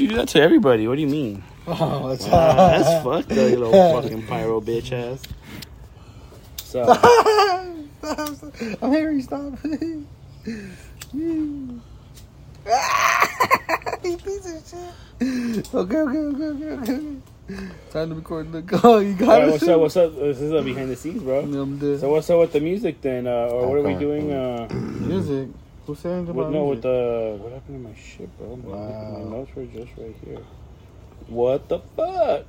you do that to everybody? What do you mean? Oh, that's Wow, that's fucked up, you little fucking pyro bitch ass. So, I'm Harry. Stop. you piece of shit. Okay, okay, okay, okay, okay. Time to record the call. You got alright, it. what's up? What's up? This is uh, behind the scenes, bro. I'm dead. So what's up with the music then, uh, or what are we doing? Uh, music. Who's saying about no, with the what happened to my shit, bro? My, Wow. my notes were just right here. What the fuck?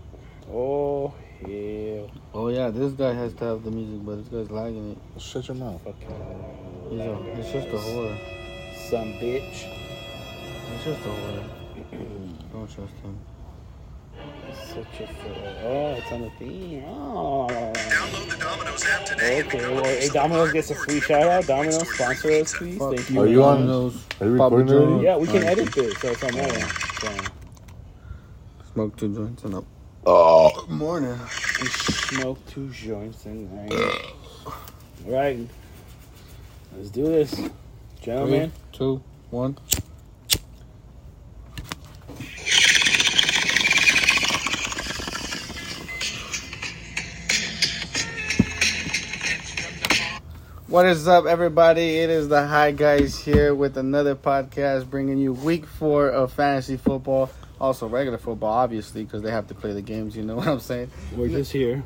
Oh hell, Oh yeah, this guy has to have the music, but this guy's lagging it. Shut your mouth. Okay. He's a, it's just a whore. some bitch. It's just a whore. Don't trust him. Such a fool. Oh, it's on the theme. Oh. Download the Domino's app today. Oh. Okay, well, a hey, Domino's gets a free your shout out. Domino's pizza sponsor us, please. Fuck Thank you, you. Are you on- those? Are you Papa recording already? Yeah, we can Alright. edit this, so it's on there. So, Smoke two joints and up. Oh, morning. we smoke two joints and right. Right. Let's do this, gentlemen. Three, two, one. What is up, everybody? It is the High Guys here with another podcast bringing you week four of fantasy football. Also, regular football, obviously, because they have to play the games. You know what I'm saying? We're just here.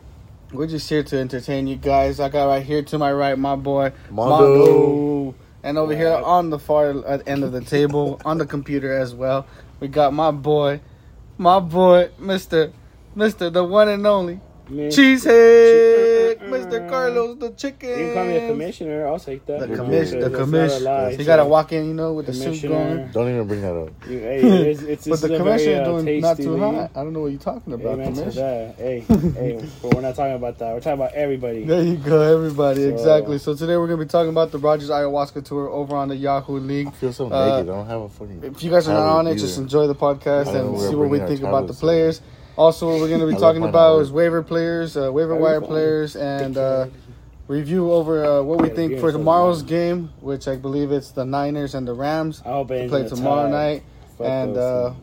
We're just here to entertain you guys. I got right here to my right my boy Mondo. Mondo. And over here on the far end of the table, on the computer as well, we got my boy, my boy, Mister, Mister, the one and only Man, Cheesehead, Chicken. Mister Carlos the Chicken. You can call me a commissioner. I'll take that. The You're commission, the good. It's commission. lie. You gotta walk in, you know, with the suit Commissioner. going. Don't even bring that up. You- hey, it's, it's, But the commissioner very, is uh, doing not too hot. I don't know what you're talking about. Amen to commission. that. Hey, hey, but we're not talking about that. We're talking about everybody. There you go, everybody. So- exactly. So today we're gonna be talking about the Rodgers Ayahuasca tour over on the Yahoo League. I feel so Uh, naked. I don't have a fucking. If you guys are not on it, either. just enjoy the podcast and see what we think about the tablets, players. Also, what we're going to be talking about is waiver players, uh, waiver wire players, and uh, review over uh, what we think for tomorrow's game, which I believe it's the Niners and the Rams. I hope it play tomorrow night. And, uh.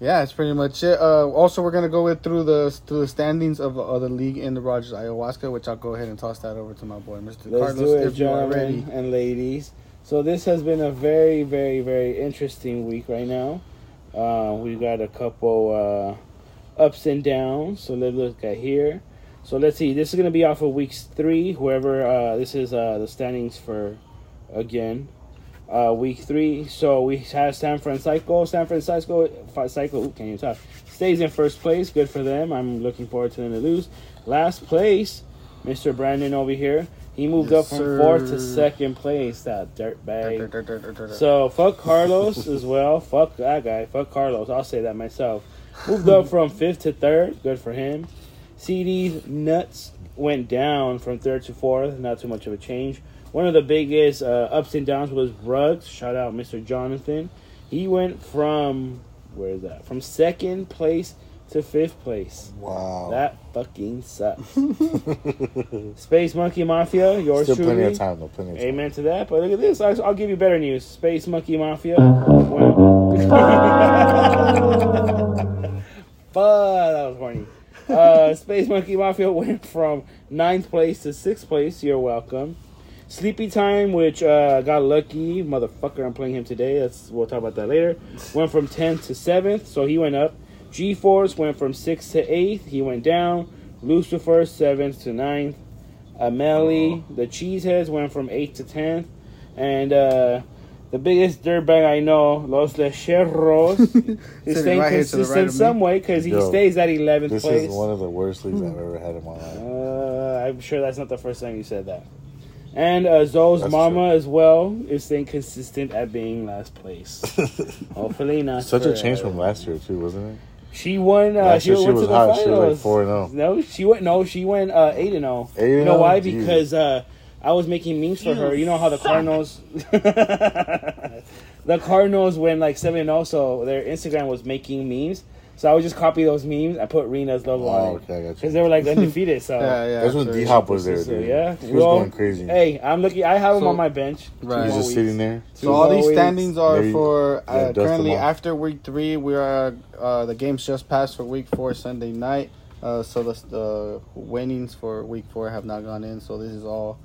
Yeah, that's pretty much it. Uh, also, we're gonna go with through the through the standings of the other league in the Rodgers Ayahuasca, which I'll go ahead and toss that over to my boy, Mr. Let's Carlos, do it, if you are ready. gentlemen and ladies. So this has been a very, very, very interesting week right now. Uh, we've got a couple uh, ups and downs. So let's look at here. So let's see. This is going to be off of weeks three. Whoever uh, this is uh, the standings for again. Uh, week three. So we have San Francisco. San Francisco, Francisco. Ooh, can't even talk. Stays in first place. Good for them. I'm looking forward to them to lose. Last place, Mr. Brandon over here. He moved Yes, up from sir. fourth to second place. That dirtbag. So, So fuck Carlos as well. Fuck that guy. Fuck Carlos. I'll say that myself. Moved up from fifth to third. Good for him. CD's nuts went down from third to fourth. Not too much of a change. One of the biggest uh, ups and downs was Ruggs. Shout out Mr. Jonathan. He went from where is that? From second place to fifth place. Wow. That fucking sucks. Space Monkey Mafia, yours Still truly. plenty of time though. Plenty of time. Amen to that. But look at this. I'll, I'll give you better news. Space Monkey Mafia. went- Fuck, that was horny. Uh, Space Monkey Mafia went from ninth place to sixth place. You're welcome. Sleepy Time, which uh, got lucky, motherfucker. I'm playing him today. That's we'll talk about that later. Went from 10th to 7th, so he went up. G Force went from 6th to 8th. He went down. Lucifer 7th to 9th. Amelie, the Cheeseheads went from 8th to 10th. And uh, the biggest dirtbag I know, Los Lecheros, is staying right here to the consistent right some way because he Yo, stays at 11th This place. This is one of the worst leagues I've ever had in my life. Uh, I'm sure that's not the first time you said that. And uh, Zoe's That's mama true. as well is staying consistent at being last place. Hopefully not. Such a change from last year too, wasn't it? She won. Uh, Last she year she went was to the hot. She was like finals. 4 and 0. No, she went. No, she went uh, eight and zero. Eight You know why? Jesus. Because uh, I was making memes for her. You know how the Cardinals. the Cardinals went like seven and also their Instagram was making memes. So I would just copy those memes. I put Rena's logo Oh, on it okay, I because they were like undefeated. So Yeah, yeah. That's when. D Hop was there, So, dude. yeah, He was Well, going crazy. Hey, I'm looking. I have him on my bench. Right. He's just more sitting there. So all these Always- standings are Yeah, you- for uh, dust them currently after week three. We are uh, the games just passed for week four Sunday night. Uh, so the, the winnings for week four have not gone in. So this is all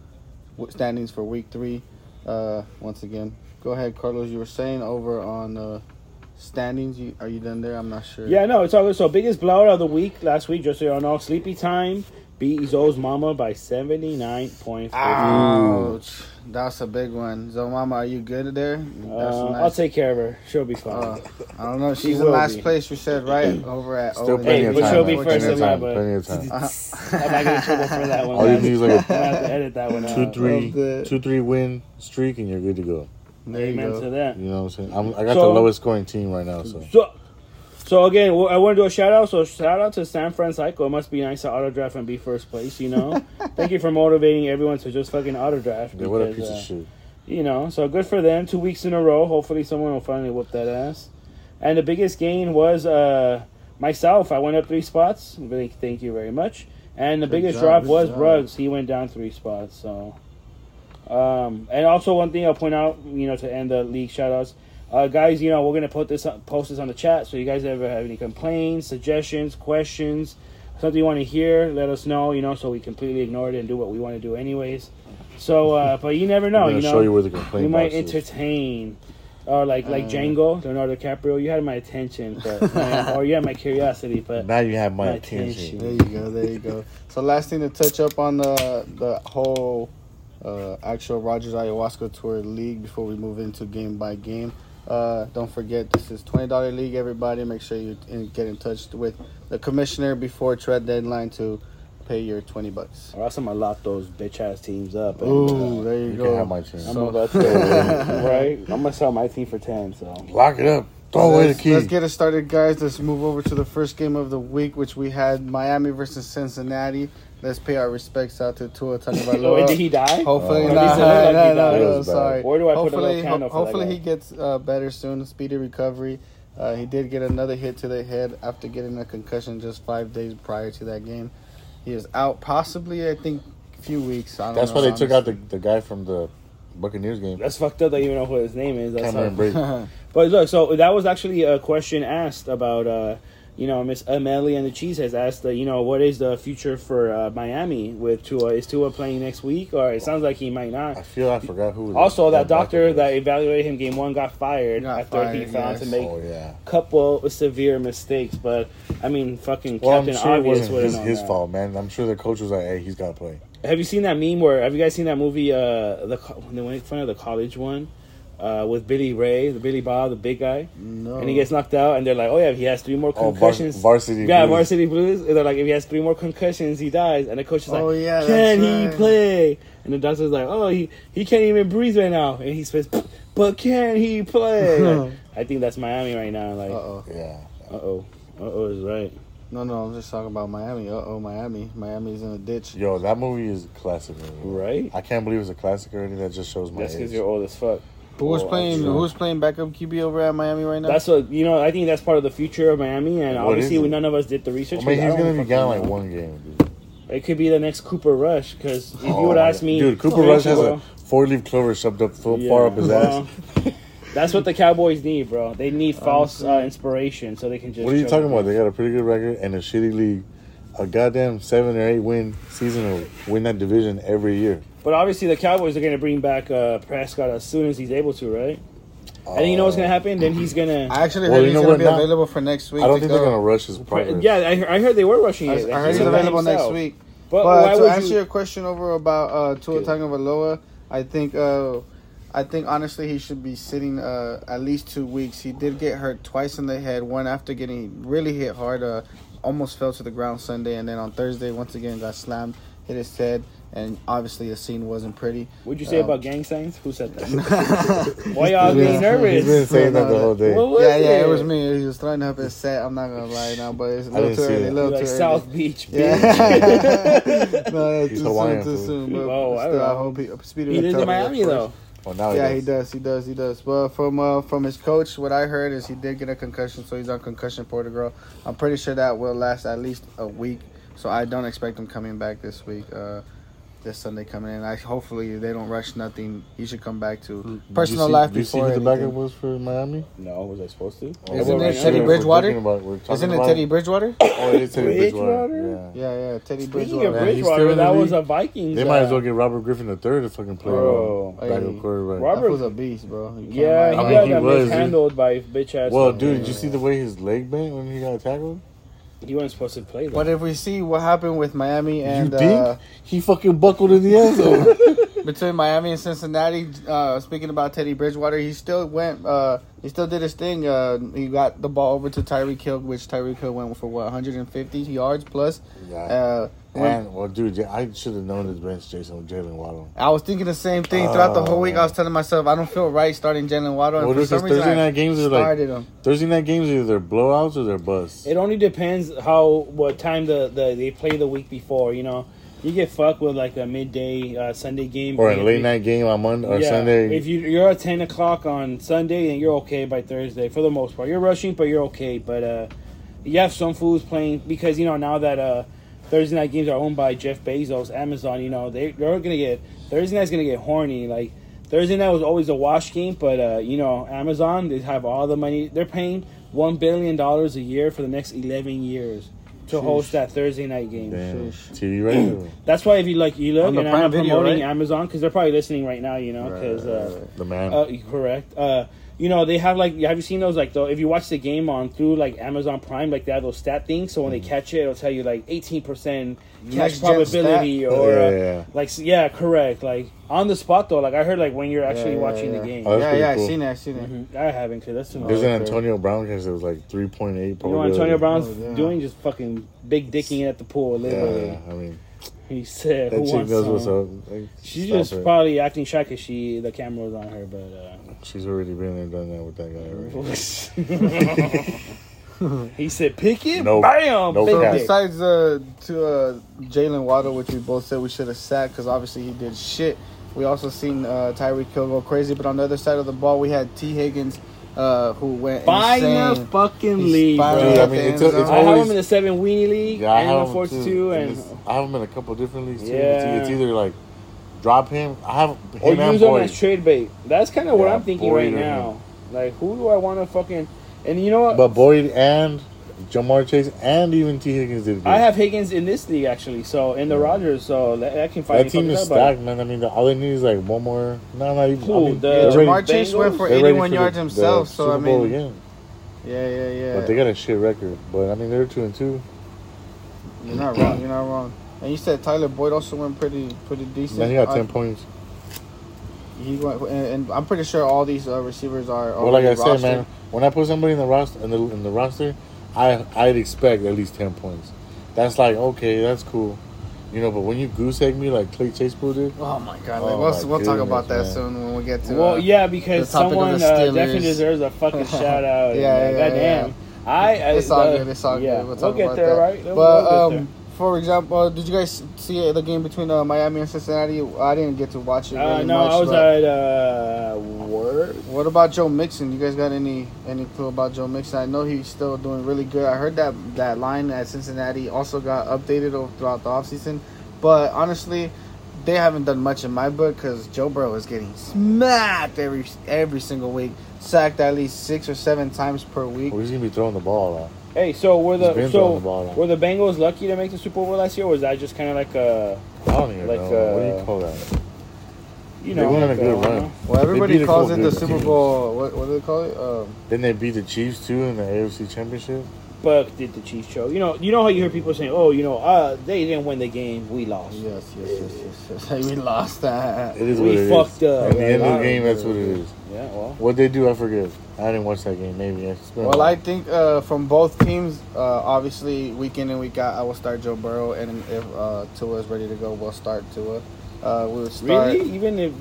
standings for week three. Uh, once again, go ahead, Carlos. You were saying over on uh, standings. You are you done there? I'm not sure. Yeah, no, it's all good. So biggest blowout of the week last week, just so you know, Sleepy Time beat Izo's mama by seventy nine point Ah. Ouch. That's a big one. So, Mama, are you good there? That's Uh, nice. I'll take care of her. She'll be fine. Uh, I don't know. She's in will last be. place. You said right over at. Still over plenty Hey, of but time. she'll be first Plenty in of line, time. but- Plenty of time. Uh-huh. I might get in trouble for that one. All you need is like I'm a edit that one out. two, three, the- win streak, and you're good to go. There you Amen go. to that. You know what I'm saying? I'm, I got So- the lowest scoring team right now, so So, so again, I want to do a shout out. So shout out to San Francisco. It must be nice to auto draft and be first place. You know, thank you for motivating everyone to just fucking auto draft. yeah, what a piece uh, of shit. You know, so good for them. Two weeks in a row. Hopefully, someone will finally whoop that ass. And the biggest gain was uh, myself. I went up three spots. Really, thank you very much. And the Good biggest job, drop was job. Ruggs. He went down three spots. So, um, and also one thing I'll point out, you know, to end the league shoutouts, uh, guys. You know, we're gonna put this up, post this on the chat. So you guys ever have any complaints, suggestions, questions, something you want to hear, let us know. You know, so we completely ignore it and do what we want to do anyways. So, uh, but you never know. You know, show you where the complaint we might entertain. Or like like Uh. Django, Leonardo DiCaprio, you had my attention, but man, or you had my curiosity, but Now you have my, My attention. attention. There you go. There you go. So last thing to touch up on the the whole uh, actual Rodgers Ayahuasca Tour league before we move into game by game. Uh, don't forget this is twenty dollar league. Everybody, make sure you in, get in touch with the commissioner before trade deadline to pay your twenty bucks. or else I'm gonna lock those bitch ass teams up. and, Ooh, uh, there you, You go. can have my team. I'm So- about to right. I'm gonna sell my team for ten. So Lock it up. Throw away the key. let's get it started, guys. Let's move over to the first game of the week, which we had Miami versus Cincinnati. Let's pay our respects out to Tua oh, Tagovailoa. did he die? Hopefully Uh, not. No, no, no, sorry. Where do I put a hopefully, for hopefully he gets uh, better soon. Speedy recovery. Uh, he did get another hit to the head after getting a concussion just five days prior to that game. He is out, possibly I think a few weeks. I don't That's know, why they took out the, the guy from the Buccaneers game. That's fucked up. That you even know who his name is. That's Cameron how- Brate. But look, so that was actually a question asked about, uh, you know, Miss Amelia and the Cheese has asked, uh, you know, what is the future for uh, Miami with Tua? Is Tua playing next week, or it sounds like he might not. I feel I forgot who. the- Also, that doctor backup that evaluated him game one got fired Got after he found yes. to make Oh yeah. a couple of severe mistakes. But I mean, fucking Well, I'm Captain sure it Obvious wasn't his, his that. fault, man. I'm sure the coach was like, "Hey, he's got to play." Have you seen that meme where? Have you guys seen that movie? Uh, the co- when they went fun of the college one. Uh, with Billy Ray, the Billy Bob, the big guy, no. and he gets knocked out, and they're like, "Oh yeah, if he has three more Oh, var- concussions, varsity. Yeah, Blues. varsity blues. And They're like, if he has three more concussions, he dies. And the coach is like, Oh, yeah, can he right. play? And the doctor's like, oh, he, he can't even breathe right now. And he says, but can he play? Like, I think that's Miami right now. Like, Uh uh oh. Yeah. oh, uh oh is right. No, no, I'm just talking about Miami. Uh oh, Miami. Miami's in a ditch. Yo, that movie is a classic. Movie. Right? I can't believe it's a classic already. That just shows my Just because age. you're old as fuck. Who was Oh, playing? actually. Who's playing backup QB over at Miami right now? That's what, you know, I think that's part of the future of Miami. And What obviously, is it? none of us did the research. I mean, 'cause he's don't gonna be fucking gone like one game, dude. It could be the next Cooper Rush. Because if Oh you would ask God. me. dude, Cooper Oh, Rush has well, a four-leaf clover shoved up full, Yeah, far up his well, ass. That's what the Cowboys need, bro. They need false uh, inspiration so they can just. What are you talking about? They got a pretty good record and a shitty league. A goddamn seven or eight win season will win that division every year. But obviously, the Cowboys are going to bring back uh, Prescott as soon as he's able to, right? and then you know what's going to happen? Then he's going to. I actually Well, heard you he's know gonna what, be now- available for next week. I don't to think go. they're gonna rush his progress. Yeah, I, he- I heard they were rushing I, it. I heard he's said that available next week. But, But why to would answer you? your question over about uh, Tua Good. Tagovailoa, I think uh, I think honestly he should be sitting uh, at least two weeks. He did get hurt twice in the head. One after getting really hit hard, uh, almost fell to the ground Sunday, and then on Thursday once again got slammed, hit his head, and obviously the scene wasn't pretty. What'd you say Um, about gang signs? Who said that? Why y'all getting He's been saying that the whole day. What was yeah, yeah, it? it was me. He was throwing up his set. I'm not gonna lie now, but it's a little too early. A little Like too South early. Beach, bitch. Yeah. no, He's too Hawaiian soon, too soon. But Oh, I still, don't I hope he, Speedy He lives in recovery, Miami course. though. Well, now yeah, he he does. does. He does. He does. But from uh, from his coach, what I heard is he did get a concussion, so he's on concussion protocol. I'm pretty sure that will last at least a week. So I don't expect him coming back this week. Uh, this Sunday coming in. I hopefully they don't rush nothing. He should come back to Did you personal see- life did you see before who the backup was for Miami? No, was I supposed to? Oh, Isn't it Teddy we're Bridgewater? talking about- Isn't it Teddy Bridgewater? Oh, it is Teddy Bridgewater. Bridgewater? Yeah. Yeah, yeah, Teddy Speaking Bridgewater. of Bridgewater, still that was a Vikings. They might as well get Robert Griffin III to fucking play Bro. backup Hey. quarterback. Robert- That was a beast, bro. Yeah, he. I mean, got he uh, was, dude. by bitch ass. Well, dude, did you see the way his leg bent when he got tackled? He wasn't supposed to play. But if we see what happened with Miami and you think uh, he fucking buckled in the end zone? between Miami and Cincinnati, uh, speaking about Teddy Bridgewater, he still went. Uh, he still did his thing. Uh, he got the ball over to Tyreek Hill, which Tyreek Hill went for what 150 yards plus. yeah. Uh, And well, dude, I should have known this bench Jason with Jaylen Waddle. I was thinking the same thing throughout the whole week. I was Oh. telling myself I don't feel right starting Jaylen Waddle. And Well, for because some reason, Thursday I night games are like started him. Thursday night games are either blowouts or they're busts. It only depends how what time the, the they play the week before. You know, you get fucked with like a midday uh, Sunday game or a late you- night game on Monday or yeah, Sunday. If you you're at ten o'clock on Sunday, then you're okay by Thursday for the most part. You're rushing, but you're okay. But uh, you have some fools playing because you know now that uh, Thursday night games are owned by Jeff Bezos, Amazon. You know they they're gonna get Thursday night's gonna get horny. Like Thursday night was always a wash game, but uh, you know Amazon they have all the money. They're paying one billion dollars a year for the next eleven years to host that Thursday night game. TV revenue. That's why if you like you look and I'm Prime not Video, promoting right? Amazon because they're probably listening right now. You know because. Uh, the man. uh, correct. Uh, you know they have like have you seen those like though if you watch the game on through like Amazon Prime like they have those stat things so when they catch it it'll tell you like eighteen percent catch probability stat. or Yeah, uh, yeah, yeah. like yeah correct like on the spot though like I heard like when you're actually yeah, watching yeah. the game. Oh, yeah, yeah, cool. I seen it. I seen it. Mhm. I haven't because that's too much. There's an. Antonio Brown case that was like 3.8 You know. Antonio Brown's Oh, yeah. doing? Just fucking big dicking at the pool. Literally, Yeah, I mean, he said, that "Who chick wants knows what's some?" up. Like, She's stop just it. probably acting shy because she the camera was on her, but. uh She's already been there, done that with that guy. Already. he said, "Pick it, Nope. bam, Nope. big So Okay. dick." besides uh, to uh, Jaylen Waddle, which we both said we should have sat because obviously he did shit. We also seen uh, Tyreek Hill go crazy, but on the other side of the ball, we had Tee Higgins, uh, who went Buy insane. the fucking He's league, bro. Dude, I mean, the it's end a- it's zone. I have him in the seven weenie league Yeah, I and have the him four two, And and I have him in a couple different leagues too. Yeah. It's, it's either like drop him. I have him or and use him Boyd. as trade bait. That's kind of what I'm thinking Boyd right or now. Like, who do I want to fucking? And you know what? But Boyd and Ja'Marr Chase and even Tee Higgins did. Good. I have Higgins in this league actually, so in the Rodgers, so that, that can fight. that team is stacked, man. I mean, the, all they need is like one more. No, not even. Who, I mean, the- they're ready- Ja'Marr Chase went for 81 for yards the- himself. the So I Super Bowl mean, again. yeah, yeah, yeah. But they got a shit record. But I mean, they're two and two. You're not wrong. You're not wrong. And you said Tyler Boyd also went pretty, pretty decent. Then he got I- ten points. He went, and, and I'm pretty sure all these uh, receivers are. Well, like I already said, man, when I put somebody in the roster in the in the roster, I I'd expect at least ten points. That's like okay, that's cool, you know. But when you goose egg me like Clay Chase Pool did, Oh my god! Oh we'll my we'll talk about that man. soon when we get to. It. Well, uh, yeah, because the topic of someone the uh, definitely deserves a fucking shout out. Yeah, yeah, goddamn. yeah. I, I It's all uh, good. It's all yeah, good. We'll talk get about there, that. right? We'll But get um, there. For example, uh, did you guys see the game between uh, Miami and Cincinnati? I didn't get to watch it. Uh, Really no, much, I was at uh, work. What about Joe Mixon? You guys got any any clue about Joe Mixon? I know he's still doing really good. I heard that that line at Cincinnati also got updated throughout the offseason. But honestly, they haven't done much in my book because Joe Burrow is getting smacked every every single week, sacked at least six or seven times per week. well, he's gonna be throwing the ball a lot. Hey, so were the so the were the Bengals lucky to make the Super Bowl last year, or was that just kind of like a I don't even Like, know. what do uh, you call that? you They know? went on a good run. Well, everybody calls it the Super teams. Bowl. What, what do they call it? Um, Then they beat the Chiefs too in the AFC Championship. But did the Chiefs show? You know, you know how you hear people saying, "Oh, you know, uh, they didn't win the game, we lost." yes, yes, yes, yes, yes. we lost that. It is We what it is. fucked up. At the end of the game, that's what it is. Yeah, well, What they do, I forget. I didn't watch that game. Maybe. It's been Well. I think uh, from both teams, uh, obviously week in and week out, I will start Joe Burrow, and if uh, Tua is ready to go, we'll start Tua. Uh, we'll start. really, even if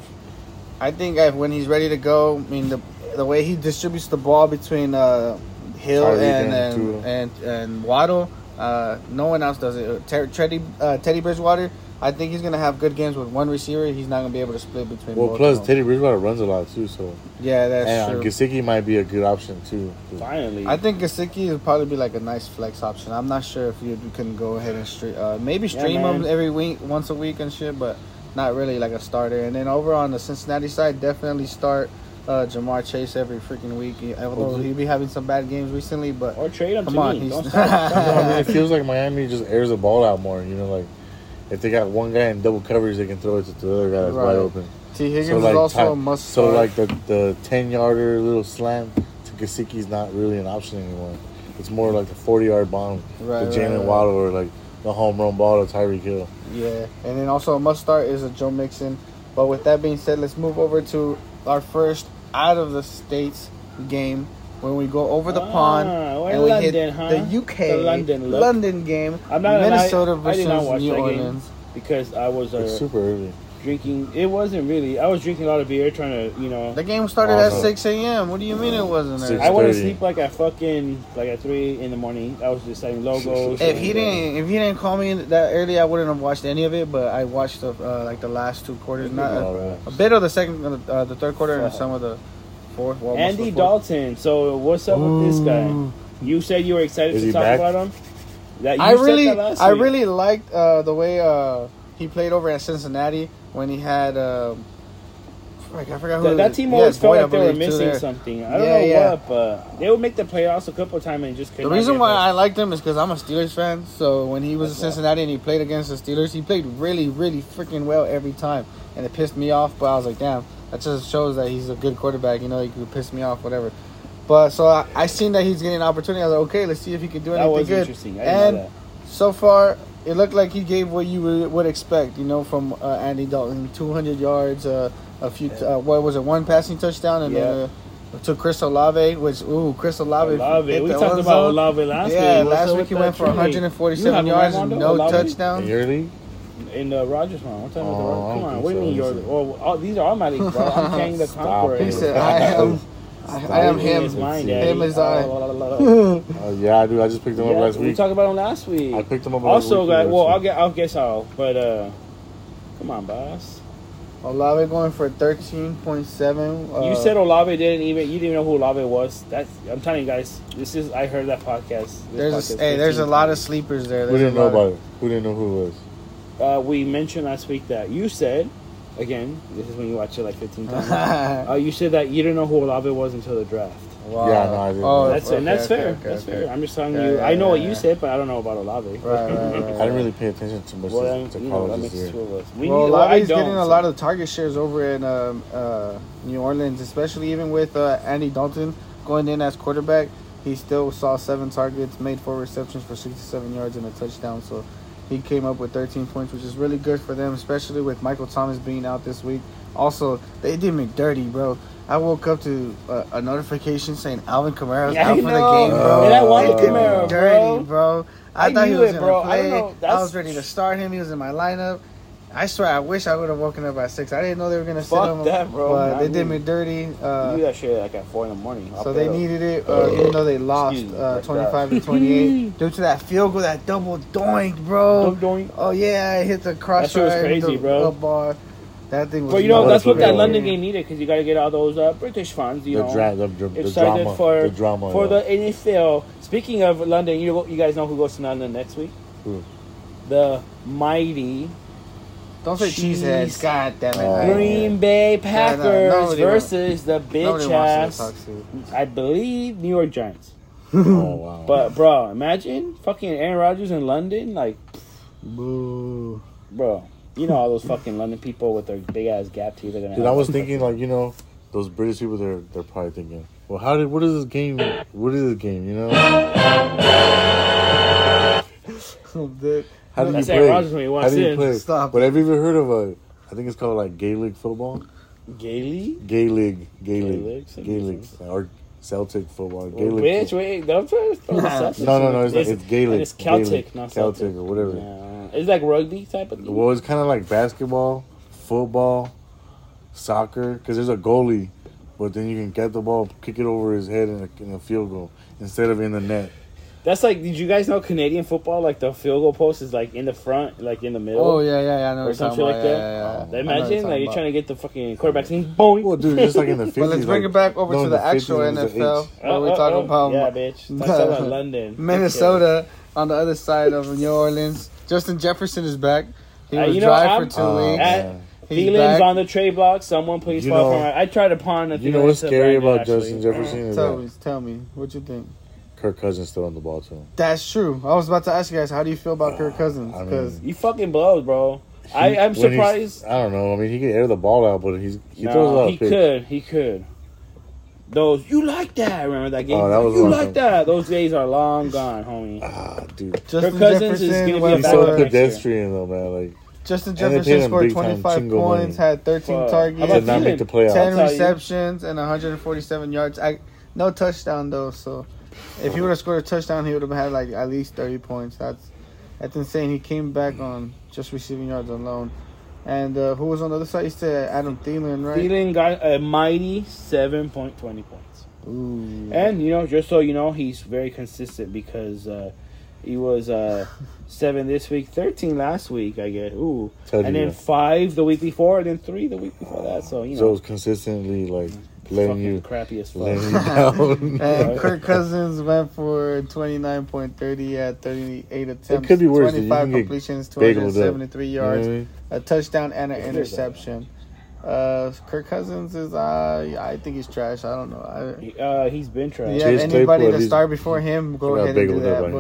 I think if, when he's ready to go, I mean the the way he distributes the ball between uh, Hill Tyreek and and and, and and Waddle, uh, no one else does it. Ter- Teddy uh, Teddy Bridgewater, I think he's gonna have good games with one receiver. He's not gonna be able to split between. Well, both plus of them. Teddy Bridgewater runs a lot too, so yeah, that's and true. Gesicki might be a good option too. Finally. I think Gesicki would probably be like a nice flex option. I'm not sure if you, you can go ahead and stream, uh, maybe stream man. him every week, once a week and shit, but not really like a starter. And then over on the Cincinnati side, definitely start uh, Ja'Marr Chase every freaking week. He- Although he'll be having some bad games recently, but or trade him Come to on, me. he's- Don't stop. No, I mean, it feels like Miami just airs the ball out more. You know, like if they got one guy in double coverage, they can throw it to the other guy that's Right. wide open. Tee Higgins So is like, also ti- a must. so start. like the the ten yarder little slam to Gesicki's not really an option anymore. It's more like the forty yard bomb Right, to right, Jalen right. Waddle or like the home run ball to Tyreek Hill. Yeah, and then also a must start is a Joe Mixon. But with that being said, let's move over to our first out of the states game when we go over the Ah, pond and we London, hit huh? the UK The London look. London game. I'm not gonna Minnesota I versus did not watch New that game. Orleans. because I was It's uh, super early. drinking. It wasn't really. I was drinking a lot of beer, trying to, you know. The game started at 6 a.m. What do you mean it wasn't Six- there? I went to 6:30. sleep like at fucking like at three in the morning. I was just setting logos. If he didn't, if he didn't call me that early, I wouldn't have watched any of it. But I watched the, uh, like the last two quarters, not a, a bit of the second, uh, the third quarter, and some of the fourth. Well, Andy fourth. Dalton. So what's up with this guy? You said you were excited Is to talk back? about him. That you I said really, that last I week. really liked uh, the way uh, he played over at Cincinnati when he had. Uh, frick, I forgot who That, that team he always had felt Boyd, like they were missing something. I don't Yeah, know yeah. what, but they would make the playoffs a couple of times and just could The reason why there. I liked him is because I'm a Steelers fan. So when he was That's in why. Cincinnati and he played against the Steelers, he played really, really freaking well every time, and it pissed me off. But I was like, damn, that just shows that he's a good quarterback. You know, he could piss me off, whatever. But so I, I seen that he's getting an opportunity. I was like, okay, let's see if he can do that anything was good. interesting. I didn't And know that. so far, it looked like he gave what you would, would expect, you know, from uh, Andy Dalton. 200 yards, uh, a few, uh, what was it, one passing touchdown, and then uh, to Chris Olave, which, ooh, Chris Olave. Olave. We talked end about zone. Olave last yeah, week. What's last week he went for 147 yards no Olave? In touchdown. your league? In the Rodgers one. What time is the Oh, Rodgers? I Come on, what do you mean? You're, Listen. oh, oh, these are all my leagues, bro. I'm carrying the Stop conqueror. He said, I am, I, I am Everything him. mine, Him is I. Oh, la. Uh, yeah, I do. I just picked them up last week. we talked about him last week. I picked them up Also, week. guys, well, I'll get, I'll guess how, but uh, come on, boss. Olave going for 13.7. Uh, you said Olave didn't even. You didn't even know who Olave was. That's. I'm telling you guys. This is. I heard that podcast. There's podcast a, hey, there's a lot of sleepers there. week. Who didn't know about it? Who didn't know who it was? Uh, we mentioned last week that you said, again, this is when you watch it like 15 times. uh, you said that you didn't know who Olave was until the draft. Wow. Yeah, no, I didn't. Oh, That's okay, and that's okay, fair. okay, that's okay. fair. I'm just telling Yeah, you. yeah, I know what yeah, you said, but I don't know about Olave. Right, right, right, I didn't really pay attention to much Well, to, then, to you know, college makes this two year. of us. We well, need, well, Olave's don't, getting a lot of target shares over in um, uh, New Orleans, especially even with uh, Andy Dalton going in as quarterback. He still saw seven targets, made four receptions for 67 yards and a touchdown. So he came up with 13 points, which is really good for them, especially with Michael Thomas being out this week. Also, they did me dirty, bro. I woke up to uh, a notification saying Alvin Kamara's Yeah, out for the game, bro. And I wanted They did me Kamara, dirty, bro. I, I thought he was it, gonna bro. I play. don't. I was ready to start him. He was in my lineup. I swear, I wish I would have woken up at six. I didn't know they were gonna sit Fuck him, that, bro. But Not they did me. me dirty. You Uh, do that shit like at four in the morning. I'll so they up. needed it, uh, even though they lost uh, 25 to 28 due to that field goal, that double doink, bro. Doink, doink. Oh yeah, I hit the cross. shit was crazy, bro. Bar. That thing was. But you know that's that's what what that they London game needed because you got to get all those uh, British fans. You The, know, dra- the, the, the excited drama. for the drama. for yeah. the NFL. Speaking of London, you you guys know who goes to London next week? Who? The mighty Don't say Cheese. cheeseheads. God damn it. Oh. I- Green Bay Packers nobody wants- versus the Nobody bitch wants to ass, talk to. I believe New York Giants. Oh wow. But bro, imagine fucking Aaron Rodgers in London, like Boo. bro. You know all those fucking London people with their big ass gap teeth gonna. Dude, I was thinking like you know those British people. They're they're probably thinking, well, how did what is this game? What is this game? You know, Dude. How do you play? Aaron Rodgers when he how walks do you in. play? Stop. But I've you ever heard of a? I think it's called like Gaelic football. Gaelic. Gaelic, Gaelic, Gaelic, some Gaelic, sense. or Celtic football. Well, Gaelic. bitch, football. wait, don't try to throw the Celtics No, no, no. in. It's, like, it's Gaelic. It's Celtic, Gaelic, not Celtic Celtic or whatever. Yeah. It's like rugby type of thing. Well, it's kind of like basketball, football, soccer. Because there's a goalie, but then you can get the ball, kick it over his head in a, in a field goal instead of in the net. That's like, did you guys know Canadian football? Like the field goal post is like in the front, like in the middle. Oh yeah, yeah, yeah. I know Or what you're some talking shit like about. that. Yeah, yeah, yeah. I Imagine you're like talking you're trying to get the fucking quarterback saying boing. Well, dude, just like in the 50s. But let's bring like, it back over no, to in the, actual it the NFL. H. Where we're talking about yeah, bitch. Let's talk about London. Minnesota on the other side of New Orleans. Justin Jefferson is back. He Uh, was you know, dry I'm- for two Oh, weeks. At- man. He's Thielen's on the trade block. Someone please You know- I tried to pawn the You know what's scary about. Justin Jefferson is Tell me, tell me, what you think? Kirk Cousins still on the ball too. That's true. I was about to ask you guys, how do you feel about Kirk Cousins? I mean, Because You fucking blows, bro. I, I'm surprised. I don't know. I mean, he can air the ball out, but he's he No, throws a lot he of picks. could. He could. Those you like that? Remember that game? Oh, that was you like thing. that? Those days are long gone, homie. Ah, dude. Justin Cousins is gonna be a so for year. pedestrian though, man. Like Justin And they paid Jefferson scored 25 points, money. had 13 Fuck. targets, did not make the playoffs. 10 I'll tell you. receptions, and 147 yards. I, no touchdown though. So if he would have scored a touchdown, he would have had like at least 30 points. That's that's insane. He came back on just receiving yards alone. And uh, who was on the other side? You said Adam Thielen, right? Thielen got a mighty seven point twenty points. Ooh. And you know, just so you know, he's very consistent because uh, he was uh, seven this week, thirteen last week. I guess. Ooh, Tell and then that. five the week before, and then three the week before that. So you know, so know, it's consistently like letting fucking you crappy as fuck. letting you down. And Kirk Cousins went for 29.30 at 38 attempts. could be worse, dude. You 25 completions, bagelled up. 273 You know I yards, mean? a touchdown, and an It could be interception. Uh, Kirk Cousins is, uh, I think he's trash. I don't know. I, He- uh, he's been trash. yeah, Chase anybody Claypool, to start before him, go ahead and do that.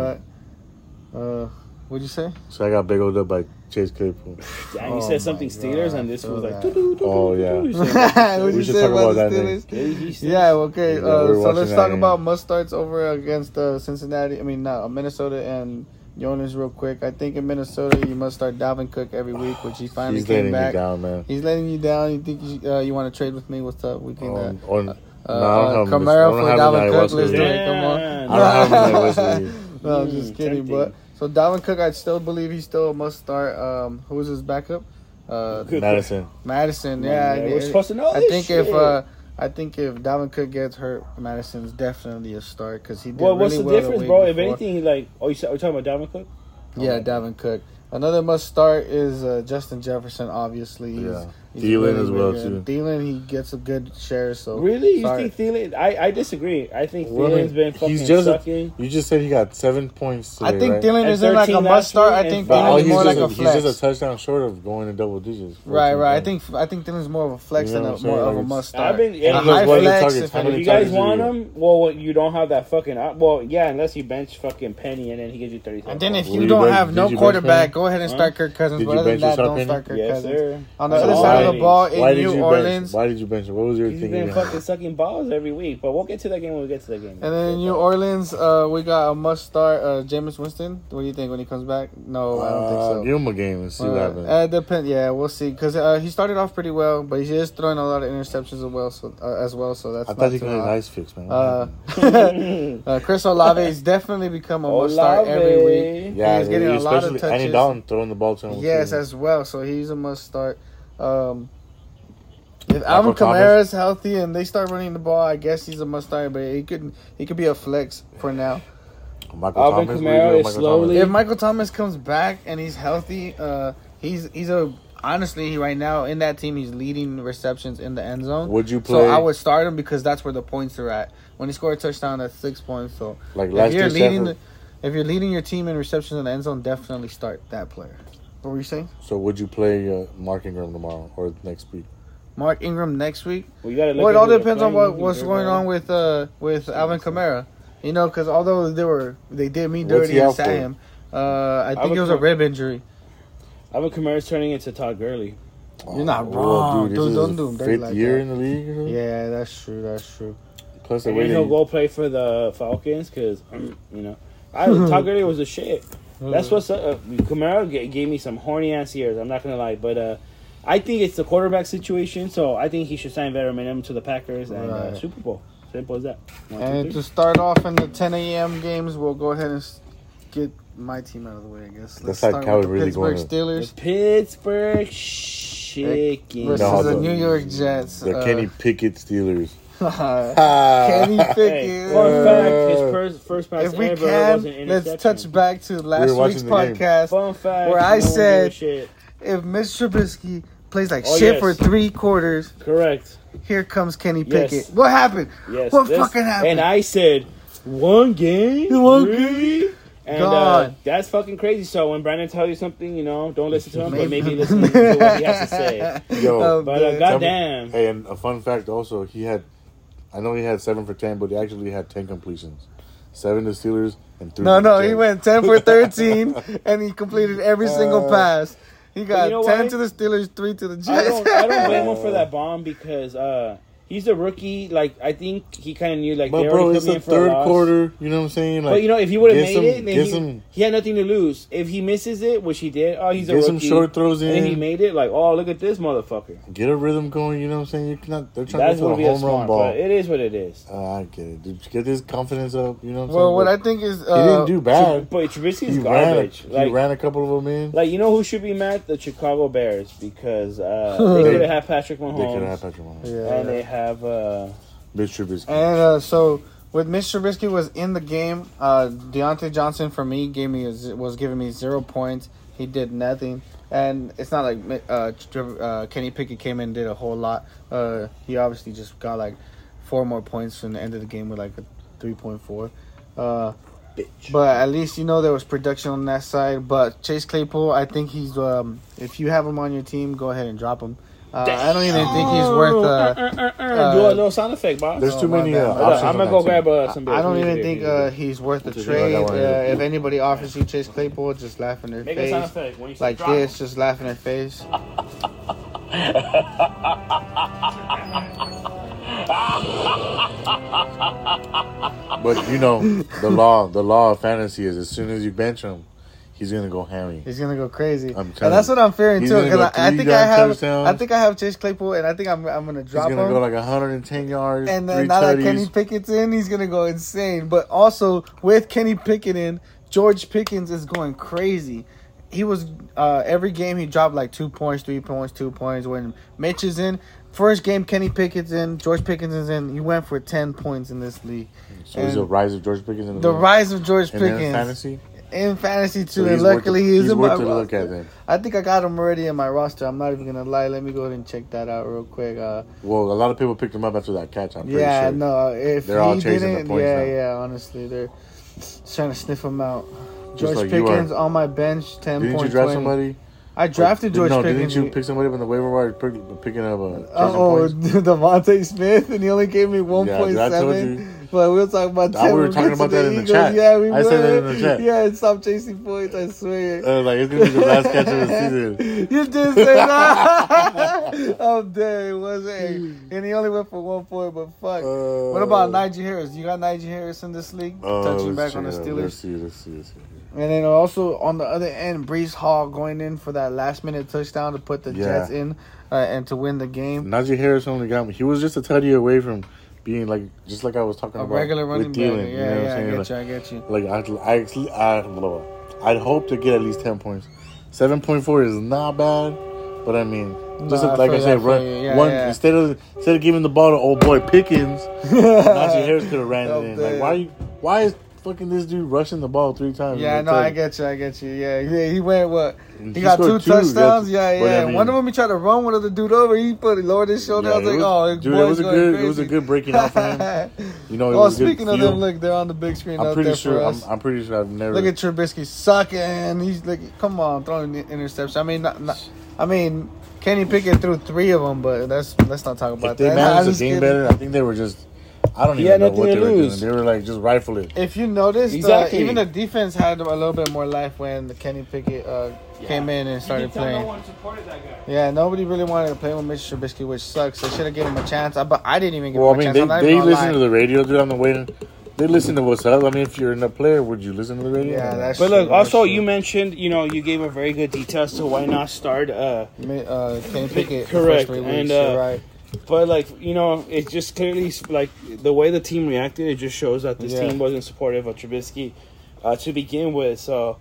But, uh, what'd you say? So I got big old up by Chase Claypool. Damn, he Oh said something my Steelers, God, and this so was like. doo-doo-doo-doo-doo-doo. Oh, yeah. He said- What'd We you should say talk about about the that Steelers? Yeah, Yeah, okay. Yeah, uh, so let's talk game. about must starts over against uh, Cincinnati. I mean, not Minnesota and New Orleans real quick. I think in Minnesota you must start Dalvin Cook every week, which he finally He's came letting me back. down, man. He's letting you down. You think you, uh, you want to trade with me? What's up? We can. Uh, Um, on, uh, no, I don't have him- I Kamara don't for have him Dalvin Cook. Let's do League. it. Come on. I don't have him in that West League. No, I'm just kidding. But so Dalvin Cook, I still believe he's still a must start. Um, who was his backup? Uh, Mattison. Mattison. Yeah, Yeah, we're supposed to know I this think if uh, I think if Dalvin Cook gets hurt, Mattison's definitely a start because he did Well, really what's the well difference, week bro? If before. anything, like, oh, you said, we're talking about Dalvin Cook. yeah, Dalvin Cook. Another must start is uh, Justin Jefferson. Obviously, he's, Yeah. He's Thielen as well, good. too. Thielen, he gets a good share. So Really? You sorry. think Thielen? I, I disagree. I think well, Thielen's been fucking he's just sucking. You just said he got seven points today, I think right? Thielen And isn't like a must start. I think But five- all Thielen is oh, more just like a, a he's just a touchdown short of going in double digits. Right, 14 right. I think I think Thielen's more of a flex You know than a, what I'm more of a must start. I've been- a yeah, Because high what are the flex. targets? if If you guys want did him, well, you don't have that fucking. Well, yeah, unless you bench fucking Penny and then he gives you thirty. And then if you you don't have no quarterback, go ahead and start Kirk Cousins. Did But other than that, don't start Kirk Cousins. On the other side I of the ball in Why did New you bench? Orleans, Why did you bench? him? What was your He's thinking? been behind fucking sucking balls every week, but we'll get to that game when we get to the game. And then in New Orleans, uh, we got a must start. Uh, Jameis Winston. What do you think when he comes back? No, I don't think Uh, so. Give him a game and see what Uh, happens. uh, depend. Yeah, we'll see. Because uh, he started off pretty well, but he is throwing a lot of interceptions as well. So uh, as well, so that's I not thought he too could have hot. ice fix, man. Uh, uh, Chris Olave has definitely become a must start every week. yeah, he's getting a lot of especially Andy touches. Dalton throwing the ball to him. Yes, too. as well. So he's a must start. Um, if Michael Alvin Thomas. Kamara's healthy and they start running the ball, I guess he's a must start. But he could he could be a flex for now. Michael Alvin Thomas, Kamara what do you do with is Michael slowly- If Michael Thomas comes back and he's healthy, uh, he's he's a honestly he- right now in that team he's leading receptions in the end zone. Would you play? So I would start him because that's where the points are at. When he scored a touchdown, that's six points. So like if last you're leading, the, if you're leading your team in receptions in the end zone, definitely start that player. What were you saying? So would you play uh, Mark Ingram tomorrow or next week? Mark Ingram next week. Well, you gotta look Well, it all depends on what what's going going- on with uh with Alvin Kamara. You know, because although they were they did me dirty and out sat him, uh, I think Alvin it was a rib injury. Alvin Kamara's turning into Todd Gurley. You're not well, wrong. this Don't- is don't do him dirty Fifth like year that. in the league. or something? Yeah, that's true. That's true. Plus, the And way they he'll go play for the Falcons because you know, I Todd Gurley was a shit. That's what's uh, Kamara ga- gave me some horny ass years. I'm not gonna lie, but uh, I think it's the quarterback situation. So I think he should sign veteran minimum to the Packers and uh, Right. Super Bowl. Simple as that. One, two, And three. to start off in the 10 a.m. games, we'll go ahead and s- get my team out of the way. I guess. That's like start how with it the really Pittsburgh going the Steelers Pittsburgh Chickens. versus No, the the- New York Jets. The Uh, Kenny Pickett Steelers. Kenny Ah. Pickett. Hey, fun fact: his Uh, first first pass if we ever can, was an let's touch back to last watching week's podcast. Fun fact: where I no one gave a said- If Mr. Trubisky plays like Oh, shit yes. for three quarters, correct. here comes Kenny Yes. Pickett. What happened? Yes. What this- fucking happened? And I said, one game? One really? And uh, God. that's fucking crazy. So when Brandon tells you something, you know, don't listen to him, but Maybe- maybe listen to what he has to say. Yo, But uh, goddamn, Hey, and a fun fact also, he had, I know he had seven for ten, but he actually had ten completions, seven to the Steelers and three. No, no, the he went 10 for 13 and he completed every single Uh, pass. He got you know 10 what? to the Steelers, 3 to the Jets. I don't, I don't blame him for that bomb because uh, he's a rookie. Like I think he kind of knew like But they bro, already it's the in a third quarter. You know what I'm saying? Like, But you know, if he would have made some- it, then he, some- he had nothing to lose. If he misses it, which he did, oh, he's a Get rookie. some short throws in. And he made it. Like, oh, look at this motherfucker. get a rhythm going. You know what I'm saying? You cannot. They're trying That's to gonna go be for a a home run smart, ball. but it is what it is. Uh, I get it. Dude, get his confidence up. You know what I'm saying? well, what I think is. he Uh, didn't do bad. But Trubisky's He ran, a, garbage. he ran a couple of them in. like you know who should be mad? The Chicago Bears because uh, they They- could have had Patrick Mahomes. they could have had Patrick Mahomes. Yeah. and they have uh, Mitch Trubisky. And uh, so, with Mr. Trubisky was in the game, uh, Diontae Johnson for me gave me a, z- was giving me zero points. He did nothing, and it's not like uh, uh, Kenny Pickett came in and did a whole lot. Uh, he obviously just got like four more points from the end of the game with like a three point four. Uh, bitch. but at least you know there was production on that side. But Chase Claypool, I think he's um, if you have him on your team, go ahead and drop him. Uh, I don't even think he's worth. Uh, Do a little sound effect, boss. There's Oh, too many uh, Hold Hold options. I'm gonna on go that grab uh, some. I don't even think uh, he's worth a Just trade. Uh, if anybody offers you Chase Claypool, just laugh in their Make a sound face. effect when you Like drop. this, just laugh in their face. But you know, the law, the law of fantasy is as soon as you bench him, he's gonna go hammy. He's gonna go crazy, I'm and that's what I'm fearing He's too. Because I, I think I have, touchdowns. I think I have Chase Claypool, and I think I'm, I'm gonna drop He's gonna him. go like 110 yards. and then now that Kenny. Pickett's in, he's gonna go insane. But also with Kenny Pickett in, George Pickens is going crazy. He was uh, every game he dropped like two points, three points, two points. When Mitch is in, first game Kenny Pickett's in, George Pickens is in. He went for ten points in this league. So he's and a rise of George Pickens in The league. rise of George and Pickens fantasy. In fantasy too, So and he's worth luckily he's, he's in worth my to look roster. I think I got him already in my roster. I'm not even gonna lie. Let me go ahead and check that out real quick. Uh, Well, a lot of people picked him up after that catch. I'm pretty yeah, sure. no. If They're all chasing the didn't, points yeah, now. yeah. Honestly, they're trying to sniff him out. George like Pickens on my bench, ten Didn't you draft twenty. somebody? I drafted Or- George no, Pickens. didn't you pick somebody up on the waiver wire picking up uh, Oh? DeVonta Smith, and he only gave me one Yeah, point told seven. But we were talking about ten. we were talking about that in the Eagles. chat. Yeah, we I said that were. in the chat. Yeah, and stop chasing points. I swear. Uh, like it's gonna be the last catch of the season. You did say that. I'm dead. It wasn't. And he only went for one point, but fuck. Uh, what about Najee Harris? You got Najee Harris in this league? Uh, Touching back on the. Steelers. Let's see. Let's see. Let's see. And then also on the other end, Breece Hall going in for that last minute touchdown to put the Yeah. Jets in uh, and to win the game. Najee Harris only got me. He was just a tutty away from being like, just like I was talking A about regular running with back. Thielen. Yeah, you know what I'm yeah, I get you. I get you. Like, like I, I, I, I'd hope to get at least ten points. Seven point four is not bad, but I mean, just No, like I feel said, run. Yeah, one yeah. instead of instead of giving the ball to old boy Pickens, Najee Harris could have ran it in. Like, why? You, why is fucking this dude rushing the ball three times? Yeah, no, I get you. I get you. Yeah, yeah. He went what? He, He got two two, touchdowns. that's- Yeah, but I yeah. mean- one of them he tried to run one of the dude over. He put he lowered his shoulder. I was Yeah, like, it was- oh, dude, it was a good, crazy. it was a good breaking out for him. You know, it was good speaking of them, look, they're on the big screen I'm pretty sure. I'm. I'm pretty sure I've never. Look at Trubisky sucking. He's like, come on, throwing the interception. I mean, not, not, I mean, Kenny Pickett threw three of them, but that's let's not talk about if they that. I'm managed the game kidding. better, I think they were just. I don't He even had know nothing what to they were lose. doing. They were like just rifle it. If you noticed, Exactly. uh, even the defense had a little bit more life when the Kenny Pickett uh, came in and started playing. supported that guy. Yeah, nobody really wanted to play with Mr. Trubisky, which sucks. They should have given him a chance. I, but I didn't even give Well, I him a mean, chance. they, I'm not they even gonna listen to the radio, dude. On the way, they listen to what's up. I mean, if you're in a player, would you listen to the radio? Yeah, that's But true, look, that's also true. you mentioned, you know, you gave a very good detail as to why not start. Uh, uh, Kenny Pickett. the Correct, First three weeks, and, you're uh, right. But like you know, it just clearly like the way the team reacted. It just shows that this Yeah. team wasn't supportive of Trubisky uh, to begin with. So,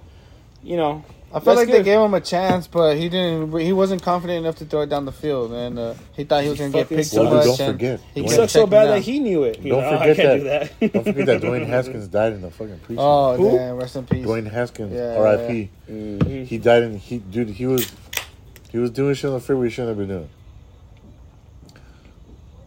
you know, I felt That's like they gave him a chance, but he didn't. He wasn't confident enough to throw it down the field, and uh, he thought he was gonna get picked sucks. too Well, much. don't forget. he He Dwayne- sucked so bad that he knew it. Don't was like, "Oh, forget I can't do that. Don't forget that Dwayne Haskins died in the fucking preseason. Oh Who? damn! Rest in peace. Dwayne Haskins, Yeah, R.I.P. Mhm. He died in he dude. He was he was doing shit on the field we shouldn't have been doing.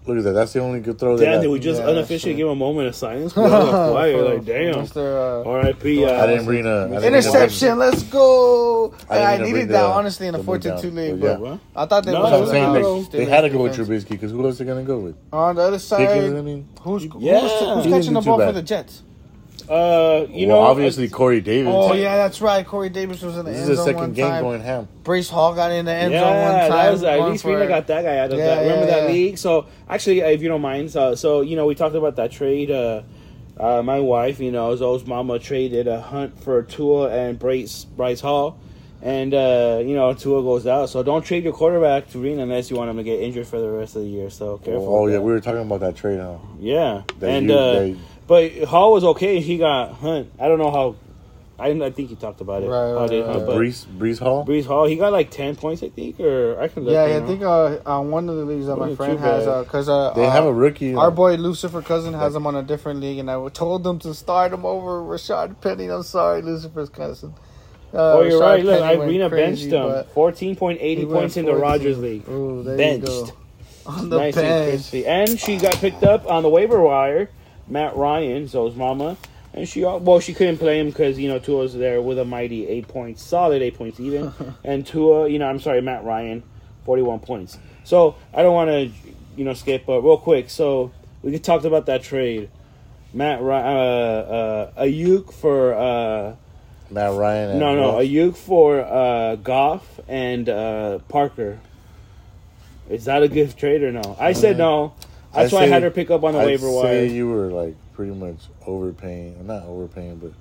Look at that. That's the only good throw. Damn, did we just Yeah, unofficially give a moment of silence? We're all on fire, like, damn. Mr. Uh, R.I.P. Uh, I didn't bring a I didn't bring a- Interception, let's go! I I, didn't I even bring needed the- that honestly in a the 4 2 move league, but but yeah. I thought they No, was So saying they, they had to go with Trubisky because who else are gonna go with? On the other side, Pickens, I mean, who's, Yeah. who's, who's He catching the too ball for the Jets? Uh, you well, know, obviously Corey Davis. Oh yeah, that's right. Corey Davis was in the this end is the zone one second game time. going ham. Breece Hall got in the end yeah, zone one time. that was at going least for- we got that guy out of Yeah, that. Remember yeah, that yeah. league? So actually, if you don't mind, so, so you know, we talked about that trade. Uh, uh, my wife, you know, Zoe's mama traded a hunt for Tua and Bryce Bryce Hall, and uh, you know, Tua goes out. So don't trade your quarterback to Reno unless you want him to get injured for the rest of the year. So careful. Oh with yeah, that. we were talking about that trade, huh? yeah, That and you- uh, that- but Hall was okay. He got Hunt. I don't know how. I, I think he talked about it. Right, how right, did right, Hunt, Uh, but Breece Breece Hall. Breece Hall, he got like ten points, I think, or I can look. Yeah, you I think uh, on one of the leagues that my friend has, because uh, They uh, have a rookie. Our uh, boy Lucifer Cousin has him on a different league, and I told them to start him over Rashaad Penny. I'm sorry, Lucifer's cousin. Uh, Oh, you're Rashad right. Look, Penny went Irina crazy, benched him. but Fourteen point eighty he went points in the Rodgers League. Ooh, there Benched. you go. On the Nice and bench. crispy. And she got picked up on the waiver wire. Matt Ryan, Zoe's mama, and she al- well she couldn't play him because you know Tua was there with a mighty eight points, solid eight points even, and Tua, you know I'm sorry Matt Ryan, forty one points. So I don't want to you know skip, but real quick, so we could talked about that trade. Matt Ryan, uh, uh, Aiyuk for uh, Matt Ryan. And no, no, Wolf. Aiyuk for uh, Goff and uh, Parker. Is that a good trade or no? I said no. That's I'd why I had her pick up on the I'd waiver say wire. you were like pretty much overpaying. Not overpaying, but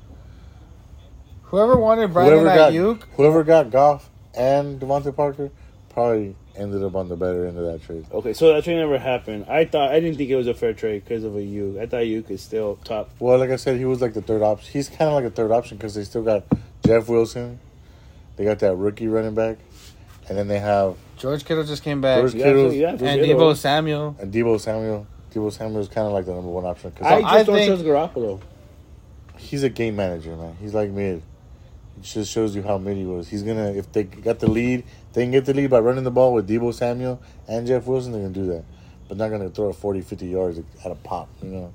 Whoever wanted Brandon whoever got Aiyuk, whoever got Goff and DeVante Parker probably ended up on the better end of that trade. Okay, so that trade never happened. I thought I didn't think it was a fair trade because of Aiyuk. I thought Aiyuk is still top. Well, like I said, he was like the third option. He's kind of like a third option because they still got Jeff Wilson. They got that rookie running back, and then they have George Kittle just came back, George Kittle so, yeah, and for Deebo. Samuel. and Deebo Samuel. Deebo Samuel is kind of like the number one option because I just I don't think- trust Garoppolo. he's a game manager, man. He's like mid. It just shows you how mid he was. He's gonna if they got the lead, they can get the lead by running the ball with Deebo Samuel and Jeff Wilson. They're gonna do that, but not gonna throw it 40, 50 yards at a pop. You know,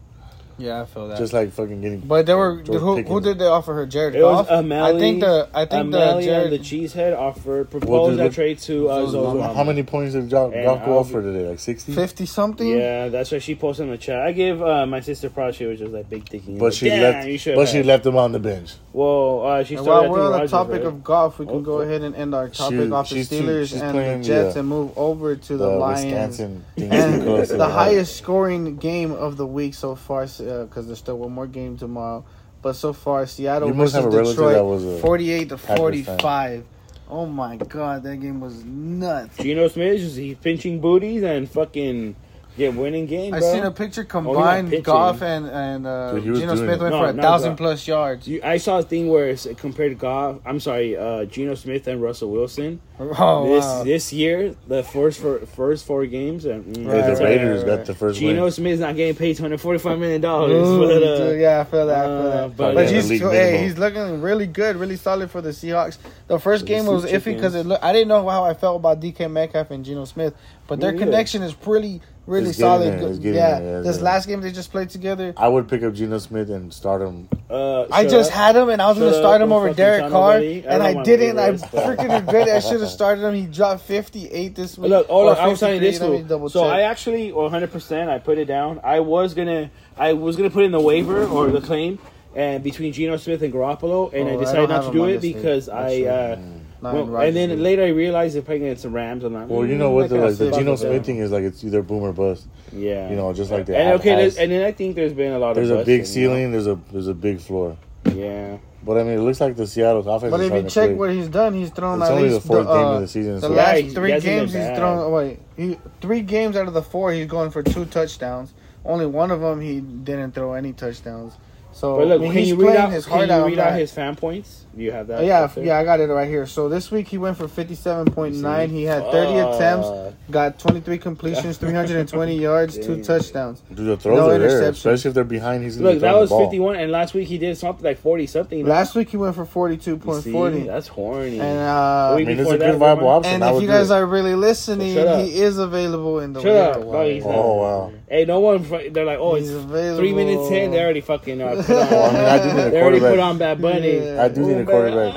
Yeah, I feel that. just like fucking getting. but they were George who, Pickens. who did they offer her? Jared It was Goff. O'Malley. I think the I think the O'Malley Jared and the Cheesehead offered proposed Well, that look- trade to uh, So, Zoe. How many points did Goff And Goff go I'll off for today? Like sixty. fifty something. Yeah, that's what she posted in the chat. I gave uh, my sister proud. She was just like big thinking. But like, she left. you should But she left him on the bench. Well, uh, she started. while we're on the Rodgers, topic right? of golf, we can Oh, go ahead and end our topic She- off the she's too- Steelers and playing the Jets the, and move over to the, The Lions. And the highest scoring game of the week so far, Uh, because there's still one more game tomorrow. But so far, Seattle You versus have a relative Detroit, that was a 48 to Packers fan. 45. Oh my god, that game was nuts. Geno Smith is he pinching booties and fucking get winning game, I bro. seen a picture Oh, combined pitching. Goff and and uh, Dude, Geno Smith it. went No, for a not thousand Goff. plus yards. You, I saw a thing where it's compared to Goff. I'm sorry, uh, Geno Smith and Russell Wilson. Oh this wow. this year, the first four first four games, and mm, Right, the it's, uh, Raiders right, got the first Geno win. Smith's not getting paid 245 million dollars. Uh, yeah, I feel that. I feel uh, that. but But yeah, he's hey, he's looking really good, really solid for the Seahawks. The first The game was iffy because it look, I didn't know how I felt about DK Metcalf and Geno Smith, but Me their neither. connection is pretty, really It's solid. Good- yeah, yeah, this yeah. last game they just played together. I would pick up Geno Smith and start him. uh, I just up. had him and I was Shut going to up, start him over Derek Carr, nobody. I and don't I didn't. I to do this. freaking regret it. I should have started him. He dropped 58 this week. Look, oh look, I was telling you this let me cool. So check. I actually 100 percent I put it down. I was gonna I was gonna put in the waiver or the claim and between Geno Smith and Garoppolo, and Oh, I I decided don't to do it because I. Well, in Rodgers and then league. later I realized they're playing against the Rams. I'm like, Well, you know what? I The, like the Geno Smith them. thing is like it's either boom or bust. Yeah, You know, just like that. and okay, has. and then I think there's been a lot of. There's of a big busting, you ceiling. There's a there's a big floor. Yeah, But I mean, it looks like the Seattle's offense. But is if you to check click. what he's done, he's thrown it's at only the fourth the, game uh, of the season. The so last he- he three hasn't games he's thrown. Wait, he, three games out of the four he's going for two touchdowns. Only one of them he didn't throw any touchdowns. So But look, I mean, can he's you read playing out? his Can heart you out. read man. out his fan points? Do you have that? Uh, yeah, up yeah, I got it right here. So this week he went for fifty-seven point nine. He had thirty Fuck. attempts, got twenty-three completions, three hundred and twenty yards, two touchdowns. Dude, the throws No are there, especially if they're behind. He's gonna Look, be that was 51, and last week he did something like 40 something. Last week he went for forty-two You point see? forty. That's horny. And uh, I mean, it's a good viable option. and I if you guys it. are really listening, Shut he is available in the Shut up. waiver No, he's not. Oh wow. Hey, no one. They're like, oh, He's it's available. three minutes in. They already fucking uh, put Well, I mean, I do need a they already put on Bad Bunny. Yeah. I do need a quarterback.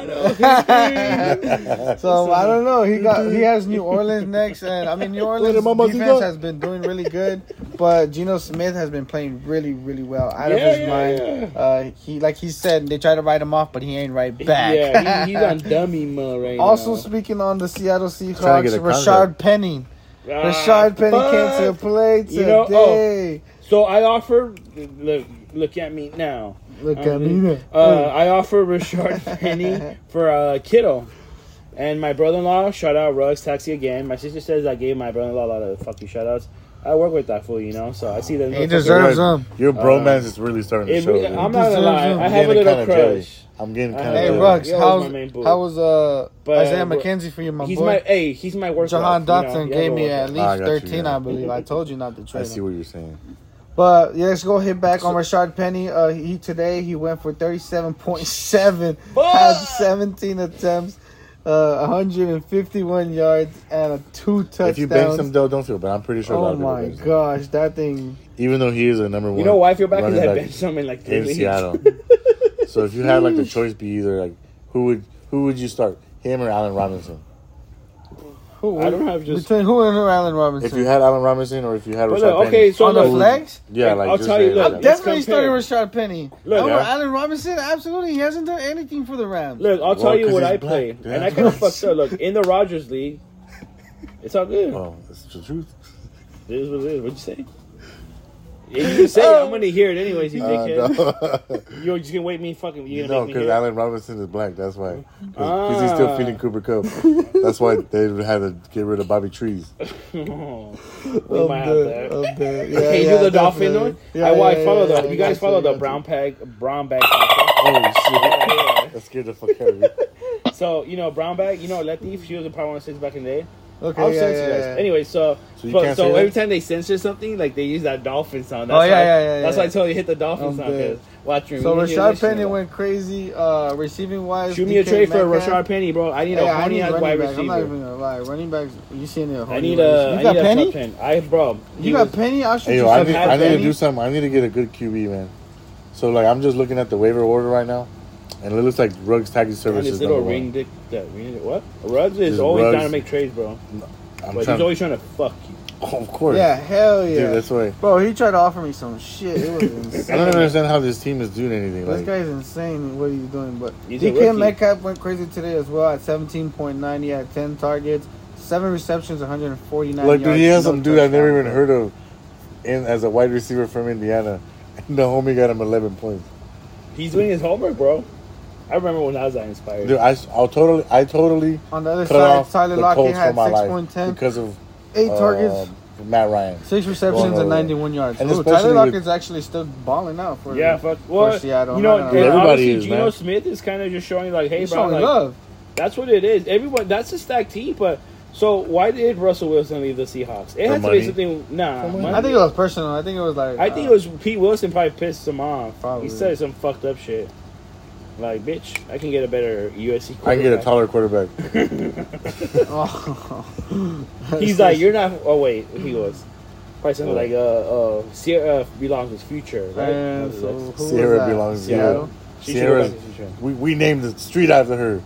So I don't know. He got he has New Orleans next, and I mean New Orleans defense has been doing really good, but Geno Smith has been playing really really well out of his yeah, mind. Uh, he like he said they try to write him off, but he ain't right back. Yeah, he, he's on dummy mode right also now. speaking on the Seattle Seahawks, to Rashard contract. Penny. Ah, Rashard Penny fuck. came to play today. You know, oh. So I offer. Look, look at me now. Look at me. Uh, I offer Rashard Penny for uh, Kittle. And my brother-in-law, shout out Rugs Taxi again. My sister says I gave my brother-in-law a lot of fucking shout-outs. I work with that fool, you know, so I see that. He deserves Your- them. Your bromance Uh, is really starting to show. re- dude. I'm not gonna lie, deserves I have a Getting little kinda jelly. crush. I'm getting kind have- of Hey Yeah. jealous. Rugs, He was how's my main boy. how was uh But, Isaiah uh, McKenzie for you, my he's boy? my hey, he's my work. Jahan life, you Dotson know, gave me at least I got you, 13, yeah. I believe. I told you not to trade. I see him. what you're saying. But yeah, let's go hit back on Rashard Penny. Uh, he today he went for 37.7, had 17 attempts, uh, 151 yards, and a two touchdowns. If you bench him, though, don't feel bad. I'm pretty sure. a lot oh of my gosh, that thing. Even though he is a number one. You know why I feel bad because running I back benched him in like three in leagues. Seattle. so if you had like the choice, be either like who would who would you start, him or Allen Robinson? Who, I don't have just. between who and who, Allen Robinson. If you had Allen Robinson or if you had But Rashaad look, Penny. okay, so on the look, flex, yeah, like I'll just tell you, saying, look, like, let's definitely compare. starting Rashard Penny. Look, Over yeah. Allen Robinson, absolutely, he hasn't done anything for the Rams. Look, I'll Well, tell you what I black. played, Yeah. and I kind of fucked up. Look, in the Rodgers League, it's all good. oh, that's the truth. It is what it is. What'd you say? If you say it, I'm gonna hear it anyways, you Uh, dickhead. no, You're just gonna wait me fucking. You no, gonna make me because hear it? Allen Robinson is black. That's why. Because he's still Ah. feeding Cooper Kupp. That's why they had to get rid of Bobby Trees. Oh, I'm we might have that. I'm dead. Yeah, Okay, you do the dolphin definitely. one. Yeah, I, well, I follow yeah, the. yeah, you guys follow the brown bag, brown bag. Holy shit. That scared the fuck out of me. So you know, brown bag. You know, Letty. She was a Power One Six back in the day. You. Okay, I'll yeah, censor yeah, you guys. yeah. Anyway, so So you so, can't so say every that? time they censor something, like they use that dolphin sound. Oh, That's yeah, why, yeah, yeah, That's yeah. why I told you hit the dolphin I'm sound. Cause watch your So media Rashard Penny went crazy, uh, receiving wise. Shoot me a trade for Metcalf. Rashard Penny, bro. I need Hey, a I horny ass running wide back. I'm not even gonna lie. Running backs, you see any I need a. I You got need a Penny? top. I bro. You got was- Penny? I'll shoot Hey, you yo, I need, I need to do something. I need to get a good QB, man. So, like, I'm just looking at the waiver order right now, and it looks like Rugs Taxi And Service this is little number ring one. dick. That ring. What? Ruggs is This always Ruggs- trying to make trades, bro. I'm But trying, he's always trying to fuck you. oh, of course. Yeah, hell yeah. Dude, that's why. Bro, he tried to offer me some shit. It was insane. I don't understand how this team is doing anything. This Like, guy's insane. What he's doing, but He's a DK rookie. Metcalf went crazy today as well at 17.9. He had 10 targets, seven receptions, 149 like, yards. dude, he has no some dude I've never touchdowns, even heard of in as a wide receiver from Indiana. And the homie got him 11 points. He's doing his homework, bro. I remember when I was that inspired. Dude, I, I'll totally, I totally On the other cut side, off Tyler the Lockett had for my life 6.10, because of eight uh, targets, Matt Ryan. six receptions, and uh, 91 yards. and Ooh, especially Tyler with- Lockett's actually still balling out for yeah, fuck. Well, Seattle, you know, I'm not and gonna lie. obviously Everybody is, Geno man. Smith is kind of just showing like, hey, He's bro, like, love. that's what it is. Everyone, that's a stacked team, but. So why did Russell Wilson leave the Seahawks? It For had to be something. Nah, money. money. I think it was personal. I think it was like. I think uh, it was Pete Wilson probably pissed him off. Probably. He said some fucked up shit. Like, bitch, I can get a better USC. I can get a taller quarterback. Oh. He's like, you're not. Oh wait, he was probably something like, uh, uh, Ciara belongs with Future, right? And so who Ciara that? belongs to Seattle. She Ciara's- should go back to Future. We, we named the street after her.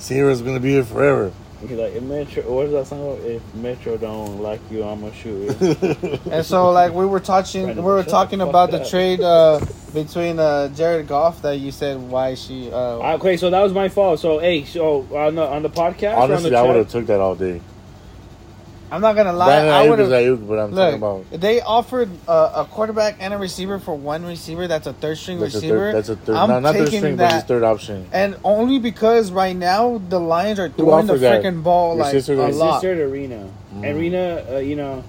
Ciara's gonna be here forever. He's like, if Metro, what is that song? If Metro don't like you, I'ma shoot you. And so, like we were touching, we were talking fuck about the trade uh, between uh, Jared Goff that you said why she. Uh, okay, so that was my fault. So, hey, so on the on the podcast, or on Honestly, the I would have took that all day. I'm not gonna lie, Brandon I Aiyuk would is have. Aiyuk, but I'm talking about Look, they offered uh, a quarterback and a receiver for one receiver. That's a third string that's a receiver. third. That's a third. I'm No, not third taking string, but his that. third option. And only because right now the Lions are throwing the offered that? freaking ball Your like sister a did? My lot. sister to Rena, Mm. and Rena, uh, you know,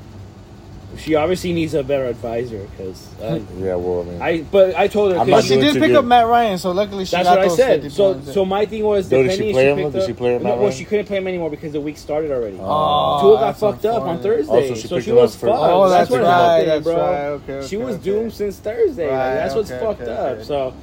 She obviously needs a better advisor because uh, Yeah, well, I mean, I. But I told her. I'm 'cause not But she doing did too pick good. up Matt Ryan, so luckily she That's got what I those said. 50 So, points. so my thing was, Though, did depending she if play him, picked though? Did up- she play him No, that well, way? she couldn't play him anymore because the week started already. Oh, Tua got that's fucked up on unfortunate. Thursday, Also, she so picked she him up was for- fucked. Oh, that's what right, happened, that's bro. right, okay, okay, she was okay. doomed since Thursday. like, Right, that's what's okay, fucked okay, up. okay. So,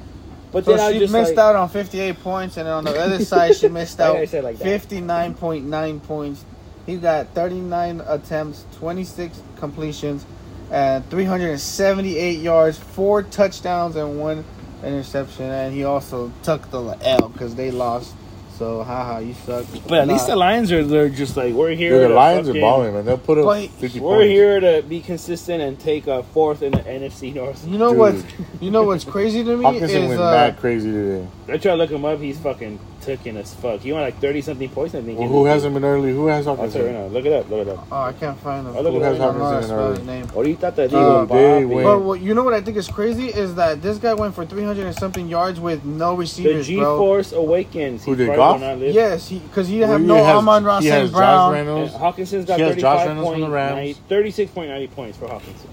but So then I she just missed like, out on 58 points, and then on the other side, she missed Why out I say it like that? 59.9 points. He got 39 attempts, 26 completions, and 378 yards, four touchdowns, and one interception. And he also took the L because they lost. So, haha, you suck. But at least the Lions are they're just like we're here. dude, the to Lions are fucking- balling, man. They'll put up But 50 We're points. here to be consistent and take a fourth in the NFC North. You know Dude. what? You know what's crazy to me Hockenson is went uh, mad crazy today. I try to look him up. He's fucking taking as fuck. He won like thirty something points. I think. Well, who hasn't been early? Who has I'll tell you right now. Look it up. Look it up. oh, I can't find him. Oh, look Who at has that. I don't know how to Hockenson in early? name. Ahorita te Uh, digo, they papi. went- But what, you know what I think is crazy is that this guy went for 300 and something yards with no The receivers, G Force awakens. Who He did, probably Goff? will not live. Yes, because he, Well, have he no has- Amon-Ra he has St. Josh Brown. And Reynolds. Hockenson's got He has Josh Reynolds from the 35.9 Rams. 36.90 points for Hockenson.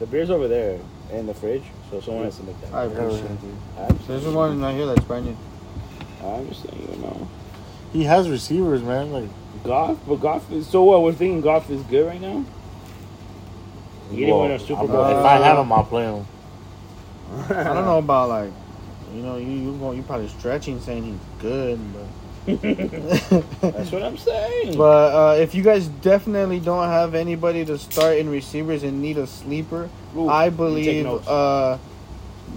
The beer's over there in the fridge, so someone has to make that. I appreciate it. There's one right here that's brand new. I'm just saying, you know. He has receivers, man. Like, Goff, but Goff is so what? We're thinking Goff is good right now. He didn't win a Super Bowl. If I have him, I'll play him. I don't know about like, you know, you you go- you probably stretching saying he's good, but That's what I'm saying. but uh, if you guys definitely don't have anybody to start in receivers and need a sleeper, Ooh, I you take believe notes. uh,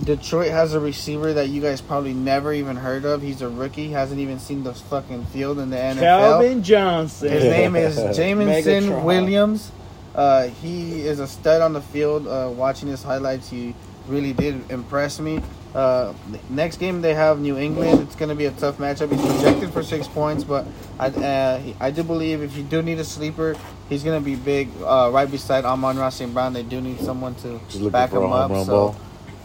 Detroit has a receiver that you guys probably never even heard of. He's a rookie, hasn't even seen the fucking field in the NFL. Calvin Johnson. His name is Jameson Williams. Uh, he is a stud on the field. Uh, watching his highlights, he really did impress me. Uh, next game they have New England. It's going to be a tough matchup. He's projected for six points, but I uh, I do believe if you do need a sleeper, he's going to be big uh, right beside Amon-Ra St. Brown. They do need someone to Just back for a him up. home So, ball.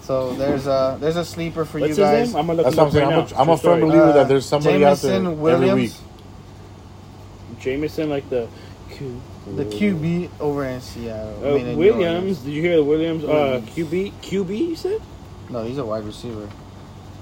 So there's a there's a sleeper for What's you his guys. name? I'm gonna look That's him what I'm up saying. now. I'm a, I'm a True firm story. believer Uh, that there's somebody out there Jameson every Williams. week. Jameson, like the Q. The QB over in Seattle. I Uh, mean, in New Williams, Orleans. did you hear the Williams? Uh, Williams. QB, QB, you said? No, he's a wide receiver.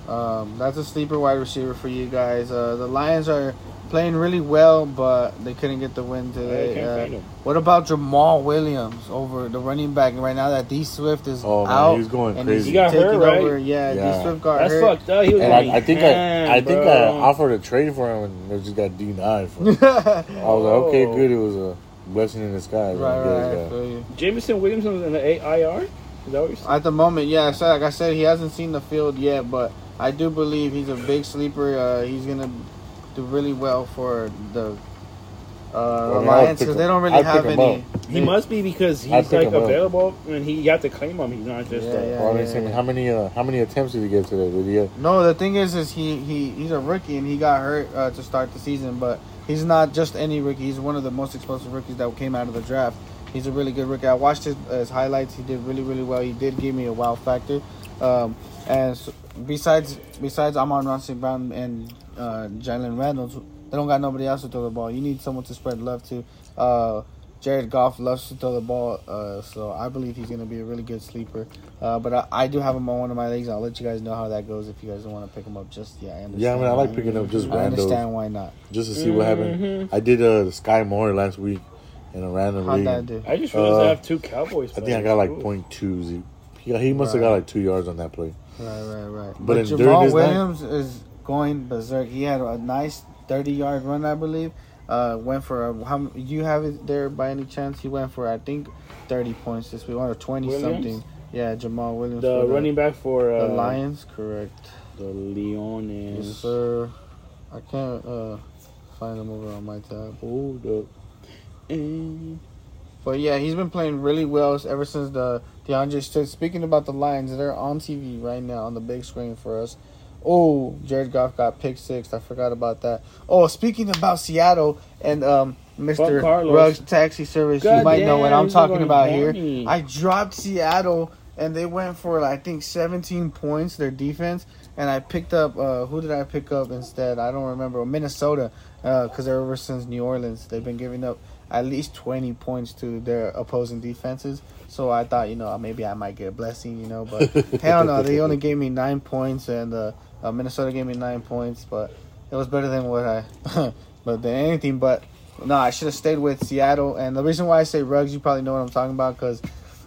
Um, that's a sleeper wide receiver for you guys. Uh, the Lions are playing really well, but they couldn't get the win I today. can't Uh, him. what about Jamaal Williams over the running back right now that D Swift is Oh, man, out? he's going and crazy. He got taking hurt, right? over. Yeah, Yeah. D Swift got That's hurt. fucked up. He was And getting I, I think I, I think I offered a trade for him, and they just got denied. For him. I was like, okay, good. It was a blessing in disguise. right, I right. I yeah. feel you. Jameson Williams was in the AIR? Is that what you're saying? At the moment, yeah. So like I said, he hasn't seen the field yet, but I do believe he's a big sleeper. Uh, he's gonna do really well for the uh, I mean, Lions because they don't really I'd have any. He they- must be because I he's like him up. available and he got have to claim him. He's not just Yeah, uh, yeah. Well, they said, how many uh, how many attempts did he get today? Did he get? No, the thing is, is he, he he's a rookie and he got hurt uh, to start the season, but he's not just any rookie. He's one of the most explosive rookies that came out of the draft. He's a really good rookie. I watched his, his highlights. He did really really well. He did give me a wow factor. Um, and so, besides besides Amon-Ra St. Brown and uh, Jalen Reynolds, they don't got nobody else to throw the ball. You need someone to spread love to. Uh, Jared Goff loves to throw the ball, uh, so I believe he's going to be a really good sleeper. Uh, but I, I do have him on one of my leagues. I'll let you guys know how that goes if you guys don't want to pick him up just yet. I understand. Yeah, I mean, I like picking up just I understand why not. just to see what happened. Mhm. I did uh, Skyy Moore last week in a random How'd league. that do? I just realized I Uh, have two Cowboys. I think I got like Ooh. point twos. He, he, he must have got like two yards on that play. Right, right, right. But But, in- during Jamaal this night- Williams is going berserk. He had a nice 30 yard run, I believe. Uh, went for a, how you have it there by any chance? He went for I think 30 points this week or 20 Williams? something. Yeah, Jamaal Williams. The running back for uh, the Lions, correct. The Yes, Leones. sir. I can't uh, find him over on my tab. Hold up. And But yeah, he's been playing really well ever since the DeAndre. Speaking about the Lions, they're on TV right now on the big screen for us. Oh, Jared Goff got pick six. I forgot about that. Oh, speaking about Seattle and um, Mr. Carlos. Ruggs Taxi Service, you God might know what I'm talking about horny. here. I dropped Seattle and they went for I think 17 points their defense, and I picked up uh, who did I pick up instead? I don't remember. Minnesota, because they're ever since New Orleans they've been giving up at least 20 points to their opposing defenses. So I thought, you know, maybe I might get a blessing, you know, but hell no, they only gave me nine points, and uh, uh, Minnesota gave me nine points, but it was better than what I, but than anything. But no, I should have stayed with Seattle, and the reason why I say Rugs, you probably know what I'm talking about, because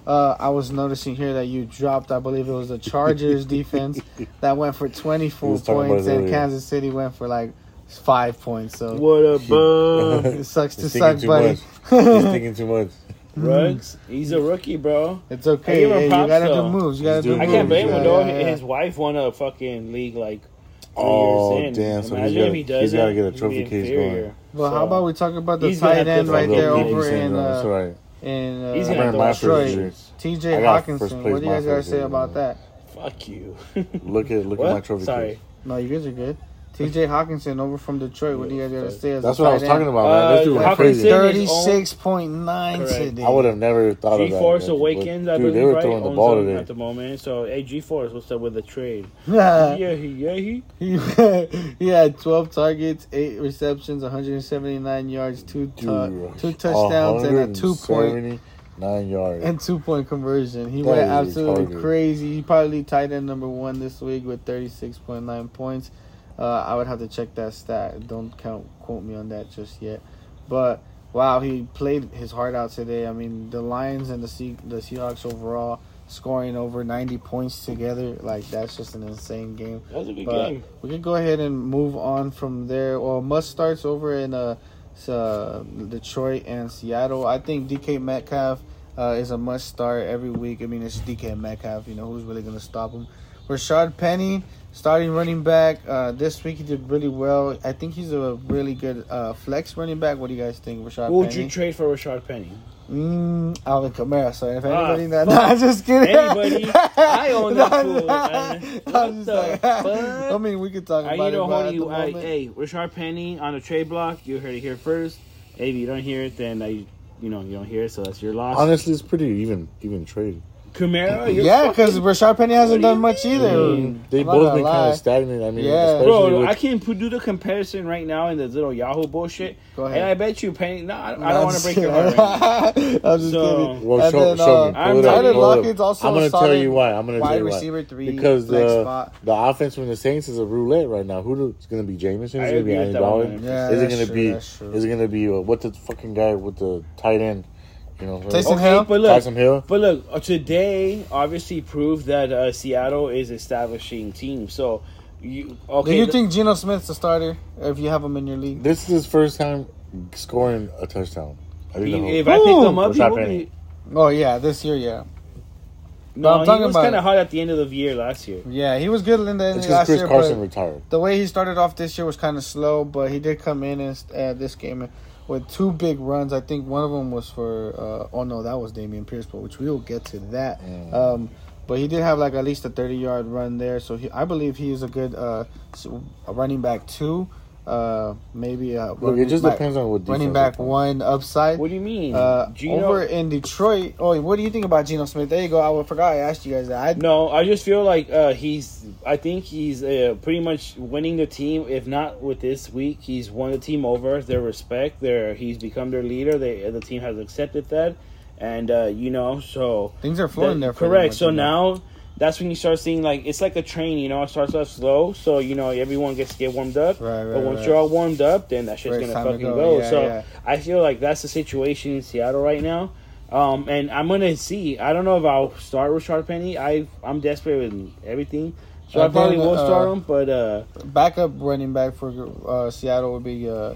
uh, I was noticing here that you dropped, I believe it was the Chargers defense that went for 24 was talking about points, and. Kansas City went for like five points. So What a bum. it sucks to suck, thinking buddy. He's thinking too much. Rugs, he's a rookie, bro. It's I okay. give him Hey, you props, gotta though. do moves. You gotta He's do doing I moves. can't blame yeah, him though. yeah, yeah. His wife won a fucking league like two Oh, years in. damn, so he's Imagine gotta- if he does he's gotta that, get a he'd trophy case inferior. going. Well, how So, about we talk about the He's gonna tight have end to right go there get over Saying, in no, that's uh, right. in uh, He's I'm gonna wearing my have to first Detroit. jersey. I T.J. got first Hockenson. place What do you my guys gotta first say jersey, about man. that? Fuck you. Look at look at my trophy Sorry. case. No, you guys are good. T.J. Hockenson over from Detroit. What do you guys gotta say? That's what I was tight talking about, man. This Uh, dude went Hockenson- crazy. Thirty-six point nine Correct. today. I would have never thought of that. G-Force but- Awakens, I dude, believe, they were right? throwing the owns ball them today. at the moment. So, hey, G-Force, what's up with the trade? yeah, Yeah. he, yeah, he. He, he had 12 targets, 8 receptions, 179 yards, 2 tou- Dude, two touchdowns, and a 2 point 179 yards. and 2 point conversion. He That went absolutely retarded. crazy. He probably tight end number 1 this week with 36.9 points. Uh, I would have to check that stat. Don't count quote me on that just yet. But wow, he played his heart out today. I mean, the Lions and the Se- the Seahawks overall scoring over 90 points together, like that's just an insane game. That was a good But game. we can go ahead and move on from there. Well, must starts over in uh, uh, Detroit and Seattle. I think DK Metcalf uh, is a must start every week. I mean, it's DK Metcalf. You know who's really going to stop him? Rashaad Penny, starting running back. Uh, this week he did really well. I think he's a really good uh, flex running back. What do you guys think, Rashaad Who would Penny? you trade for Rashard Penny? Mm, Alvin Kamara. So if Ah, anybody, that, no, I'm just kidding. Anybody? I own that No, fool. I'm just the like- fuck? I mean, we could talk I, about you know, it. but Honey, at the I, moment- hey, Rashard Penny on the trade block. You heard it here first. Hey, if you don't hear it, then I, you know, you don't hear it, so that's your loss. Honestly, it's pretty even even trade. Camaro, you're Yeah, because fucking- Rashard Penny hasn't do done you much either. mean? They I'm both gonna been kind of stagnant. I mean, Yeah. Bro, with, I can put, do the comparison right now in the little Yahoo bullshit. Go ahead. And I bet you Penny. No, I, I don't want to break your heart. Right. I'm just So- kidding. Well, And show, then, show uh, me. I'm Pull it Tyler up, pull it up. Lockett's also I'm gonna tell you why. I'm gonna wide tell you why. receiver three, because the the offense from the Saints is a roulette right now. Who it's gonna be Jameson? Is it gonna be Andy Dalton? Yeah, is it gonna be? Is it gonna be uh, what the fucking guy with the tight end? You know, Taysom Okay, Hill? but look, Tyson Hill. But look, uh, today obviously proved that uh, Seattle is establishing team. So, you okay? Do you th- think Geno Smith's a starter if you have him in your league? This is his first time scoring a touchdown. I think the whole- if I pick him up, he will be. Oh yeah, this year, yeah, No, I'm he talking was kind of hot at the end of the year last year. yeah. He was good in the end It's of last Chris year, Carson but retired. the way he started off this year was kind of slow. But he did come in and uh, this game with two big runs. I think one of them was for. Uh, oh no, that was Dameon Pierce, but which we will get to that. Mm. Um, but he did have like at least a thirty yard run there, so he, I believe he is a good uh, running back two, uh, maybe uh, Look, it just back- depends on what running back one upside. What do you mean? Uh, Geno- over in Detroit. Oh, what do you think about Geno Smith? There you go. I forgot I asked you guys that. I, No, I just feel like uh, he's. I think he's uh, pretty much winning the team. If not with this week, he's won the team over. Their respect. Their he's become their leader. They the team has accepted that, and uh, you know so. things are flowing that- there. For correct. them, So you know. now that's when you start seeing like it's like a train. You know, it starts off slow. So you know everyone gets to get warmed up. Right, right, but once right. you're all warmed up, then that shit's gonna fucking go. go. Yeah, so yeah. I feel like that's the situation in Seattle right now. Um, and I'm gonna see. I don't know if I'll start with Sharp Penny. I I'm desperate with everything, so I And probably will uh, start him. But uh, backup running back for uh, Seattle would be uh,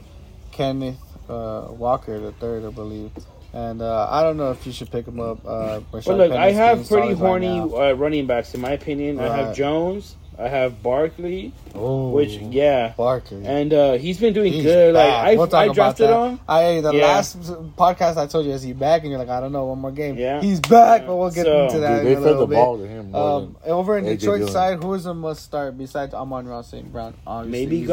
Kenneth uh, Walker, the third, I believe. And uh, I don't know if you should pick him up. Uh, but look, I have pretty horny Right uh, running backs in my opinion. I have Jones. I have Barkley, now. which yeah, Barkley, and uh, he's been doing He's good. Like. I, We'll talk I about drafted that. him. I the Yeah. last podcast I told you is he back, and you're like, I don't know, one more game. Yeah. he's back, but we'll get So- into that Dude, they in a fed little the bit. ball to him more Um, over in Detroit side, who is a must start besides Amon-Ra St. Brown? Obviously, Maybe he's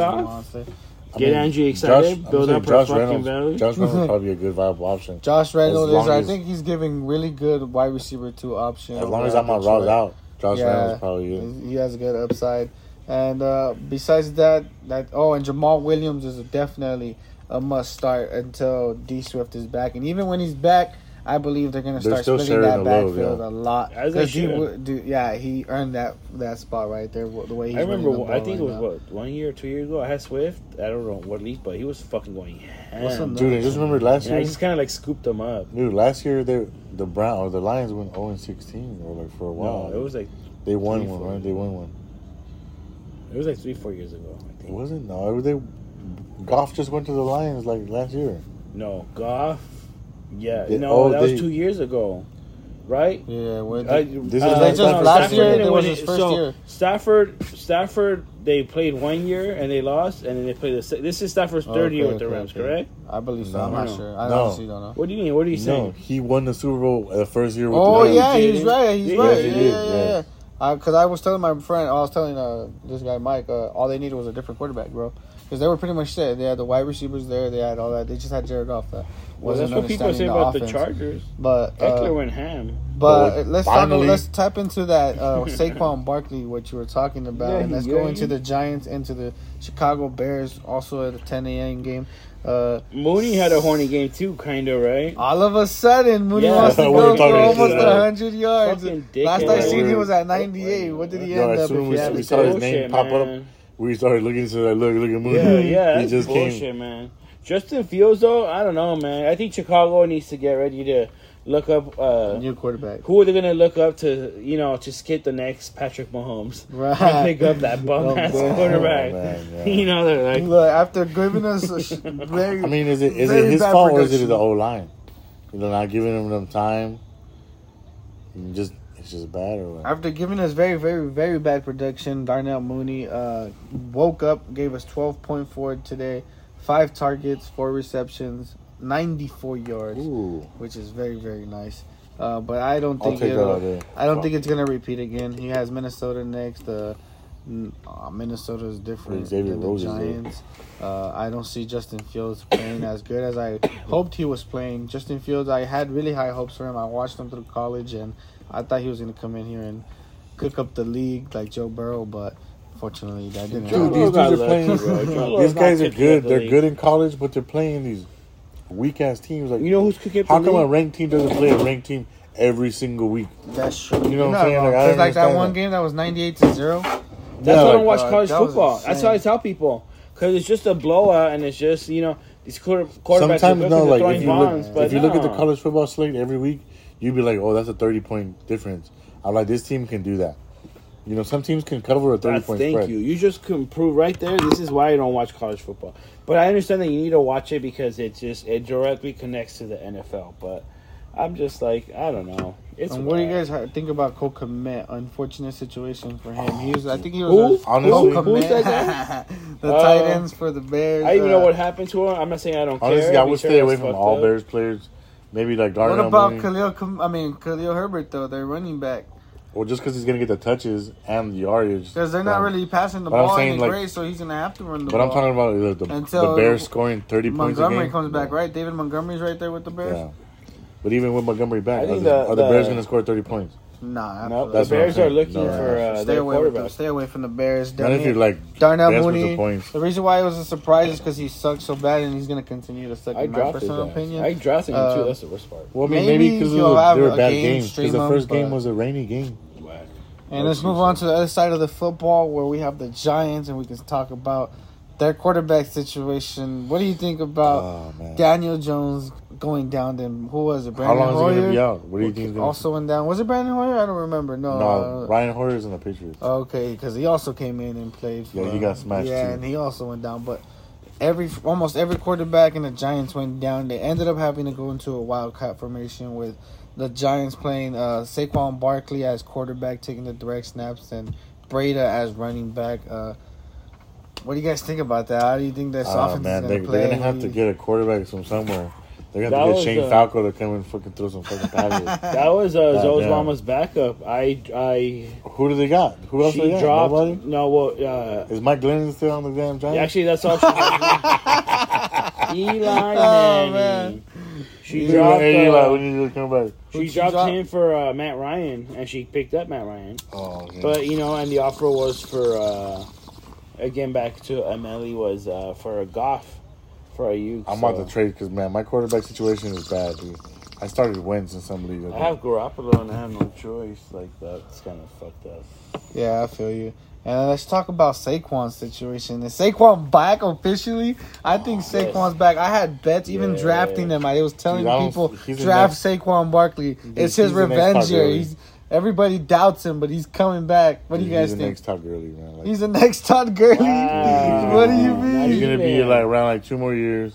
a Goff? monster. I Get mean, Angie Josh- excited. I'm build saying up her Josh fucking Reynolds. value. Josh Reynolds would probably be a good viable option. Josh Reynolds is. I think he's giving really good wide receiver two option. As long as at I'm on Detroit. route out, Josh Yeah. Reynolds probably is. He has a good upside. And uh, besides that, that oh, and Jamaal Williams is definitely a must start until D Swift is back. And even when he's back, I believe they're going to start still splitting that sharing the load, backfield yeah. a lot. As they 'Cause he should. would do, yeah, he earned that that spot right there. The way he's I remember. running the I ball think it was now. what one year, two years ago. I had Swift. I don't know what league, but he was fucking going ham. Dude, I just remember last And I year. just kind of like scooped him up. Dude, last year they the Brown or the Lions went 0 and 16 or like for a while. No, it was like they won three, one, four. right? They won one. it was like three, four years ago. I It wasn't. No, it was they. Goff just went to the Lions like last year. No, Goff. Yeah, They- no, oh, that they- was two years ago, right? Yeah, where I- This is uh, they just- last Stafford year, didn't it was win his it. first so year. Stafford, Stafford, they played one year and they lost, and then they played the. se- This is Stafford's third year Okay, with the okay, Rams, okay. correct? I believe so. No. I'm not No. sure. I No. honestly don't know. What do you mean? What are you No, saying? he won the Super Bowl the first year with Oh the Rams. yeah, he's he? right. He's Yeah, right. he Yeah, did, yeah, yeah. yeah. Because I was telling my friend, I was telling uh, this guy Mike, uh, all they needed was a different quarterback, bro. Because they were pretty much set. They had the wide receivers there. They had all that. They just had Jared Goff. That Well, wasn't that's what people say understanding about the offense. Chargers. But Ekeler uh, went ham. but But let's talk. Let's tap into that uh, Saquon Barkley, what you were talking about, Yeah, and let's yeah, go he- into the Giants, into the Chicago Bears, also at a 10 a.m. game. Uh, Mooney had a horny game too, kind of, right? all of a sudden, Mooney Yeah. wants to We go for almost shit. 100 yards. Last. I seen, he was at 98. What did he Yo, end up? soon If as you we- we saw his Bullshit, name pop up, man. We started looking into that. Look, look at Mooney. Yeah, yeah, that's just bullshit, came. man. Justin Fields, though, I don't know, man. I think Chicago needs to get ready to look up. Uh, New quarterback. who are they gonna look up to? You know, to skip the next Patrick Mahomes Right. and pick up that bum ass Oh, quarterback. Oh, man, yeah. You know, they're like, Look, after giving us a very, I mean, is it is very it his bad fault or is it the O line? You know, not giving him enough time. Just it's just bad or what? After giving us very, very, very bad production, Darnell Mooney uh, woke up, gave us 12.4 today, five targets, four receptions, 94 yards, Ooh, which is very, very nice. Uh, but I don't think it'll- I don't think it's gonna repeat again. He has Minnesota next. Uh, uh, Minnesota is different Xavier than the there. Giants. Uh, I don't see Justin Fields playing as good as I hoped he was playing. Justin Fields, I had really high hopes for him. I watched him through college, and I thought he was gonna come in here and cook up the league like Joe Burrow, but fortunately that didn't Dude, happen. these got dudes are playing. These guys are good. They're good in college, but they're playing these weak ass teams. Like, you know who's cooking up how the come a league? ranked team doesn't play a ranked team every single week? That's true. You know what I'm saying? wrong. Like, I 'Cause don't like that one that. game that was 98 to zero. That's Yeah, why I don't watch uh, college that was football. That's insane. why I tell people because it's just a blowout and it's just you know these quarter, quarterbacks Sometimes are no, like if you bombs, look but if you look at the college football slate every week, you'd be like, oh, that's a thirty point difference. I'm like, this team can do that. You know, some teams can cover a thirty That's, point thank spread. you. You just can prove right there. This is why I don't watch college football. But I understand that you need to watch it because it just it directly connects to the NFL. But I'm just like I don't know. It's And what do you guys ha- think about Cole Kmet? Unfortunate situation for him. He was, I think he Who? was. a- Honestly- Cole Who said Kmet. the Uh, tight ends for the Bears. I even know uh, what happened to him. I'm not saying I don't Honestly, care. I would stay away from all up. Bears players. Maybe like What about Mooney. Khalil? Kam- I mean Khalil Herbert though. Their running back Well, just because he's gonna get the touches and the yardage. because they're not um, really passing the but I'm ball saying, any like- great, so he's gonna have to run the But ball. I'm talking about the, the, Until the Bears scoring 30 points Montgomery comes back, Yeah. right? David Montgomery's right there with the Bears. Yeah. But even with Montgomery back, are the, the- are the Bears going to score 30 points? Nah, No, absolutely. the That's what I'm Bears are looking No. for uh, stay their away with them. quarterback. Stay away from the Bears. Not if you're like Darnell Mooney. for points. The reason why it was a surprise is because he sucked so bad, and he's gonna continue to suck. I in my drafted personal that. opinion. I drafted him Uh, too. That's the worst part. Well, I mean, Maybe maybe because they were a bad game, games. Because the first game was a rainy game. And let's move on to the other side of the football where we have the Giants and we can talk about their quarterback situation. What do you think about Oh. Daniel Jones going down? Then who was it? Brandon How long is he going to be out? What do you think? Also went down. Was it Brandon Hoyer? I don't remember. No. no, uh, Brian Hoyer's in the Patriots. Okay, because he also came in and played. For, Yeah, he got smashed, Yeah, too. and he also went down. But every almost every quarterback in the Giants went down. They ended up having to go into a wildcat formation with the Giants playing uh, Saquon Barkley as quarterback, taking the direct snaps, and Breida as running back. Uh, what do you guys think about that? How do you think that's Oh, offense man, is going to play? they're going to have to get a quarterback from somewhere. They're going That to have to get Shane the- Falco to come and fucking throw some fucking passes. That was uh, God Zoe's damn. mama's backup. I I Who do they got? Who else she they got? dropped. Nobody? No, well, uh, Is Mike Glennon still on the damn Giants? actually that's all she had. Eli Oh, Manning. man. She Eli, dropped. hey, Eli, uh, we need you to come back. she she dropped drop? him for uh, Matt Ryan, and she picked up Matt Ryan. Oh, okay. But you know, and the offer was for uh, again back to Emily was uh, for a Goff for you. I'm about to trade because man, my quarterback situation is bad, dude. I started Wentz in some leagues. I have Garoppolo and I have no choice. Like that's kind of fucked up. Yeah, I feel you. And let's talk about Saquon's situation. Is Saquon back officially? I think Oh, yes. Saquon's back. I had bets, even Yeah. drafting him. I was telling Dude, people he's draft next- Saquon Barkley. It's his he's the next revenge year. He's everybody doubts him, but he's coming back. What do you He's guys the think? next Todd Gurley, man. Like, He's the next Todd Gurley. Wow. what do you mean? He's gonna be even. like around like two more years,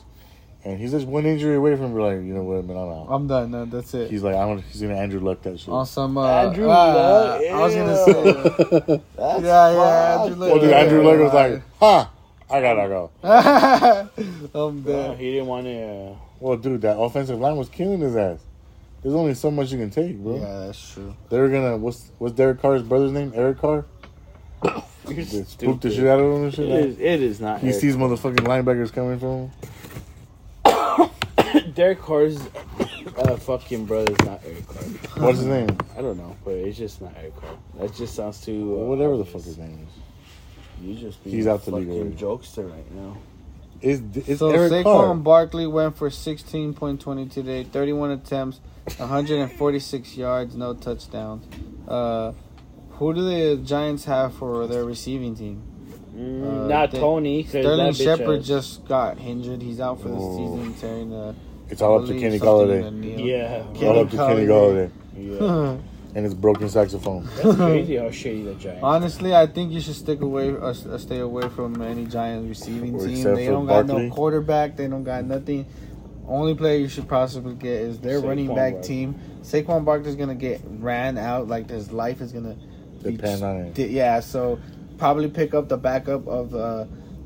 and he's just one injury away from like you know what, man. I'm out. I'm done. No, that's it. He's like I'm. He's gonna Andrew Luck that shit. on some uh, Andrew uh, Luck, I was gonna say That's Yeah, yeah, Andrew Luck. Well, dude, Andrew Luck was like, huh, I gotta go. I'm Well, dead. he didn't want to. Uh, Well, dude, that offensive line was killing his ass. There's only so much you can take, bro. Yeah, that's true. They were gonna. What's what's Derek Carr's brother's name? Eric Carr. You're They spooked the shit out of him and shit. is, it is not. He Eric sees motherfucking linebackers coming from him. Derek Carr's uh, fucking brother's not Eric Carr. What's his name? I don't know, but it's just not Eric Carr. That just sounds too. Uh, Whatever the fuck his name is. You just be He's out the league fucking already. jokester right now. It's, it's So Eric Saquon Carr. Barkley went for 16.20 today, 31 attempts, 146 yards, no touchdowns. Uh, who do the Giants have for their receiving team? Mm, Uh, not they- Tony. 'cause Sterling Shepard just got injured. He's out for the Oh. season, tearing the. It's all up to Kenny something in Golladay. Yeah, Kenny All up to Kenny Golladay. Golladay yeah. and his broken saxophone. That's crazy how shitty the Giants. Honestly, I think you should stick away, uh, uh, stay away from any Giants receiving Or team. They don't got Barkley. no quarterback. They don't got nothing. Only player you should possibly get is their Saquon running back Barkley. team. Saquon Barkley's gonna get ran out. Like his life is gonna be Depend on it. Yeah, so probably pick up the backup of uh,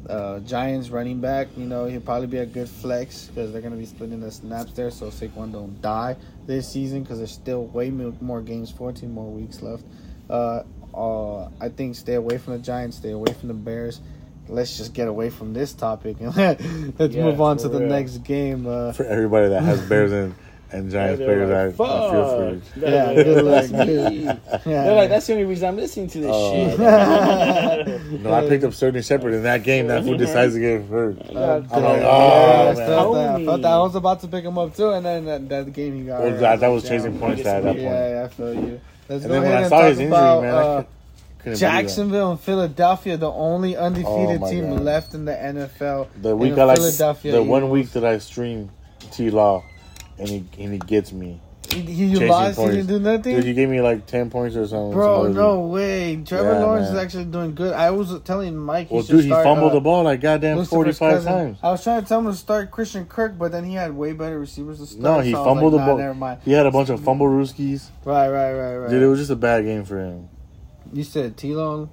uh, Giants running back. You know, he'll probably be a good flex because they're gonna be splitting the snaps there, so Saquon don't die this season because there's still way more games, 14 more weeks left. Uh, uh, I think stay away from the Giants, stay away from the Bears. Let's just get away from this topic and let's Yeah, move on to the real. next game. Uh, For everybody that has Bears and, and Giants Yeah, they're players, like, I, I feel for you. "Fuck." Yeah, They're good like, luck. "That's me." yeah. They're like, that's the only reason I'm listening to this Oh. shit. No, I picked up Sterling Shepard in that game. That fool decides to get hurt. God Uh, I'm damn. like, yeah, oh, I man. felt that. I Tony. felt that. I was about to pick him up too, and then that, that game he got. Well, hurt. that, that was Yeah. chasing points at that point. Yeah, yeah, I feel you. Let's And go then when ahead I and saw talk his injury, about man, uh, cou- couldn't believe Jacksonville and Philadelphia, the only undefeated Oh, team God. left in the NFL. The week and I like, Philadelphia the one week that I stream T Law, and he and he gets me. He, you lost. He points. didn't do nothing. Dude, he gave me like ten points or something. Bro, no way. Trevor Yeah, Lawrence man. is actually doing good. I was telling Mike. He Well, dude, he fumbled uh, the ball like goddamn Lucifer's forty five cousin. times. I was trying to tell him to start Christian Kirk, but then he had way better receivers to start. No, he so fumbled like, the nah, ball. Never mind. He had a bunch of fumble rooskies. Right, right, right, right. Dude, it was just a bad game for him. You said T Long,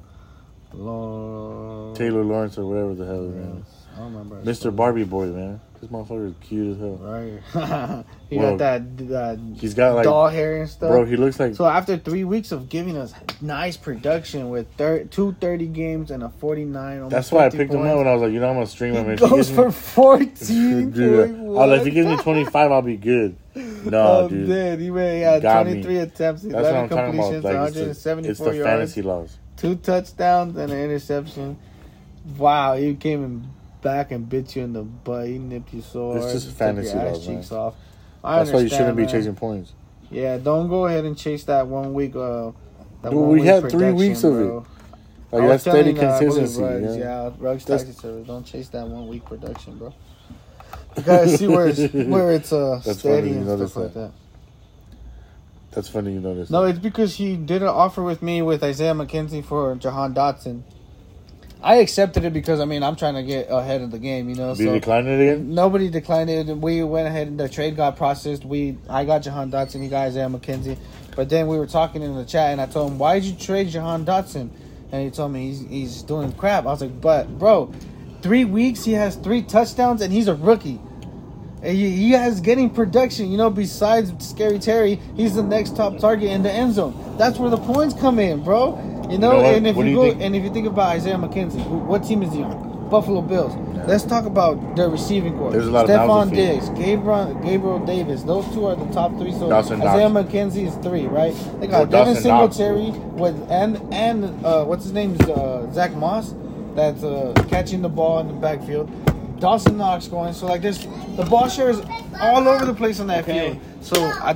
Long Taylor Lawrence or whatever the hell his name is. I don't remember. Mr. Barbie Boy, man. This motherfucker is cute as hell. Right. he Whoa. got that that He's got like, doll hair and stuff. bro, he looks like so after three weeks of giving us nice production with thir- two 30 games and a 49, almost That's why I 50 picked him points, up when I was like, you know, I'm gonna stream him. He goes for me, 14. dude, I was like, if he gives me 25, I'll be good. No, oh, I'm dude. dead. He made he had 23 attempts, That's what 11 I'm completions, Like, it's the, 174 it's the yards, fantasy laws. two touchdowns, and an interception. Wow, he came in back and bit you in the butt. He nipped you so It's just fantasy your ass laws, man. cheeks off. I That's why you shouldn't be chasing points. Yeah, don't go ahead and chase that one week. Uh, that Dude, one we week had three weeks of it. Like that's steady uh, consistency. Ruggs, yeah. yeah, Rugs That's- Taxi Service. Don't chase that one week production, bro. You gotta see where it's where it's uh That's steady funny and noticed stuff like that. That's funny you notice. No, it's because he did an offer with me with Isaiah McKenzie for Jahan Dotson. I accepted it because I mean I'm trying to get ahead of the game, you know. Be so declining it again? nobody declined it. We went ahead and the trade got processed. We I got Jahan Dotson, he got Isaiah McKenzie. But then we were talking in the chat and I told him, Why did you trade Jahan Dotson? And he told me he's he's doing crap. I was like, But bro, three weeks he has three touchdowns and he's a rookie. He, has getting production, you know, besides Scary Terry, he's the next top target in the end zone. That's where the points come in, bro. You know, know and if What you you go think? and if you think about Isaiah McKenzie, who, what team is he on? Buffalo Bills. Let's talk about their receiving core. There's a lot of Stefon mouths. Diggs, Gabriel, Gabriel Davis. Those two are the top three. So Dawson Isaiah Knox. McKenzie is three, right? They Well, got Devin Dawson Knox. Singletary with and and uh, what's his name is uh, Zack Moss, that's uh, catching the ball in the backfield. Dawson Knox going. So like this, the ball share is all over the place on that Okay. field. So I,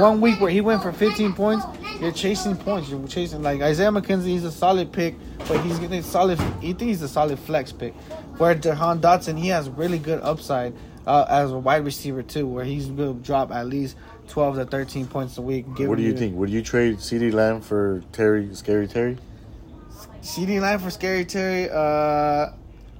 one week where he went for 15 points, you're chasing points. You're chasing like Isaiah McKenzie. He's a solid pick, but he's getting solid. He thinks he's a solid flex pick. Where Jahan Dotson, he has really good upside uh, as a wide receiver too, where he's going to drop at least 12 to 13 points a week. What giving do you think? Would you trade CeeDee Lamb for Terry, Scary Terry? CeeDee Lamb for Scary Terry? Uh,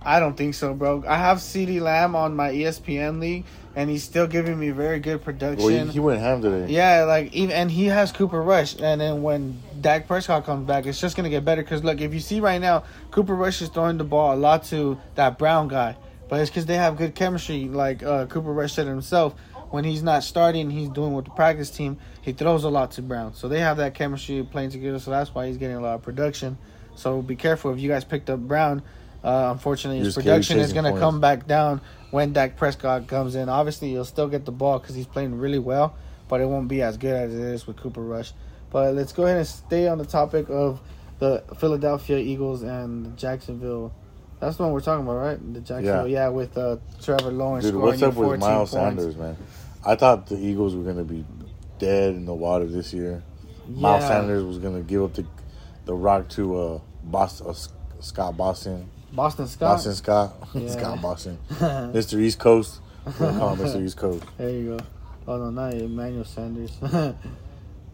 I don't think so, bro. I have CeeDee Lamb on my ESPN league, and he's still giving me very good production. Well, he, he went ham today. Yeah, like even and he has Cooper Rush, and then when Dak Prescott comes back, it's just gonna get better. Cause look, if you see right now, Cooper Rush is throwing the ball a lot to that Brown guy, but it's because they have good chemistry. Like uh, Cooper Rush said himself, when he's not starting, he's doing with the practice team. He throws a lot to Brown, so they have that chemistry playing together. So that's why he's getting a lot of production. So be careful if you guys picked up Brown. Uh, unfortunately, his production is going to come back down when Dak Prescott comes in. Obviously, he'll still get the ball because he's playing really well, but it won't be as good as it is with Cooper Rush. But let's go ahead and stay on the topic of the Philadelphia Eagles and Jacksonville. That's the one we're talking about, right? The Jacksonville, yeah, with uh, Trevor Lawrence Dude, scoring what's up with 14 Miles points. Sanders, man? I thought the Eagles were gonna be dead in the water this year. Miles Sanders was gonna give up the the rock to uh, Boston, uh, Scott Boston, Boston Scott. Boston Scott, Yeah. Scott Boston, Mr. East Coast. Call him Mr. East Coast. There you go. Oh no, not Emmanuel Sanders.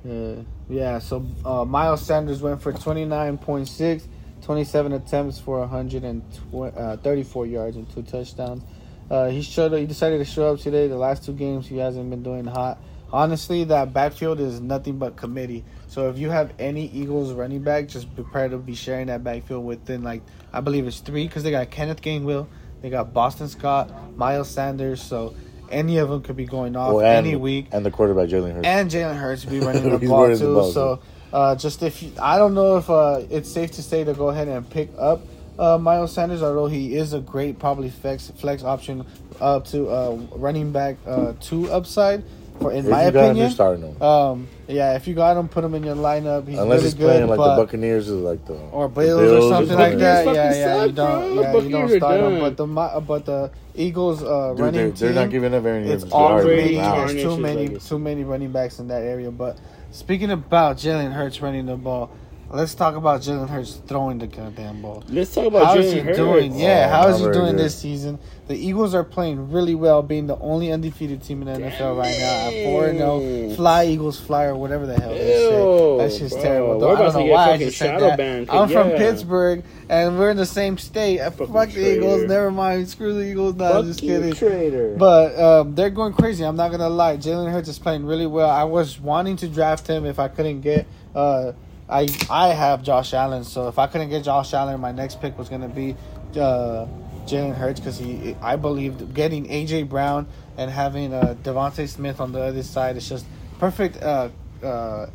yeah, yeah. So uh, Miles Sanders went for 29.6, 27 attempts for 134 uh, yards and two touchdowns. Uh, he showed. He decided to show up today. The last two games he hasn't been doing hot. Honestly, that backfield is nothing but committee. So if you have any Eagles running back, just prepare to be sharing that backfield within like I believe it's three because they got Kenneth Gainwell, they got Boston Scott, Miles Sanders. So any of them could be going off Oh, and, any week and the quarterback Jalen Hurts. and Jalen Hurts be running the ball running the too. ball, so uh, just if you, I don't know if uh, it's safe to say to go ahead and pick up uh, Miles Sanders, although he is a great probably flex flex option up to uh, running back uh, two upside for in if my you got him, opinion. you're starting him. Um, yeah, if you got him, put him in your lineup. He's Unless really he's good, playing like but, the Buccaneers or like the or the Bills, or something like that. Buccaneers Yeah, fucking yeah, you suck, don't, bro. yeah, you don't start him. But the but the Eagles uh, Dude, running they're, team, they're not giving up any. it's yards. already Wow. there's too many legacy. too many running backs in that area. But speaking about Jalen Hurts running the ball, let's talk about Jalen Hurts throwing the goddamn ball. Let's talk about How is he Hurts. doing? Yeah, Oh, how is he doing good. this season? The Eagles are playing really well, being the only undefeated team in the NFL right now at four and zero. Fly Eagles, fly or whatever the hell they say. Ew, That's just bro. terrible. We're I about don't to know get why I fucking just said shadow that. banned, I'm from. Pittsburgh, and we're in the same state. Fucking Fuck the Eagles. Never mind. Screw the Eagles. Nah, Fuck just you, kidding. traitor. But um, they're going crazy. I'm not gonna lie. Jalen Hurts is playing really well. I was wanting to draft him if I couldn't get. Uh, I I have Josh Allen, so if I couldn't get Josh Allen, my next pick was gonna be uh, Jalen Hurts because he. I believed getting AJ Brown and having uh, DeVonta Smith on the other side is just perfect. Uh, uh,